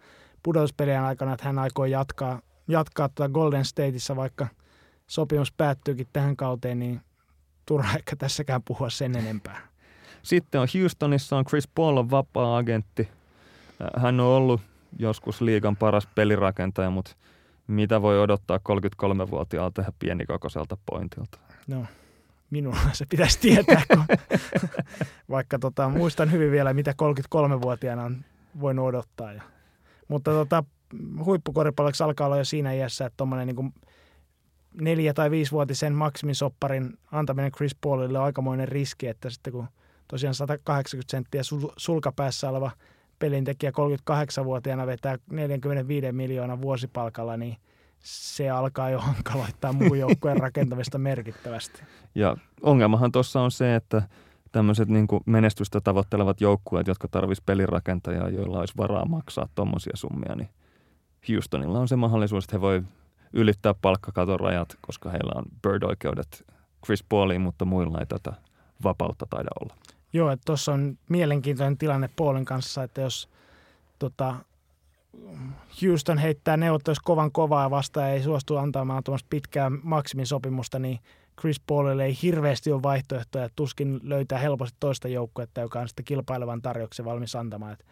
pudotuspelien aikana, että hän aikoo jatkaa, jatkaa tuota Golden Stateissa, vaikka sopimus päättyykin tähän kauteen, niin turha ehkä tässäkään puhua sen enempää. Sitten on Houstonissa on Chris Paul on vapaa-agentti. Hän on ollut joskus liigan paras pelirakentaja, mutta mitä voi odottaa 33-vuotiaalta ja pienikokoiselta pointilta? No, minulla se pitäisi tietää, kun vaikka tota, muistan hyvin vielä, mitä 33-vuotiaana on voinut odottaa. Ja, mutta tota, huippukoripalloksi alkaa olla jo siinä iässä, että tuommoinen niin neljä- tai viisivuotisen maksimisopparin antaminen Chris Paulille on aikamoinen riski, että sitten kun tosiaan 180 senttiä sulkapäässä oleva – pelintekijä 38-vuotiaana vetää 45 miljoonaa vuosipalkalla, niin se alkaa jo hankaloittaa muun joukkueen rakentamista merkittävästi. Ja ongelmahan tuossa on se, että tämmöiset niin menestystä tavoittelevat joukkueet, jotka tarvitsisivat pelirakentajaa, joilla olisi varaa maksaa tuommoisia summia, niin Houstonilla on se mahdollisuus, että he voi ylittää palkkakaton rajat, koska heillä on bird-oikeudet Chris Pauliin, mutta muilla ei tätä vapautta taida olla. Joo, että tuossa on mielenkiintoinen tilanne Paulin kanssa, että jos tota, Houston heittää neuvottelussa kovan kovaa vastaan ja ei suostu antamaan tuommoista pitkää maksimisopimusta, niin Chris Paulille ei hirveästi ole vaihtoehtoja, tuskin löytää helposti toista joukkuetta, joka on sitten kilpailevan tarjouksen valmis antamaan. Et,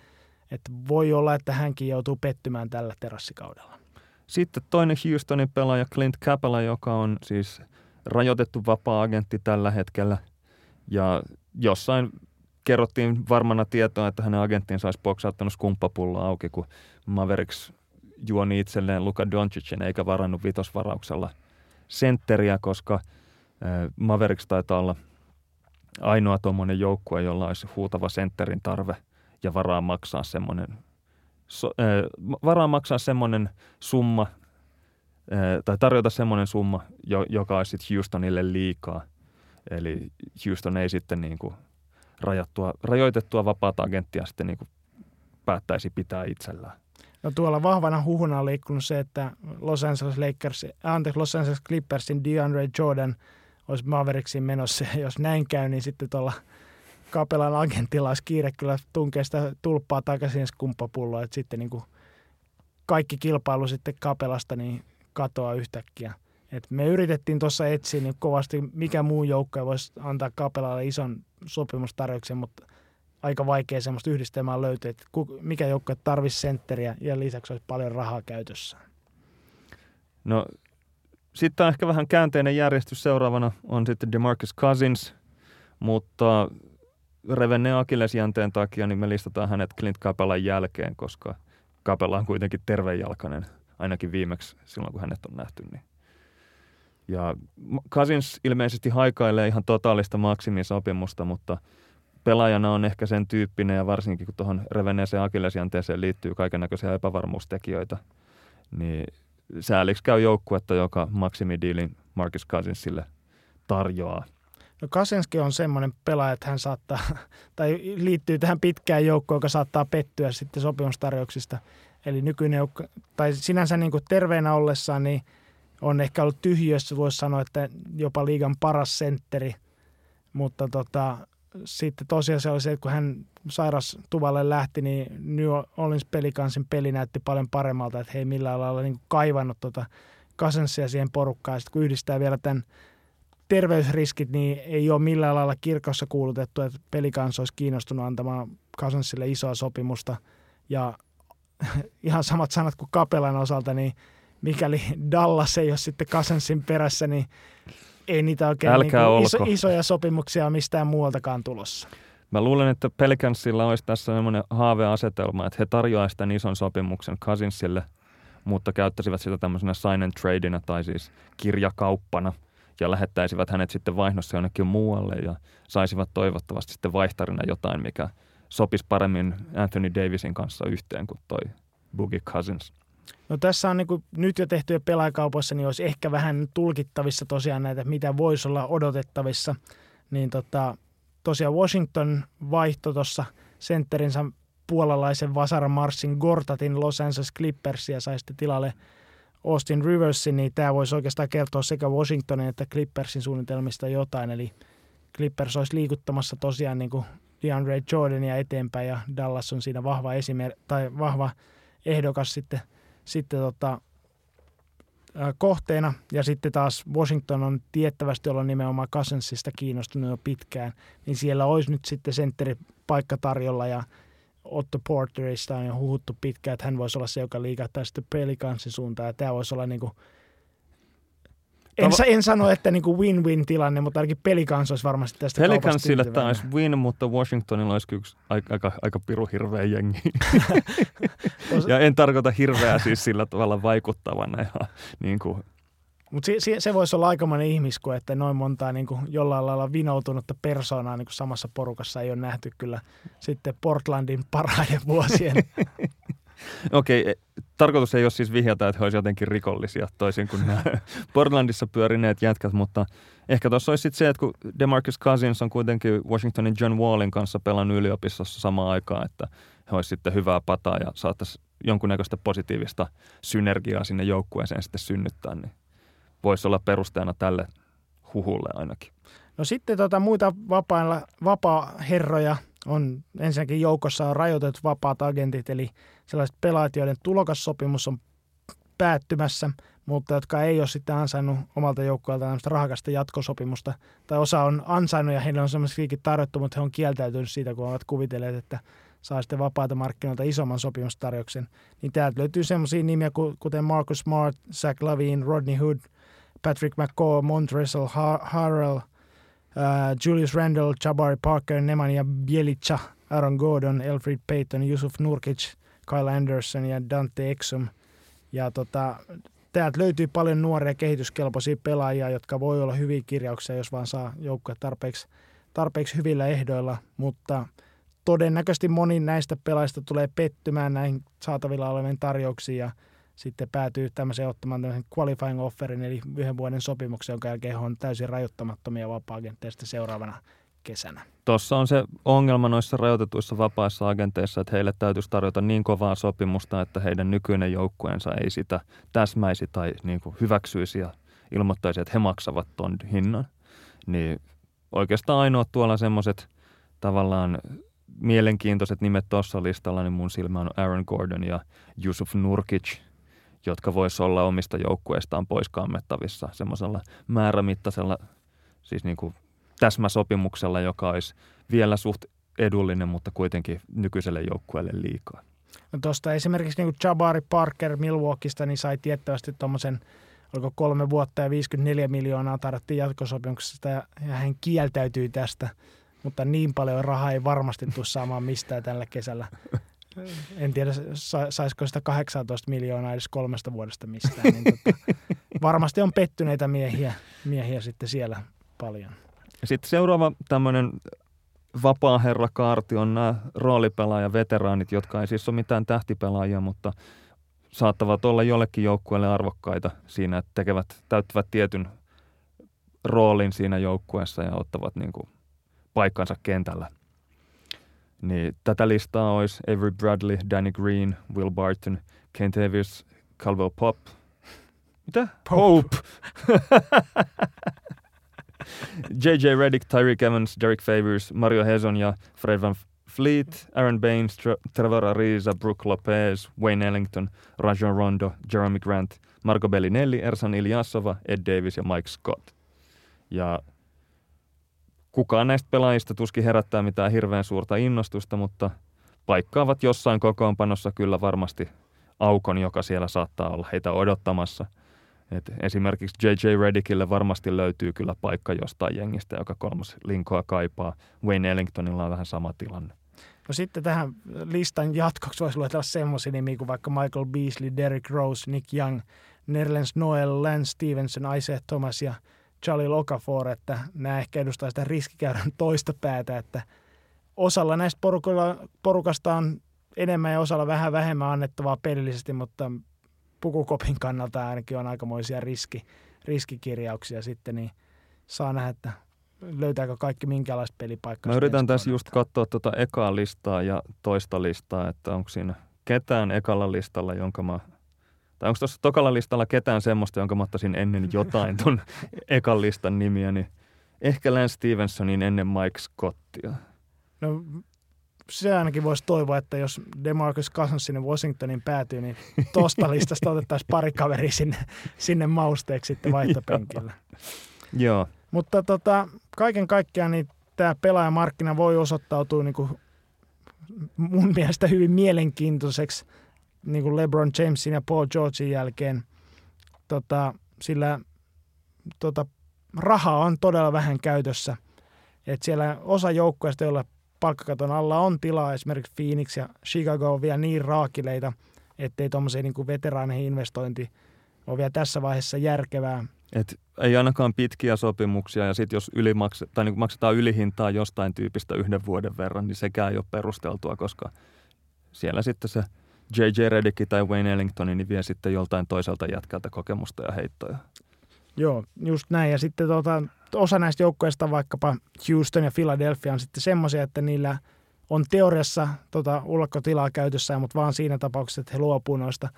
et voi olla, että hänkin joutuu pettymään tällä terassikaudella. Sitten toinen Houstonin pelaaja Clint Capella, joka on siis rajoitettu vapaa-agentti tällä hetkellä. Ja jossain kerrottiin varmana tietoa, että hänen agenttinsa olisi boksauttanut skumppapulloa auki, kun Mavericks juoni itselleen Luka Doncicin eikä varannut vitosvarauksella sentteriä, koska Mavericks taitaa olla ainoa tuommoinen joukkue, jolla olisi huutava sentterin tarve ja varaa maksaa semmoinen so, äh, varaa maksaa semmoinen summa, äh, tai tarjota semmoinen summa, jo, joka olisi Houstonille liikaa. Eli Houston ei sitten niin kuin rajattua, rajoitettua vapaata agenttia sitten niin kuin päättäisi pitää itsellään. No tuolla vahvana huhuna on liikkunut se, että Los Angeles Lakers, anteeksi, Los Angeles Clippersin DeAndre Jordan olisi Mavericksin menossa. Jos näin käy, niin sitten tuolla Kapelan agentilla olisi kiire kyllä tunkea sitä tulppaa takaisin skumppapulloa, että sitten niin kuin kaikki kilpailu sitten Kapelasta niin katoaa yhtäkkiä. Et me yritettiin tuossa etsiä niin kovasti, mikä muu joukko voisi antaa Kapelalle ison sopimustarjouksen, mutta aika vaikea semmoista yhdistelmää löytyy, että mikä joukko tarvitsisi sentteriä ja lisäksi olisi paljon rahaa käytössä. No sitten ehkä vähän käänteinen järjestys seuraavana on sitten DeMarcus Cousins, mutta revenneen akillesjänteen takia niin me listataan hänet Clint Capelan jälkeen, koska Capella on kuitenkin tervejalkainen, ainakin viimeksi silloin kun hänet on nähty. Niin. Ja Cousins ilmeisesti haikailee ihan totaalista maksimisopimusta, mutta pelaajana on ehkä sen tyyppinen ja varsinkin kun tuohon revenneeseen akillesjänteeseen liittyy kaiken näköisiä epävarmuustekijöitä, niin sääliksi käy joukkuetta, joka maksimidiilin Marcus Cousinsille tarjoaa. No Kasenski on semmoinen pelaaja, että hän saattaa, tai liittyy tähän pitkään joukkoon, joka saattaa pettyä sitten sopimustarjouksista. Eli nykyinen tai sinänsä niin kuin terveenä ollessaan, niin on ehkä ollut tyhjössä, voisi sanoa, että jopa liigan paras sentteri. Mutta tota, sitten tosiaan se oli se, että kun hän sairastuvalle lähti, niin New Orleans pelikansin peli näytti paljon paremmalta, että he ei millään lailla niin kaivannut tota Kasensia siihen porukkaan. Sitten kun yhdistää vielä tämän terveysriskit, niin ei ole millään lailla kirkossa kuulutettu, että pelikans olisi kiinnostunut antamaan Cousins isoa sopimusta. Ja ihan samat sanat kuin Kapelan osalta, niin mikäli Dallas ei ole sitten Cousinsin perässä, niin ei niitä oikein niin kuin iso, isoja sopimuksia mistään muualtakaan tulossa. Mä luulen, että Pelicansilla olisi tässä sellainen haaveasetelma, että he tarjoaisivat tämän ison sopimuksen Cousinsille, mutta käyttäisivät sitä tämmöisenä sign and tradeina tai siis kirjakauppana – ja lähettäisivät hänet sitten vaihdossa jonnekin muualle ja saisivat toivottavasti sitten vaihtarina jotain, mikä sopisi paremmin Anthony Davisin kanssa yhteen kuin toi Boogie Cousins. No tässä on niin kuin nyt jo tehtyjä pelaajakaupoissa, niin olisi ehkä vähän tulkittavissa tosiaan näitä, mitä voisi olla odotettavissa. Niin tota, tosiaan Washington vaihto tuossa sentterinsä puolalaisen Vasara Marsin Gortatin Los Angeles Clippersia sai sitten tilalle – Austin Riversin, niin tämä voisi oikeastaan kertoa sekä Washingtonin että Clippersin suunnitelmista jotain. Eli Clippers olisi liikuttamassa tosiaan niin kuin DeAndre Jordania eteenpäin ja Dallas on siinä vahva esimer- tai vahva ehdokas sitten, sitten tota, kohteena. Ja sitten taas Washington on tiettävästi ollut nimenomaan Cousinsista kiinnostunut jo pitkään, niin siellä olisi nyt sitten sentteripaikka tarjolla ja Otto Porterista on jo huhuttu pitkään, että hän voisi olla se, joka liikahtaa sitten pelikanssin suuntaan. Ja tämä voisi olla niin kuin, en, Tavo- en sano, että niin win-win tilanne, mutta ainakin pelikans olisi varmasti tästä Pelikansille tämä olisi win, mutta Washingtonilla olisi yksi aika, aika, aika piru hirveä jengi. ja en tarkoita hirveää siis sillä tavalla vaikuttavana ja niin kuin mutta se, se, se voisi olla aikamoinen ihmisko, että noin montaa niin kuin jollain lailla vinoutunutta persoonaa niin kuin samassa porukassa ei ole nähty kyllä sitten Portlandin parhaiden vuosien. Okei, okay, tarkoitus ei ole siis vihjata, että he olisivat jotenkin rikollisia toisin kuin nämä Portlandissa pyörineet jätkät, mutta ehkä tuossa olisi sitten se, että kun DeMarcus Cousins on kuitenkin Washingtonin John Wallin kanssa pelannut yliopistossa samaan aikaan, että he olisivat sitten hyvää pataa ja saattaisi jonkunnäköistä positiivista synergiaa sinne joukkueeseen sitten synnyttää, niin voisi olla perusteena tälle huhulle ainakin. No sitten tota, muita vapailla, vapaa-herroja on ensinnäkin joukossa on rajoitetut vapaat agentit, eli sellaiset pelaajat, joiden tulokassopimus on päättymässä, mutta jotka ei ole sitten ansainnut omalta joukkueeltaan rahakasta jatkosopimusta. Tai osa on ansainnut ja heille on semmoisiakin tarjottu, mutta he on kieltäytynyt siitä, kun ovat kuvitelleet, että saa sitten vapaata markkinoilta isomman sopimustarjouksen. Niin täältä löytyy semmoisia nimiä kuten Marcus Smart, Zach Lavine, Rodney Hood – Patrick McCaw, Montrezl Harrell, uh, Julius Randle, Jabari Parker, Nemanja Bielica, Aaron Gordon, Elfrid Payton, Yusuf Nurkic, Kyle Anderson ja Dante Exum. Ja tota, täältä löytyy paljon nuoria kehityskelpoisia pelaajia, jotka voi olla hyviä kirjauksia, jos vaan saa joukkoja tarpeeksi, tarpeeksi hyvillä ehdoilla, mutta todennäköisesti moni näistä pelaajista tulee pettymään näihin saatavilla oleviin tarjouksiin ja sitten päätyy tämmöiseen ottamaan tämmöisen qualifying offerin, eli yhden vuoden sopimuksen, jonka jälkeen on täysin rajoittamattomia vapaa-agentteja seuraavana kesänä. Tuossa on se ongelma noissa rajoitetuissa vapaissa agenteissa, että heille täytyisi tarjota niin kovaa sopimusta, että heidän nykyinen joukkueensa ei sitä täsmäisi tai niin kuin hyväksyisi ja ilmoittaisi, että he maksavat ton hinnan. Niin oikeastaan ainoa tuolla semmoiset tavallaan mielenkiintoiset nimet tuossa listalla, niin mun silmä on Aaron Gordon ja Yusuf Nurkic, jotka vois olla omista joukkueistaan pois kammettavissa semmoisella määrämittaisella, siis niin kuin täsmäsopimuksella, joka olisi vielä suht edullinen, mutta kuitenkin nykyiselle joukkueelle liikaa. No tuosta esimerkiksi niin Jabari Parker Milwaukeeista niin sai tiettävästi tuommoisen, oliko kolme vuotta ja 54 miljoonaa tarvittiin jatkosopimuksesta ja, ja hän kieltäytyi tästä, mutta niin paljon rahaa ei varmasti tule saamaan mistään tällä kesällä. En tiedä, saisiko sitä 18 miljoonaa edes kolmesta vuodesta mistään. Niin tota, varmasti on pettyneitä miehiä, miehiä sitten siellä paljon. Sitten seuraava tämmöinen vapaa herra kaarti on nämä roolipelaaja veteraanit, jotka ei siis ole mitään tähtipelaajia, mutta saattavat olla jollekin joukkueelle arvokkaita siinä, että tekevät, täyttävät tietyn roolin siinä joukkueessa ja ottavat niin kuin paikkansa kentällä. Niin tätä listaa olisi Avery Bradley, Danny Green, Will Barton, Kent Davis, Calvo Pop. Mitä? Pope. J.J. Reddick, Tyreek Evans, Derek Favors, Mario Hezon ja Fred Van Fleet, Aaron Baines, Trevor Ariza, Brooke Lopez, Wayne Ellington, Rajon Rondo, Jeremy Grant, Marco Bellinelli, Ersan Ilyasova, Ed Davis ja Mike Scott. Ja kukaan näistä pelaajista tuskin herättää mitään hirveän suurta innostusta, mutta paikkaavat jossain kokoonpanossa kyllä varmasti aukon, joka siellä saattaa olla heitä odottamassa – et esimerkiksi J.J. Reddickille varmasti löytyy kyllä paikka jostain jengistä, joka kolmas linkoa kaipaa. Wayne Ellingtonilla on vähän sama tilanne. No sitten tähän listan jatkoksi voisi luetella semmoisia nimiä kuin vaikka Michael Beasley, Derrick Rose, Nick Young, Nerlens Noel, Lance Stevenson, Isaiah Thomas ja Charlie Okafor, että nämä ehkä edustaa sitä riskikäyrän toista päätä, että osalla näistä porukasta on enemmän ja osalla vähän vähemmän annettavaa pelillisesti, mutta pukukopin kannalta ainakin on aikamoisia riski, riskikirjauksia sitten, niin saa nähdä, että löytääkö kaikki minkälaista pelipaikkaa. Mä yritän tässä just katsoa tuota ekaa listaa ja toista listaa, että onko siinä ketään ekalla listalla, jonka mä tai onko tuossa tokalla listalla ketään semmoista, jonka mä ottaisin ennen jotain ton ekan listan nimiä, niin ehkä Lance Stevensonin ennen Mike Scottia. No se ainakin voisi toivoa, että jos DeMarcus Cousins sinne Washingtonin päätyy, niin tuosta listasta otettaisiin pari kaveri sinne, sinne mausteeksi sitten vaihtopenkillä. Joo. Mutta tota, kaiken kaikkiaan niin tämä pelaajamarkkina voi osoittautua niin kuin mun mielestä hyvin mielenkiintoiseksi niin kuin LeBron Jamesin ja Paul Georgein jälkeen, tota, sillä tota, rahaa on todella vähän käytössä. Et siellä osa joukkueista, joilla palkkakaton alla on tilaa, esimerkiksi Phoenix ja Chicago on vielä niin raakileita, ettei tuommoiseen niin veteraaneihin investointi ole vielä tässä vaiheessa järkevää. Et ei ainakaan pitkiä sopimuksia ja sitten jos yli makse, tai niin maksetaan ylihintaa jostain tyypistä yhden vuoden verran, niin sekään ei ole perusteltua, koska siellä sitten se J.J. Redick tai Wayne Ellington niin vie sitten joltain toiselta jätkältä kokemusta ja heittoja. Joo, just näin. Ja sitten tota, osa näistä joukkueista, vaikkapa Houston ja Philadelphia, on sitten semmoisia, että niillä on teoriassa tota, ulkotilaa käytössään, mutta vaan siinä tapauksessa, että he luopuu noista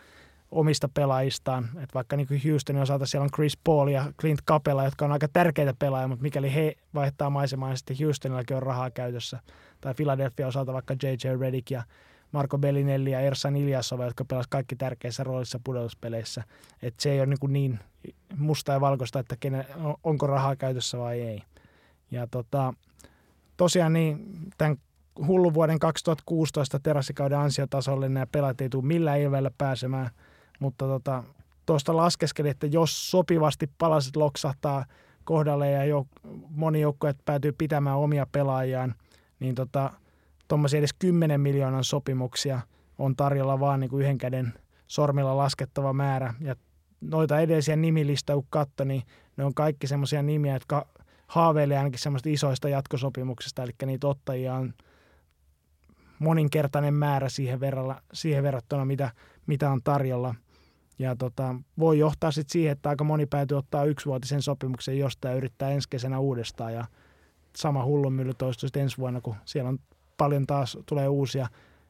omista pelaajistaan. Et vaikka niin kuin Houstonin osalta siellä on Chris Paul ja Clint Capella, jotka on aika tärkeitä pelaajia, mutta mikäli he vaihtaa maisemaa, niin sitten Houstonillakin on rahaa käytössä. Tai Philadelphia osalta vaikka J.J. Redick ja Marco Bellinelli ja Ersan Iljasova, jotka pelasivat kaikki tärkeissä roolissa pudotuspeleissä. Et se ei ole niin, niin musta ja valkoista, että kenen, onko rahaa käytössä vai ei. Ja tota, tosiaan niin, tämän hullun vuoden 2016 terassikauden ansiotasolle nämä pelaajat ei tule millään ilveellä pääsemään, mutta tota, tuosta laskeskeli, että jos sopivasti palaset loksahtaa kohdalle ja jo, moni joukkue päätyy pitämään omia pelaajiaan, niin tota, tuommoisia edes 10 miljoonan sopimuksia on tarjolla vaan niin kuin yhden käden sormilla laskettava määrä. Ja noita edellisiä nimilistä, kun katso, niin ne on kaikki semmoisia nimiä, jotka haaveilee ainakin semmoista isoista jatkosopimuksista, eli niitä ottajia on moninkertainen määrä siihen, verralla, siihen verrattuna, mitä, mitä on tarjolla. Ja tota, voi johtaa sitten siihen, että aika moni päätyy ottaa yksivuotisen sopimuksen jostain ja yrittää ensi kesänä uudestaan. Ja sama hullunmylly toistuu ensi vuonna, kun siellä on paljon taas tulee uusia,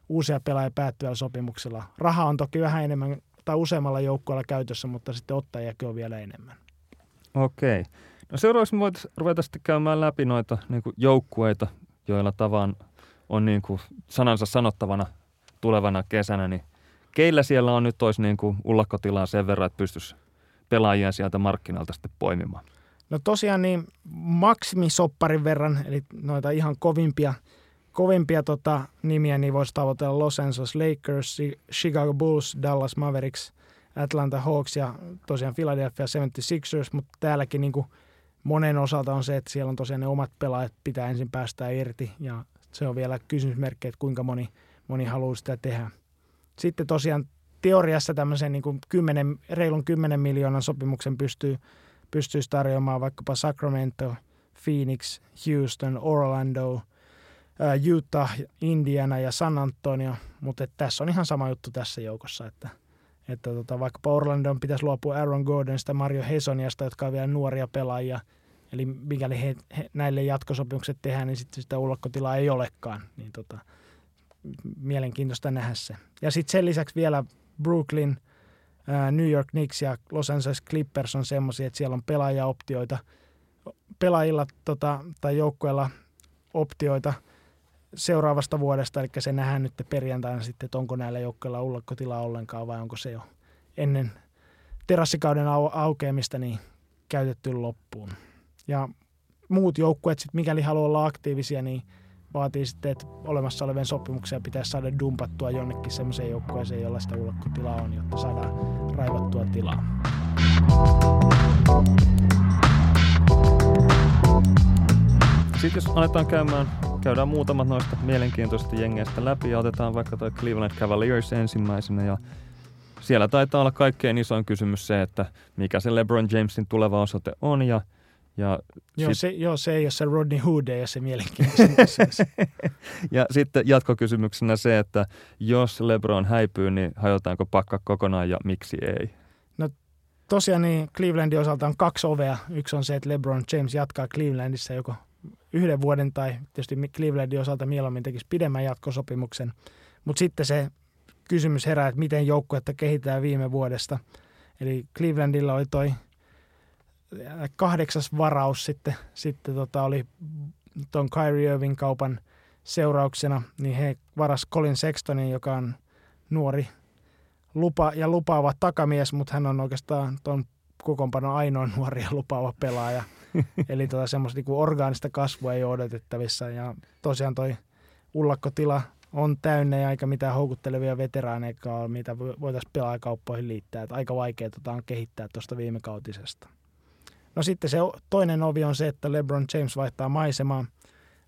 uusia pelaajia päättyvällä sopimuksella. Raha on toki vähän enemmän tai useammalla joukkueella käytössä, mutta sitten ottajiakin on vielä enemmän. Okei. No seuraavaksi me voitaisiin ruveta sitten käymään läpi noita niin joukkueita, joilla tavan on niin kuin sanansa sanottavana tulevana kesänä, niin keillä siellä on nyt olisi niin kuin ullakkotilaa sen verran, että pystyisi pelaajia sieltä markkinalta sitten poimimaan? No tosiaan niin maksimisopparin verran, eli noita ihan kovimpia, kovimpia tota, nimiä, niin voisi tavoitella Los Angeles Lakers, Chicago Bulls, Dallas Mavericks, Atlanta Hawks ja tosiaan Philadelphia 76ers, mutta täälläkin niin kuin monen osalta on se, että siellä on tosiaan ne omat pelaajat pitää ensin päästää irti ja se on vielä kysymysmerkki, että kuinka moni, moni haluaa sitä tehdä. Sitten tosiaan teoriassa tämmöisen niin kuin 10, reilun 10 miljoonan sopimuksen pystyy, pystyisi tarjoamaan vaikkapa Sacramento, Phoenix, Houston, Orlando, Utah, Indiana ja San Antonio, mutta tässä on ihan sama juttu tässä joukossa, että, että tota, vaikkapa Orlando pitäisi luopua Aaron Gordonista, Mario Hesoniasta, jotka on vielä nuoria pelaajia, eli mikäli he, he, näille jatkosopimukset tehdään, niin sitten sitä ulkotilaa ei olekaan, niin tota, mielenkiintoista nähdä se. Ja sitten sen lisäksi vielä Brooklyn, New York Knicks ja Los Angeles Clippers on semmoisia, että siellä on pelaajaoptioita, pelaajilla tota, tai joukkueilla optioita seuraavasta vuodesta, eli se nähdään nyt perjantaina sitten, että onko näillä joukkueilla ulkotilaa ollenkaan vai onko se jo ennen terassikauden au- aukeamista niin käytetty loppuun. Ja muut joukkueet, sit, mikäli haluaa olla aktiivisia, niin vaatii sitten, että olemassa olevien sopimuksia pitäisi saada dumpattua jonnekin semmoiseen joukkueeseen, jolla sitä ulkotilaa on, jotta saadaan raivattua tilaa. Sitten jos aletaan käymään, käydään muutamat noista mielenkiintoisista jengeistä läpi ja otetaan vaikka toi Cleveland Cavaliers ensimmäisenä ja siellä taitaa olla kaikkein isoin kysymys se, että mikä se LeBron Jamesin tuleva osoite on ja ja joo, sit... se, joo, se ei ole se Rodney Hood ja se mielenkiintoinen Ja sitten jatkokysymyksenä se, että jos LeBron häipyy, niin hajotaanko pakka kokonaan ja miksi ei? No tosiaan niin Clevelandin osalta on kaksi ovea. Yksi on se, että LeBron James jatkaa Clevelandissa joko yhden vuoden tai tietysti Clevelandin osalta mieluummin tekisi pidemmän jatkosopimuksen. Mutta sitten se kysymys herää, että miten joukkuetta kehitetään viime vuodesta. Eli Clevelandilla oli toi kahdeksas varaus sitten, sitten tota oli tuon Kyrie Irving kaupan seurauksena, niin he varas Colin Sextonin, joka on nuori lupa ja lupaava takamies, mutta hän on oikeastaan tuon kokoonpanon ainoa nuori ja lupaava pelaaja. Eli tota semmoista niin orgaanista kasvua ei ole odotettavissa. Ja tosiaan toi ullakkotila on täynnä ja aika mitään houkuttelevia veteraaneja, mitä voitaisiin pelaajakauppoihin liittää. Että aika vaikea tota on kehittää tuosta viime kautisesta. No sitten se toinen ovi on se, että LeBron James vaihtaa maisemaa,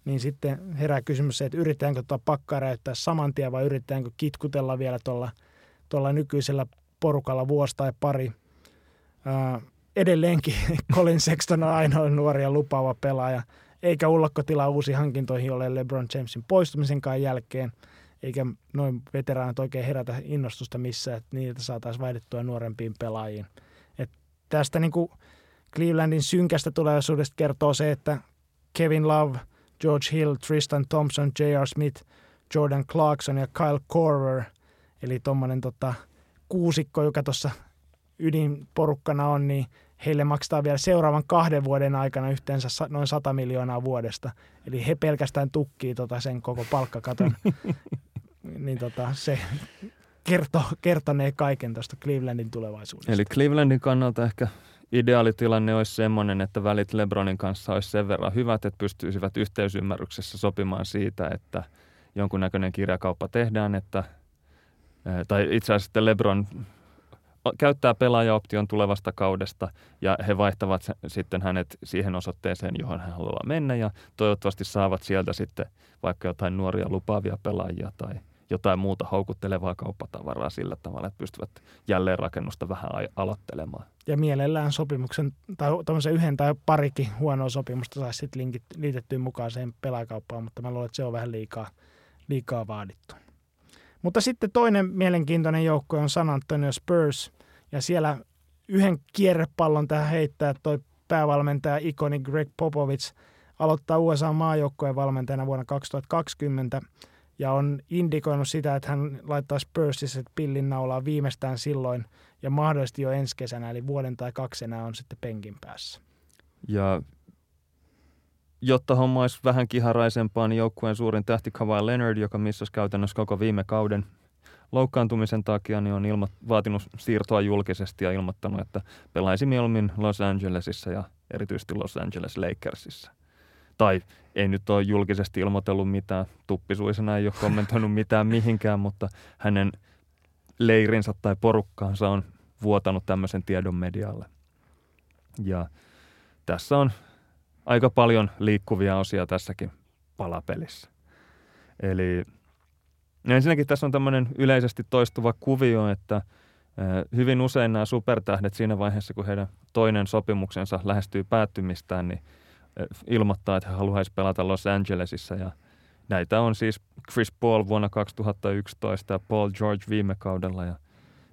niin sitten herää kysymys se, että yritetäänkö tuota pakkaa räyttää saman tien vai yritetäänkö kitkutella vielä tuolla, tuolla nykyisellä porukalla vuosi tai pari. Ää, edelleenkin Colin Sexton on ainoa nuori ja lupaava pelaaja, eikä ullakkotila uusi hankintoihin ole LeBron Jamesin poistumisenkaan jälkeen, eikä noin veteraanit oikein herätä innostusta missään, että niitä saataisiin vaihdettua nuorempiin pelaajiin. Et tästä niin kuin Clevelandin synkästä tulevaisuudesta kertoo se, että Kevin Love, George Hill, Tristan Thompson, J.R. Smith, Jordan Clarkson ja Kyle Korver, eli tuommoinen tota, kuusikko, joka tuossa ydinporukkana on, niin heille maksetaan vielä seuraavan kahden vuoden aikana yhteensä noin 100 miljoonaa vuodesta. Eli he pelkästään tukkii tota sen koko palkkakaton. niin tota, se kertoo, kertonee kaiken tuosta Clevelandin tulevaisuudesta. Eli Clevelandin kannalta ehkä ideaalitilanne olisi sellainen, että välit Lebronin kanssa olisi sen verran hyvät, että pystyisivät yhteisymmärryksessä sopimaan siitä, että jonkunnäköinen kirjakauppa tehdään, että, tai itse asiassa Lebron käyttää pelaajaoption tulevasta kaudesta ja he vaihtavat sitten hänet siihen osoitteeseen, johon hän haluaa mennä ja toivottavasti saavat sieltä sitten vaikka jotain nuoria lupaavia pelaajia tai – jotain muuta houkuttelevaa kauppatavaraa sillä tavalla, että pystyvät jälleen rakennusta vähän aloittelemaan. Ja mielellään sopimuksen tai yhden tai parikin huonoa sopimusta saisi sitten liitettyä mukaan siihen pelaajakauppaan, mutta mä luulen, että se on vähän liikaa, liikaa vaadittu. Mutta sitten toinen mielenkiintoinen joukko on San Antonio Spurs, ja siellä yhden kierrepallon tähän heittää toi päävalmentaja ikoni Greg Popovich aloittaa USA maajoukkojen valmentajana vuonna 2020 ja on indikoinut sitä, että hän laittaa Spursissa pillin naulaa viimeistään silloin ja mahdollisesti jo ensi kesänä, eli vuoden tai kaksi enää on sitten penkin päässä. Ja jotta homma olisi vähän kiharaisempaa, niin joukkueen suurin tähti Kawhi Leonard, joka missasi käytännössä koko viime kauden loukkaantumisen takia, niin on ilmo- vaatinut siirtoa julkisesti ja ilmoittanut, että pelaisi mieluummin Los Angelesissa ja erityisesti Los Angeles Lakersissa. Tai ei nyt ole julkisesti ilmoitellut mitään, tuppisuisena ei ole kommentoinut mitään mihinkään, mutta hänen leirinsä tai porukkaansa on vuotanut tämmöisen tiedon medialle. Ja tässä on aika paljon liikkuvia osia tässäkin palapelissä. Eli ensinnäkin tässä on tämmöinen yleisesti toistuva kuvio, että hyvin usein nämä supertähdet siinä vaiheessa, kun heidän toinen sopimuksensa lähestyy päättymistään, niin ilmoittaa, että he haluaisi pelata Los Angelesissa ja näitä on siis Chris Paul vuonna 2011 ja Paul George viime kaudella ja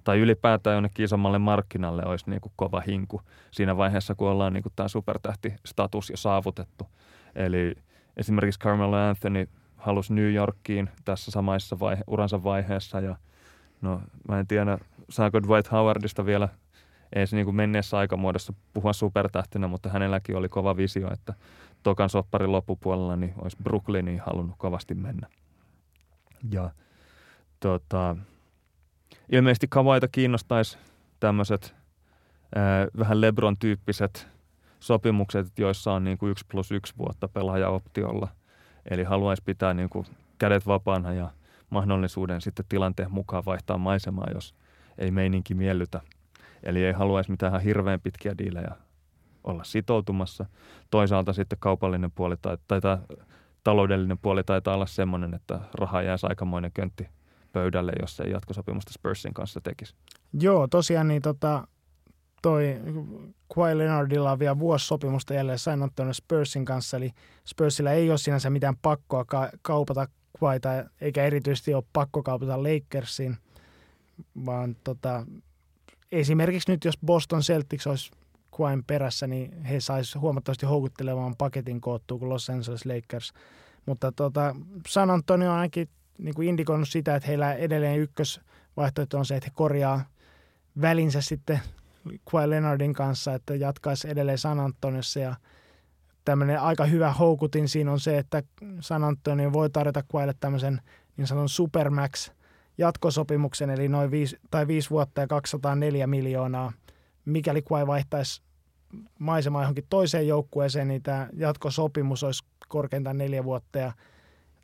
tai ylipäätään jonnekin isommalle markkinalle olisi niin kuin kova hinku siinä vaiheessa, kun ollaan niin kuin tämä supertähtistatus jo saavutettu. Eli esimerkiksi Carmelo Anthony halusi New Yorkiin tässä samassa vaihe, uransa vaiheessa ja no mä en tiedä, saako Dwight Howardista vielä ei se niin kuin menneessä aikamuodossa puhua supertähtenä, mutta hänelläkin oli kova visio, että tokan sopparin loppupuolella niin olisi Brooklyniin halunnut kovasti mennä. Ja tota, ilmeisesti Kavaita kiinnostaisi tämmöiset vähän Lebron-tyyppiset sopimukset, joissa on niin kuin yksi plus yksi vuotta pelaajaoptiolla. Eli haluaisi pitää niin kuin kädet vapaana ja mahdollisuuden sitten tilanteen mukaan vaihtaa maisemaa, jos ei meininki miellytä. Eli ei haluaisi mitään hirveän pitkiä diilejä olla sitoutumassa. Toisaalta sitten kaupallinen puoli tai, tai taloudellinen puoli taitaa olla semmoinen, että raha jäisi aikamoinen köntti pöydälle, jos ei jatkosopimusta Spursin kanssa tekisi. Joo, tosiaan niin tota, toi Kawhi Leonardilla on vielä vuosi sopimusta jälleen Antonio Spursin kanssa, eli Spursilla ei ole sinänsä mitään pakkoa ka- kaupata Kawhita, eikä erityisesti ole pakko kaupata Lakersiin, vaan tota, esimerkiksi nyt jos Boston Celtics olisi Kawhin perässä, niin he saisi huomattavasti houkuttelevan paketin koottua kuin Los Angeles Lakers. Mutta tota, San Antonio on ainakin niin kuin indikoinut sitä, että heillä edelleen ykkösvaihtoehto on se, että he korjaa välinsä sitten Kawhi Leonardin kanssa, että jatkaisi edelleen San Antoniossa ja tämmöinen aika hyvä houkutin siinä on se, että San Antonio voi tarjota Kawhille tämmöisen niin sanotun Supermax jatkosopimuksen, eli noin viisi, tai viisi vuotta ja 204 miljoonaa. Mikäli Kawhi vaihtaisi maisemaa johonkin toiseen joukkueeseen, niin tämä jatkosopimus olisi korkeintaan neljä vuotta ja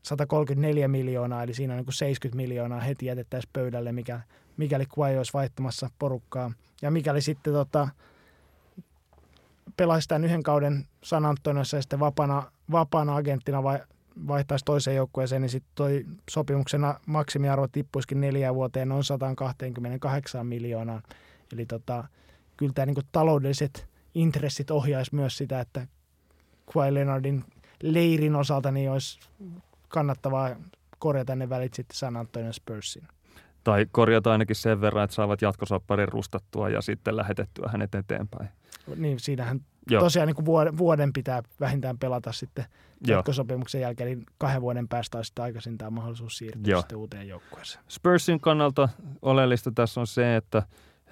134 miljoonaa, eli siinä on niin 70 miljoonaa heti jätettäisiin pöydälle, mikä, mikäli Kawhi olisi vaihtamassa porukkaa. Ja mikäli sitten tota, pelaisi tämän yhden kauden San Antoniossa ja sitten vapaana, vapaana agenttina vai, vaihtaisi toiseen joukkueeseen, niin sitten toi sopimuksen maksimiarvo tippuisikin neljään vuoteen noin 128 miljoonaa. Eli tota, kyllä tämä niin taloudelliset intressit ohjaisi myös sitä, että Kawhi Leonardin leirin osalta niin olisi kannattavaa korjata ne välit sitten San Antonio Spursin. Tai korjata ainakin sen verran, että saavat jatkosopparin rustattua ja sitten lähetettyä hänet eteenpäin. Niin, siinähän Joo. tosiaan niin kuin vuoden pitää vähintään pelata sitten jatkosopimuksen jälkeen, eli kahden vuoden päästä on sitten aikaisin tämä mahdollisuus siirtyä Joo. sitten uuteen joukkueeseen. Spursin kannalta oleellista tässä on se, että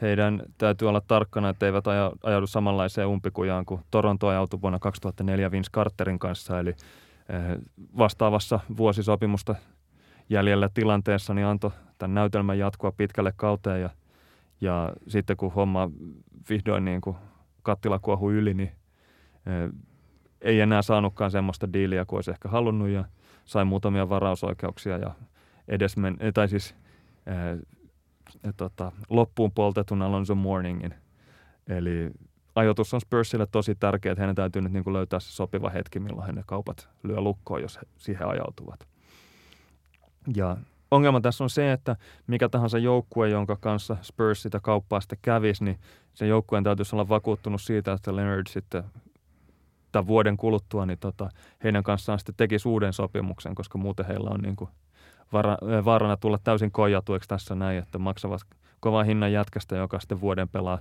heidän täytyy olla tarkkana, että eivät ajaudu samanlaiseen umpikujaan kuin Toronto ajautui vuonna 2004 Vince Carterin kanssa, eli vastaavassa vuosisopimusta jäljellä tilanteessa, niin antoi tämän näytelmän jatkua pitkälle kauteen ja, ja sitten kun homma vihdoin niin kuin kattila kuohui yli, niin eh, ei enää saanutkaan semmoista diiliä kuin olisi ehkä halunnut ja sai muutamia varausoikeuksia ja edesmen, eh, tai siis ää, tota, loppuun poltetun Alonso Morningin. Eli ajoitus on Spursille tosi tärkeä, että heidän täytyy nyt niin kuin löytää se sopiva hetki, milloin he ne kaupat lyö lukkoon, jos he siihen ajautuvat. Ja ongelma tässä on se, että mikä tahansa joukkue, jonka kanssa Spurs sitä kauppaa sitten kävisi, niin se joukkueen täytyisi olla vakuuttunut siitä, että Leonard sitten tämän vuoden kuluttua, niin tota, heidän kanssaan sitten tekisi uuden sopimuksen, koska muuten heillä on niin kuin vaarana tulla täysin koijatueksi tässä näin, että maksavat kovan hinnan jätkästä, joka sitten vuoden pelaa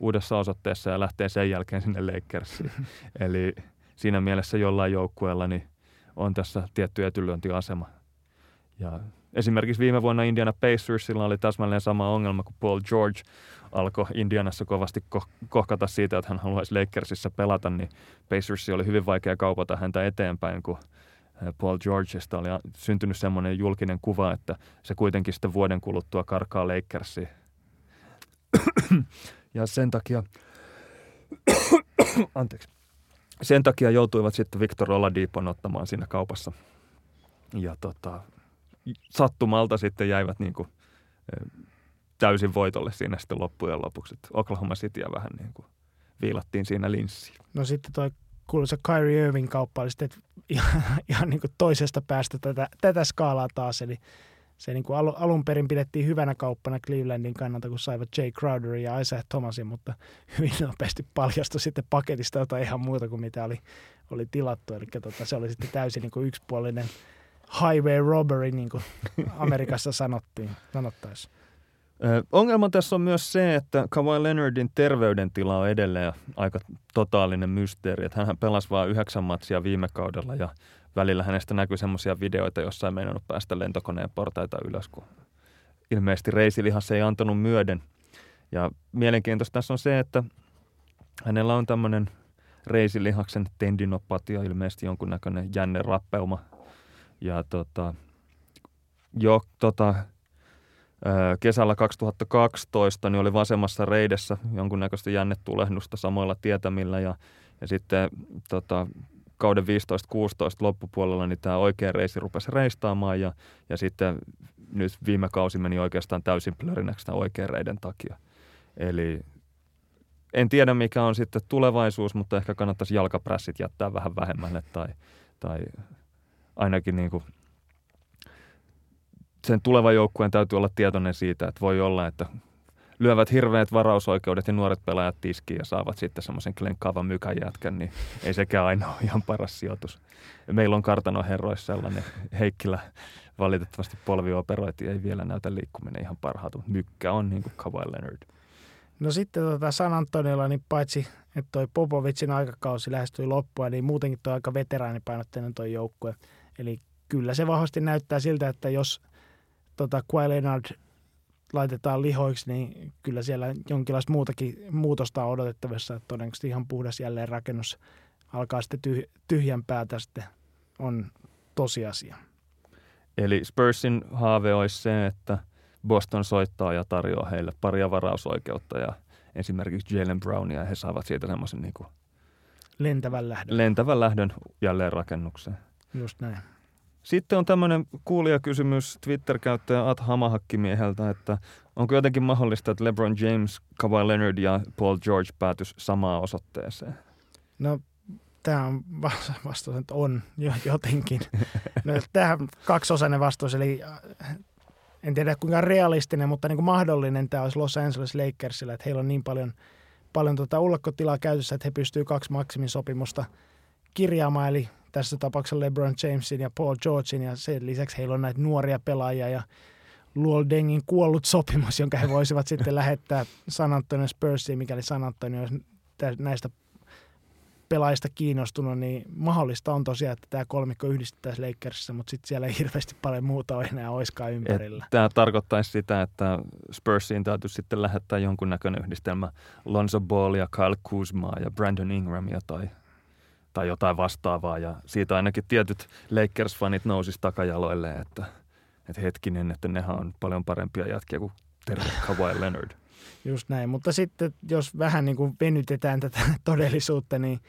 uudessa osoitteessa ja lähtee sen jälkeen sinne Lakersiin. Eli siinä mielessä jollain joukkueella niin on tässä tietty etylyöntiasema. Ja esimerkiksi viime vuonna Indiana Pacersilla oli täsmälleen sama ongelma, kun Paul George alkoi Indianassa kovasti ko- kohkata siitä, että hän haluaisi Lakersissa pelata, niin Pacersi oli hyvin vaikea kaupata häntä eteenpäin, kun Paul Georgeista oli syntynyt semmoinen julkinen kuva, että se kuitenkin sitten vuoden kuluttua karkaa Lakersiin. ja sen takia, anteeksi, sen takia joutuivat sitten Victor Oladipon ottamaan siinä kaupassa. Ja tota, sattumalta sitten jäivät niin kuin, täysin voitolle siinä sitten loppujen lopuksi. Että Oklahoma Cityä vähän niin kuin viilattiin siinä linssiin. No sitten toi kuuluisa Kyrie Irving kauppa oli sitten ihan, ihan niin kuin toisesta päästä tätä, tätä skaalaa taas. Eli se niin kuin alun perin pidettiin hyvänä kauppana Clevelandin kannalta, kun saivat Jay Crowderin ja Isaiah Thomasin, mutta hyvin nopeasti paljastui sitten paketista jotain ihan muuta kuin mitä oli, oli tilattu. Eli tota, se oli sitten täysin niin kuin yksipuolinen highway robbery, niin kuin Amerikassa sanottiin, sanottaisiin. Ongelma tässä on myös se, että Kawhi Leonardin terveydentila on edelleen aika totaalinen mysteeri. Että hän pelasi vain yhdeksän matsia viime kaudella ja välillä hänestä näkyy semmoisia videoita, jossa ei meinannut päästä lentokoneen portaita ylös, kun ilmeisesti reisilihas ei antanut myöden. Ja mielenkiintoista tässä on se, että hänellä on tämmöinen reisilihaksen tendinopatia, ilmeisesti jonkunnäköinen jänne rappeuma. Ja tota, jo tota, kesällä 2012 niin oli vasemmassa reidessä jonkunnäköistä jännetulehdusta samoilla tietämillä ja, ja sitten tota, kauden 15-16 loppupuolella niin tämä oikea reisi rupesi reistaamaan ja, ja sitten nyt viime kausi meni oikeastaan täysin plörinäksi tämän oikean reiden takia. Eli en tiedä mikä on sitten tulevaisuus, mutta ehkä kannattaisi jalkaprässit jättää vähän vähemmälle tai, tai ainakin niin kuin sen tulevan joukkueen täytyy olla tietoinen siitä, että voi olla, että lyövät hirveät varausoikeudet ja nuoret pelaajat tiskiin ja saavat sitten semmoisen klenkkaavan mykän jätkän, niin ei sekään aina ole ihan paras sijoitus. Meillä on kartanoherroissa sellainen Heikkilä valitettavasti polvioperoiti, ei vielä näytä liikkuminen ihan parhaatu. Mykkä on niin kuin Kawhi Leonard. No sitten tota San Antoniolla, niin paitsi että toi Popovicin aikakausi lähestyi loppua, niin muutenkin toi aika veteraanipainotteinen toi joukkue. Eli kyllä se vahvasti näyttää siltä, että jos – tota, Kawhi Leonard laitetaan lihoiksi, niin kyllä siellä jonkinlaista muutakin muutosta on odotettavissa. Että todennäköisesti ihan puhdas jälleenrakennus alkaa sitten tyh- tyhjän päätä sitten on tosiasia. Eli Spursin haave olisi se, että Boston soittaa ja tarjoaa heille paria varausoikeutta ja esimerkiksi Jalen Brownia ja he saavat siitä semmoisen niin kuin lentävän lähdön. Lentävän lähdön jälleenrakennukseen. Just näin. Sitten on tämmöinen kuulijakysymys Twitter-käyttäjä At Hamahakkimieheltä, että onko jotenkin mahdollista, että LeBron James, Kawhi Leonard ja Paul George päätys samaan osoitteeseen? No tämä on vastaus, että on jotenkin. No, tähän kaksiosainen vastaus, eli äh, en tiedä kuinka realistinen, mutta niin kuin mahdollinen tämä olisi Los Angeles Lakersilla, että heillä on niin paljon, paljon tota ullakkotilaa käytössä, että he pystyvät kaksi maksimisopimusta kirjaamaan, eli tässä tapauksessa LeBron Jamesin ja Paul Georgein ja sen lisäksi heillä on näitä nuoria pelaajia ja Luol Dengin kuollut sopimus, jonka he voisivat sitten lähettää San Antonio Spursiin, mikäli San Antonio olisi näistä pelaajista kiinnostunut, niin mahdollista on tosiaan, että tämä kolmikko yhdistettäisiin Lakersissa, mutta sitten siellä ei hirveästi paljon muuta ole enää oiskaan ympärillä. Tämä tarkoittaisi sitä, että Spursiin täytyy sitten lähettää jonkunnäköinen yhdistelmä Lonzo Ballia, Kyle Kuzmaa ja Brandon Ingramia tai tai jotain vastaavaa. Ja siitä ainakin tietyt Lakers-fanit nousisi takajaloille, että, että hetkinen, että nehän on paljon parempia jätkiä kuin terve Kawhi Leonard. Just näin, mutta sitten jos vähän niin kuin venytetään tätä todellisuutta, niin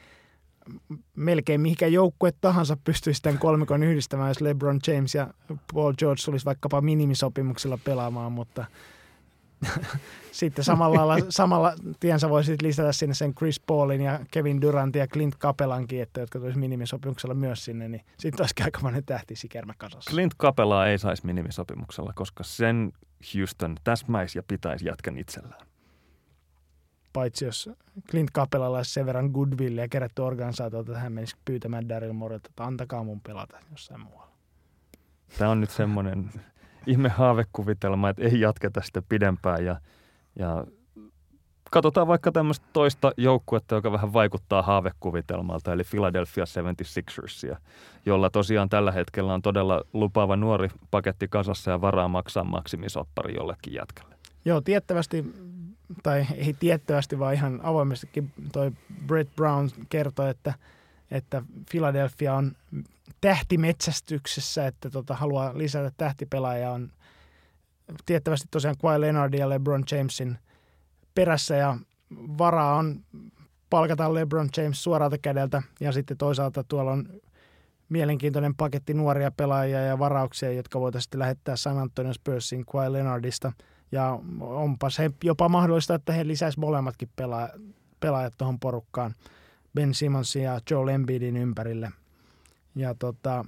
melkein mihinkä joukkue tahansa pystyisi tämän kolmikon yhdistämään, jos LeBron James ja Paul George tulisi vaikkapa minimisopimuksella pelaamaan, mutta – sitten samalla, lailla, samalla tiensä voisi lisätä sinne sen Chris Paulin ja Kevin Durantin ja Clint Kapelankin, että, jotka tulisi minimisopimuksella myös sinne, niin sitten olisikin aikamoinen tähtisikermä kasassa. Clint Kapelaa ei saisi minimisopimuksella, koska sen Houston täsmäisi ja pitäisi jätkän itsellään. paitsi jos Clint Capelalla olisi sen verran goodwill ja kerätty organisaatiota, että hän menisi pyytämään Daryl Morelta, että antakaa mun pelata jossain muualla. Tämä on nyt semmoinen ihme haavekuvitelma, että ei jatketa sitä pidempään ja, ja katsotaan vaikka tämmöistä toista joukkuetta, joka vähän vaikuttaa haavekuvitelmalta, eli Philadelphia 76ersia, jolla tosiaan tällä hetkellä on todella lupaava nuori paketti kasassa ja varaa maksaa maksimisoppari jollekin jätkälle. Joo, tiettävästi, tai ei tiettävästi, vaan ihan avoimestikin toi Brett Brown kertoi, että, että Philadelphia on tähtimetsästyksessä, että tota, haluaa lisätä tähtipelaajia. On tiettävästi tosiaan Kawhi Leonardin ja LeBron Jamesin perässä ja varaa on palkata LeBron James suoralta kädeltä ja sitten toisaalta tuolla on mielenkiintoinen paketti nuoria pelaajia ja varauksia, jotka voitaisiin lähettää San Antonio Spursin Kawhi Leonardista. Ja onpa se jopa mahdollista, että he lisäisivät molemmatkin pelaajat tuohon porukkaan Ben Simonsin ja Joel Embiidin ympärille. Ja tota,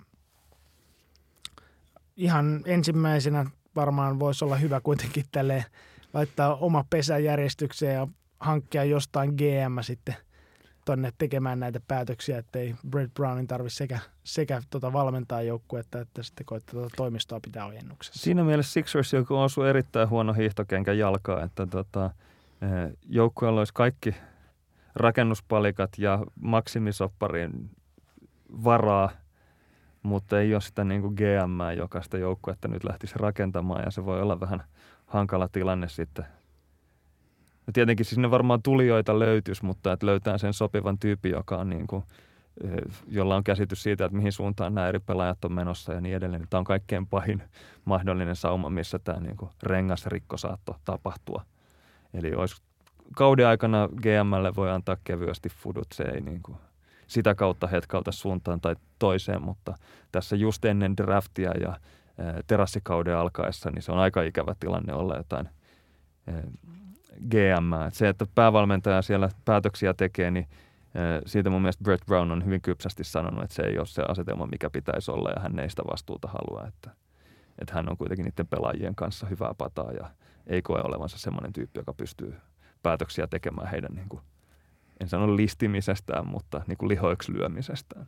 ihan ensimmäisenä varmaan voisi olla hyvä kuitenkin tälle laittaa oma pesä järjestykseen ja hankkia jostain GM sitten tonne tekemään näitä päätöksiä, ettei Brett Brownin tarvitse sekä, sekä tota valmentaa joukkuetta että sitten koittaa tuota toimistoa pitää ojennuksessa. Siinä mielessä Sixers, joka osui erittäin huono hiihtokenkä jalkaa, että tota, eh, joukkueella olisi kaikki rakennuspalikat ja maksimisopparin varaa, mutta ei ole sitä niin kuin GM, joka sitä joukkuetta nyt lähtisi rakentamaan ja se voi olla vähän hankala tilanne sitten. Ja tietenkin siis ne varmaan tulijoita löytyisi, mutta että löytää sen sopivan tyypin, joka on niin kuin, eh, jolla on käsitys siitä, että mihin suuntaan nämä eri pelaajat on menossa ja niin edelleen. Tämä on kaikkein pahin mahdollinen sauma, missä tämä niin kuin rengasrikko saattoi tapahtua. Eli olisi kauden aikana GMlle voi antaa kevyesti fudut, se ei niin kuin sitä kautta hetkauta suuntaan tai toiseen, mutta tässä just ennen draftia ja terassikauden alkaessa, niin se on aika ikävä tilanne olla jotain GM. Se, että päävalmentaja siellä päätöksiä tekee, niin siitä mun mielestä Brett Brown on hyvin kypsästi sanonut, että se ei ole se asetelma, mikä pitäisi olla ja hän ei sitä vastuuta halua, että, että hän on kuitenkin niiden pelaajien kanssa hyvää pataa ja ei koe olevansa semmoinen tyyppi, joka pystyy päätöksiä tekemään heidän niin kuin, en sano listimisestään, mutta niin kuin lihoiksi lyömisestään.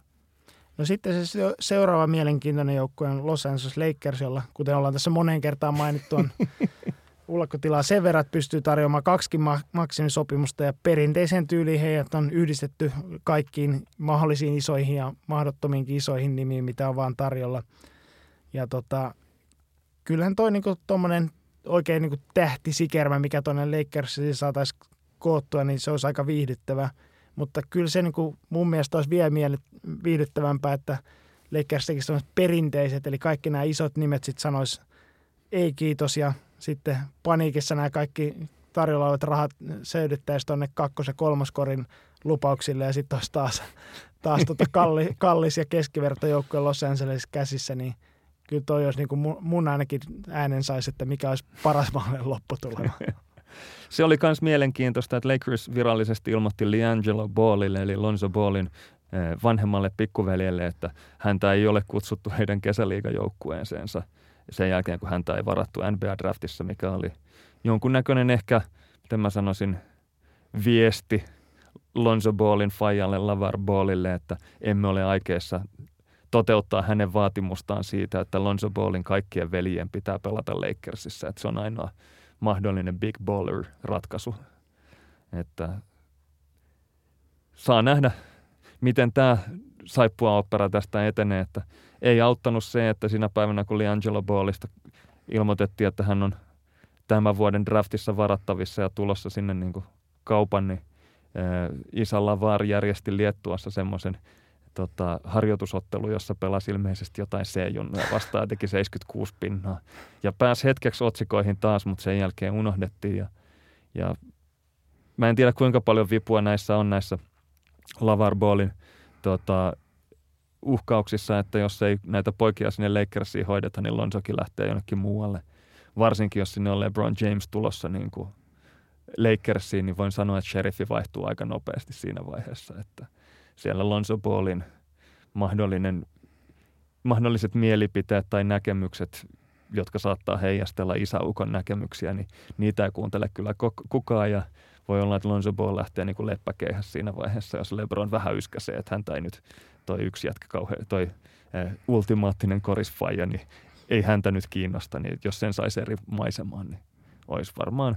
No sitten se seuraava mielenkiintoinen joukkue on Los Angeles Lakers, jolla, kuten ollaan tässä moneen kertaan mainittu, on ulkotilaa sen verran, että pystyy tarjoamaan kaksi maksimisopimusta ja perinteisen tyyliin heidät on yhdistetty kaikkiin mahdollisiin isoihin ja mahdottomiinkin isoihin nimiin, mitä on vaan tarjolla. Ja tota, kyllähän toi niinku tommonen oikein niinku tähtisikermä, mikä tuonne Lakersiin saataisiin koottua, niin se olisi aika viihdyttävä. Mutta kyllä se niin kuin mun mielestä olisi vielä viihdyttävämpää, että Lakers tekisi perinteiset, eli kaikki nämä isot nimet sitten sanois ei kiitos ja sitten paniikissa nämä kaikki tarjolla olevat rahat seydyttäisiin tuonne kakkos- ja kolmoskorin lupauksille ja sitten olisi taas, taas tota kalli, kallis ja keskivertojoukkue Los Angeles käsissä, niin kyllä toi olisi niin kuin mun, ainakin äänen saisi, että mikä olisi paras mahdollinen lopputulema. Se oli myös mielenkiintoista, että Lakers virallisesti ilmoitti LiAngelo Ballille, eli Lonzo Ballin eh, vanhemmalle pikkuveljelle, että häntä ei ole kutsuttu heidän kesäliigajoukkueeseensa sen jälkeen, kun häntä ei varattu NBA-draftissa, mikä oli jonkunnäköinen ehkä, miten mä sanoisin, viesti Lonzo Ballin fajalle, Lavar Ballille, että emme ole aikeissa toteuttaa hänen vaatimustaan siitä, että Lonzo Ballin kaikkien veljien pitää pelata Lakersissa, että se on ainoa mahdollinen big baller ratkaisu. Että saa nähdä, miten tämä saippua opera tästä etenee, että ei auttanut se, että siinä päivänä kun Liangelo Ballista ilmoitettiin, että hän on tämän vuoden draftissa varattavissa ja tulossa sinne niin kuin kaupan, niin Isa Lavar järjesti Liettuassa semmoisen tota, harjoitusottelu, jossa pelasi ilmeisesti jotain C-junnuja vastaan teki 76 pinnaa. Ja pääsi hetkeksi otsikoihin taas, mutta sen jälkeen unohdettiin. Ja, ja mä en tiedä kuinka paljon vipua näissä on näissä Lavar Ballin tota, uhkauksissa, että jos ei näitä poikia sinne Lakersiin hoideta, niin Lonsokin lähtee jonnekin muualle. Varsinkin jos sinne on LeBron James tulossa niin kuin Lakersiin, niin voin sanoa, että sheriffi vaihtuu aika nopeasti siinä vaiheessa, että – siellä Lonzo Ballin mahdollinen, mahdolliset mielipiteet tai näkemykset jotka saattaa heijastella isäukon näkemyksiä, niin niitä ei kuuntele kyllä kukaan ja voi olla, että Lonzo Ball lähtee niin leppäkeihässä siinä vaiheessa, jos LeBron vähän yskäsee, että häntä ei nyt toi yksi jätkä kauhean, toi eh, ultimaattinen korisfaija, niin ei häntä nyt kiinnosta, niin jos sen saisi eri maisemaan, niin olisi varmaan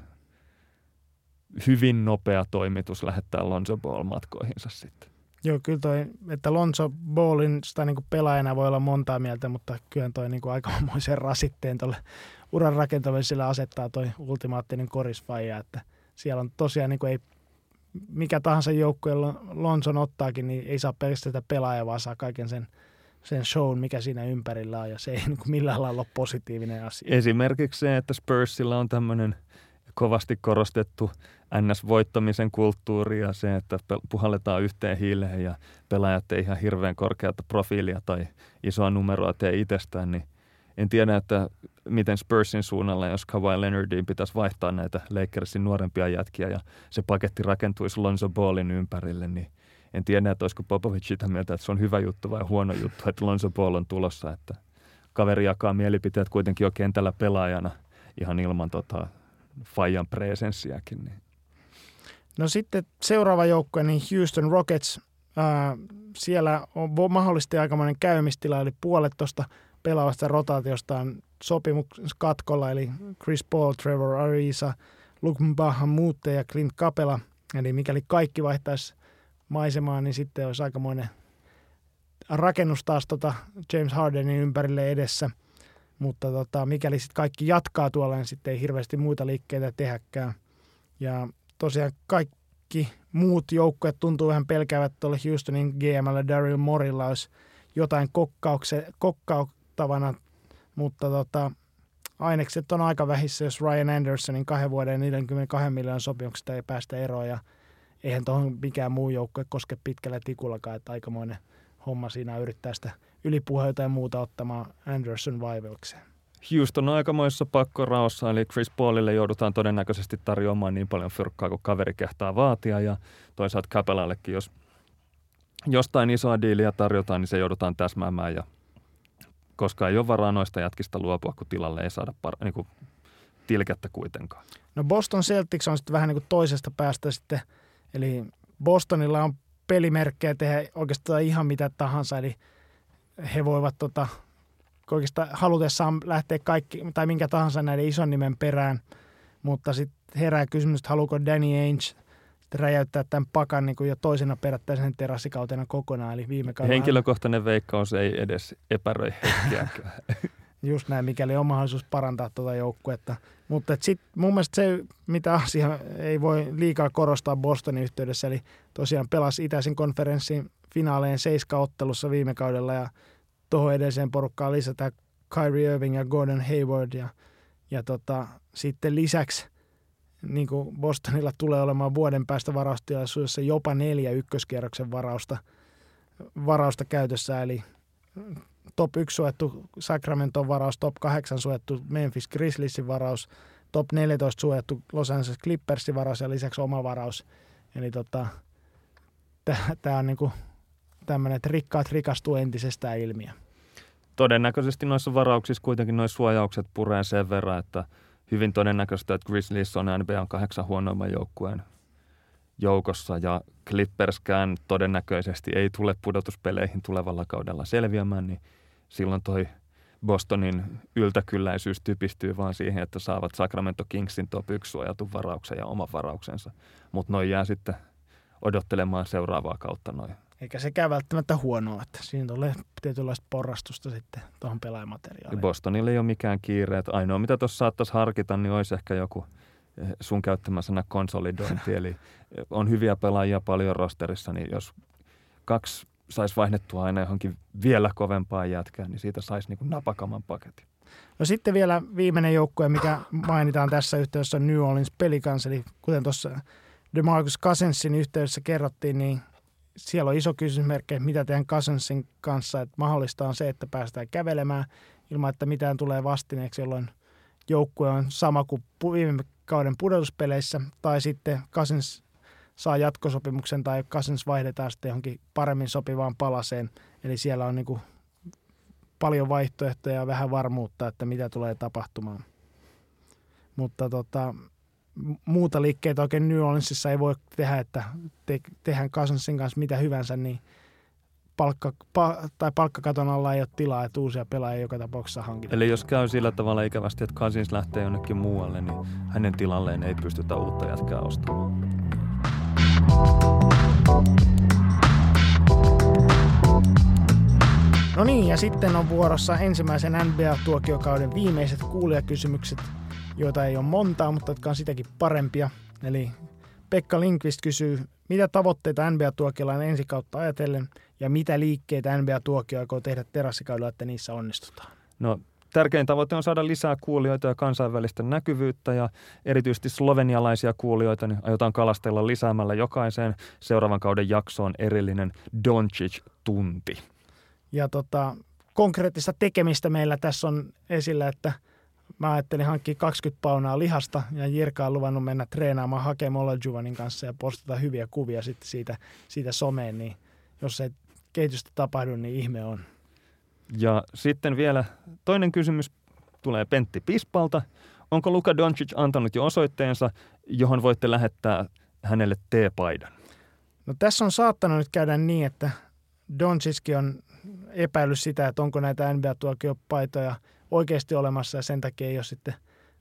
hyvin nopea toimitus lähettää Lonzo Ball matkoihinsa sitten. Joo, kyllä toi, että Lonzo Ballin sitä niin pelaajana voi olla montaa mieltä, mutta kyllä toi niin aikamoisen rasitteen tuolle uran rakentamiselle asettaa toi ultimaattinen korisfaija, että siellä on tosiaan niin ei mikä tahansa joukkue Lonson ottaakin, niin ei saa pelkästään sitä pelaajaa, vaan saa kaiken sen, sen shown, mikä siinä ympärillä on, ja se ei niin millään lailla ole positiivinen asia. Esimerkiksi se, että Spursilla on tämmöinen kovasti korostettu NS-voittamisen kulttuuri ja se, että puhalletaan yhteen hiileen ja pelaajat ei ihan hirveän korkeata profiilia tai isoa numeroa tee itsestään, niin en tiedä, että miten Spursin suunnalla, jos Kawhi Leonardin pitäisi vaihtaa näitä Lakersin nuorempia jätkiä ja se paketti rakentuisi Lonzo Ballin ympärille, niin en tiedä, että olisiko Popovic sitä mieltä, että se on hyvä juttu vai huono juttu, että Lonzo Ball on tulossa, että kaveri jakaa mielipiteet kuitenkin jo kentällä pelaajana ihan ilman tota, Fajan presenssiäkin. Niin. No sitten seuraava joukkue, niin Houston Rockets. Ää, siellä on mahdollisesti aikamoinen käymistila, eli puolet tuosta pelaavasta rotaatiosta on sopimus katkolla, eli Chris Paul, Trevor Ariza, Luke Bahamutte ja Clint Capela. Eli mikäli kaikki vaihtaisi maisemaa, niin sitten olisi aikamoinen rakennus taas tota James Hardenin ympärille edessä. Mutta tota, mikäli sitten kaikki jatkaa tuolla, niin sitten ei hirveästi muita liikkeitä tehäkään. Ja tosiaan kaikki muut joukkueet tuntuu vähän pelkäävät tuolle Houstonin GMllä Daryl Morilla olisi jotain kokkauttavana, mutta tota, ainekset on aika vähissä, jos Ryan Andersonin kahden vuoden 42 miljoonan sopimuksesta ei päästä eroon ja eihän tuohon mikään muu joukkue koske pitkällä tikullakaan, että aikamoinen homma siinä yrittää sitä ylipuheita ja muuta ottamaan Anderson vaivelkseen. Houston on aikamoissa pakkoraossa, eli Chris Paulille joudutaan todennäköisesti tarjoamaan niin paljon fyrkkaa kuin kaveri kehtaa vaatia, ja toisaalta Kapelallekin, jos jostain isoa diiliä tarjotaan, niin se joudutaan täsmäämään, ja koska ei ole varaa noista jätkistä luopua, kun tilalle ei saada par- niin kuin tilkettä kuitenkaan. No Boston Celtics on sitten vähän niin kuin toisesta päästä sitten, eli Bostonilla on pelimerkkejä tehdä oikeastaan ihan mitä tahansa, eli he voivat tota, oikeastaan halutessaan lähteä kaikki tai minkä tahansa näiden ison nimen perään, mutta sitten herää kysymys, että haluuko Danny Ainge räjäyttää tämän pakan niin kuin jo toisena perättäisen terassikautena kokonaan, eli viime kaudella. Henkilökohtainen veikkaus ei edes epäröi hetkeäkään. Just näin, mikäli on mahdollisuus parantaa tuota joukkuetta. Mutta sitten mun mielestä se, mitä asia ei voi liikaa korostaa Bostonin yhteydessä, eli tosiaan pelasi itäisen konferenssin finaaleen seiskaottelussa viime kaudella ja tuohon edelliseen porukkaan lisätään Kyrie Irving ja Gordon Hayward ja, ja tota, sitten lisäksi niin kuin Bostonilla tulee olemaan vuoden päästä varaustilaisuudessa jopa neljä ykköskierroksen varausta, varausta käytössä, eli top 1 suojattu Sacramento varaus, top 8 suojattu Memphis Grizzliesin varaus, top 14 suojattu Los Angeles Clippersin varaus ja lisäksi oma varaus. Eli tota, tämä on niinku tämmöinen, että rikkaat rikastuu entisestään ilmiö. Todennäköisesti noissa varauksissa kuitenkin noissa suojaukset puree sen verran, että hyvin todennäköistä, että Grizzlies on NBA kahdeksan huonoimman joukkueen joukossa ja Clipperskään todennäköisesti ei tule pudotuspeleihin tulevalla kaudella selviämään, niin silloin toi Bostonin yltäkylläisyys typistyy vaan siihen, että saavat Sacramento Kingsin top 1 suojatun varauksen ja oman varauksensa. Mutta noin jää sitten odottelemaan seuraavaa kautta noin. Eikä sekään välttämättä huonoa, että siinä tulee tietynlaista porrastusta sitten tuohon pelaajamateriaaliin. Bostonille ei ole mikään kiire. Että ainoa, mitä tuossa saattaisi harkita, niin olisi ehkä joku eh, sun käyttämä sana konsolidointi. Eli eh, on hyviä pelaajia paljon rosterissa, niin jos kaksi saisi vaihdettua aina johonkin vielä kovempaa jätkää, niin siitä saisi niin napakaman paketin. No sitten vielä viimeinen joukkue, mikä mainitaan tässä yhteydessä on New Orleans Pelicans, eli kuten tuossa DeMarcus Cousinsin yhteydessä kerrottiin, niin siellä on iso kysymysmerkki, että mitä tehdään Cousinsin kanssa, että mahdollista on se, että päästään kävelemään ilman, että mitään tulee vastineeksi, jolloin joukkue on sama kuin viime kauden pudotuspeleissä, tai sitten Cousins saa jatkosopimuksen tai Cousins vaihdetaan sitten johonkin paremmin sopivaan palaseen. Eli siellä on niin kuin paljon vaihtoehtoja ja vähän varmuutta, että mitä tulee tapahtumaan. Mutta tota, muuta liikkeitä oikein New Orleansissa ei voi tehdä, että te, tehdään Cousinsin kanssa mitä hyvänsä, niin palkka, pa, tai palkkakaton alla ei ole tilaa, että uusia pelaajia joka tapauksessa hankitaan. Eli jos käy sillä tavalla ikävästi, että Cousins lähtee jonnekin muualle, niin hänen tilalleen ei pystytä uutta jätkää ostamaan. No niin, ja sitten on vuorossa ensimmäisen NBA-tuokiokauden viimeiset kuulijakysymykset, joita ei ole montaa, mutta jotka on sitäkin parempia. Eli Pekka Linkvist kysyy, mitä tavoitteita NBA-tuokiolla on ensi kautta ajatellen ja mitä liikkeitä NBA-tuokio aikoo tehdä terassikaudella, että niissä onnistutaan? No tärkein tavoite on saada lisää kuulijoita ja kansainvälistä näkyvyyttä ja erityisesti slovenialaisia kuulijoita niin aiotaan kalastella lisäämällä jokaiseen seuraavan kauden jaksoon erillinen Doncic-tunti. Ja tota, konkreettista tekemistä meillä tässä on esillä, että mä ajattelin hankkia 20 paunaa lihasta ja Jirka on luvannut mennä treenaamaan hakemaan Juvanin kanssa ja postata hyviä kuvia sitten siitä, siitä someen, niin jos ei kehitystä tapahdu, niin ihme on. Ja sitten vielä toinen kysymys tulee Pentti Pispalta. Onko Luka Doncic antanut jo osoitteensa, johon voitte lähettää hänelle T-paidan? No tässä on saattanut nyt käydä niin, että Doncickin on epäillyt sitä, että onko näitä NBA-tuokiopaitoja oikeasti olemassa ja sen takia ei ole sitten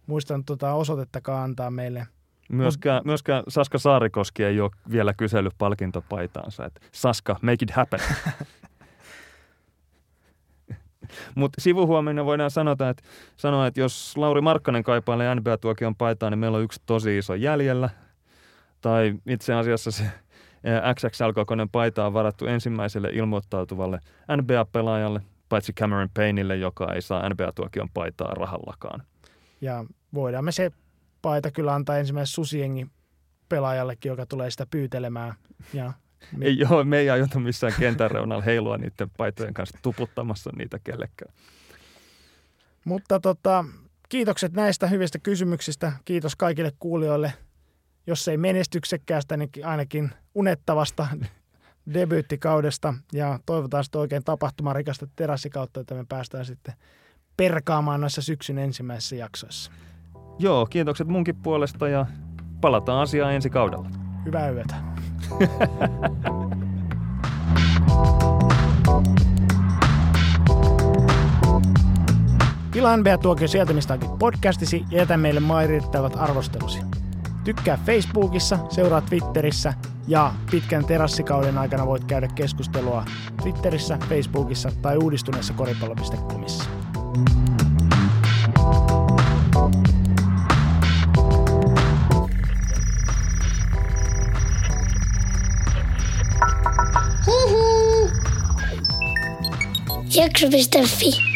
muistanut tuota osoitettakaan antaa meille. Myöskään, myöskään Saska Saarikoski ei ole vielä kysellyt palkintopaitaansa. Että Saska, make it happen. Mutta sivuhuomenna voidaan sanota, että, sanoa, että jos Lauri Markkanen kaipailee NBA-tuokion paitaa, niin meillä on yksi tosi iso jäljellä. Tai itse asiassa se XXL-kokoinen paita on varattu ensimmäiselle ilmoittautuvalle NBA-pelaajalle, paitsi Cameron Payneille, joka ei saa NBA-tuokion paitaa rahallakaan. Ja voidaan me se paita kyllä antaa ensimmäisen susiengi pelaajallekin, joka tulee sitä pyytelemään. Ja me... Ei joo, me ei aiota missään kentän reunalla heilua niiden paitojen kanssa tuputtamassa niitä kellekään. Mutta tota, kiitokset näistä hyvistä kysymyksistä. Kiitos kaikille kuulijoille. Jos ei menestyksekkäästä, niin ainakin unettavasta debyyttikaudesta. Ja toivotaan sitten oikein tapahtumarikasta terassikautta, että me päästään sitten perkaamaan noissa syksyn ensimmäisissä jaksoissa. Joo, kiitokset munkin puolesta ja palataan asiaan ensi kaudella. Hyvää yötä. Tilaa NBA tuokio sieltä, mistä podcastisi ja jätä meille mairittavat arvostelusi. Tykkää Facebookissa, seuraa Twitterissä ja pitkän terassikauden aikana voit käydä keskustelua Twitterissä, Facebookissa tai uudistuneessa koripallo.comissa. Jakso.fi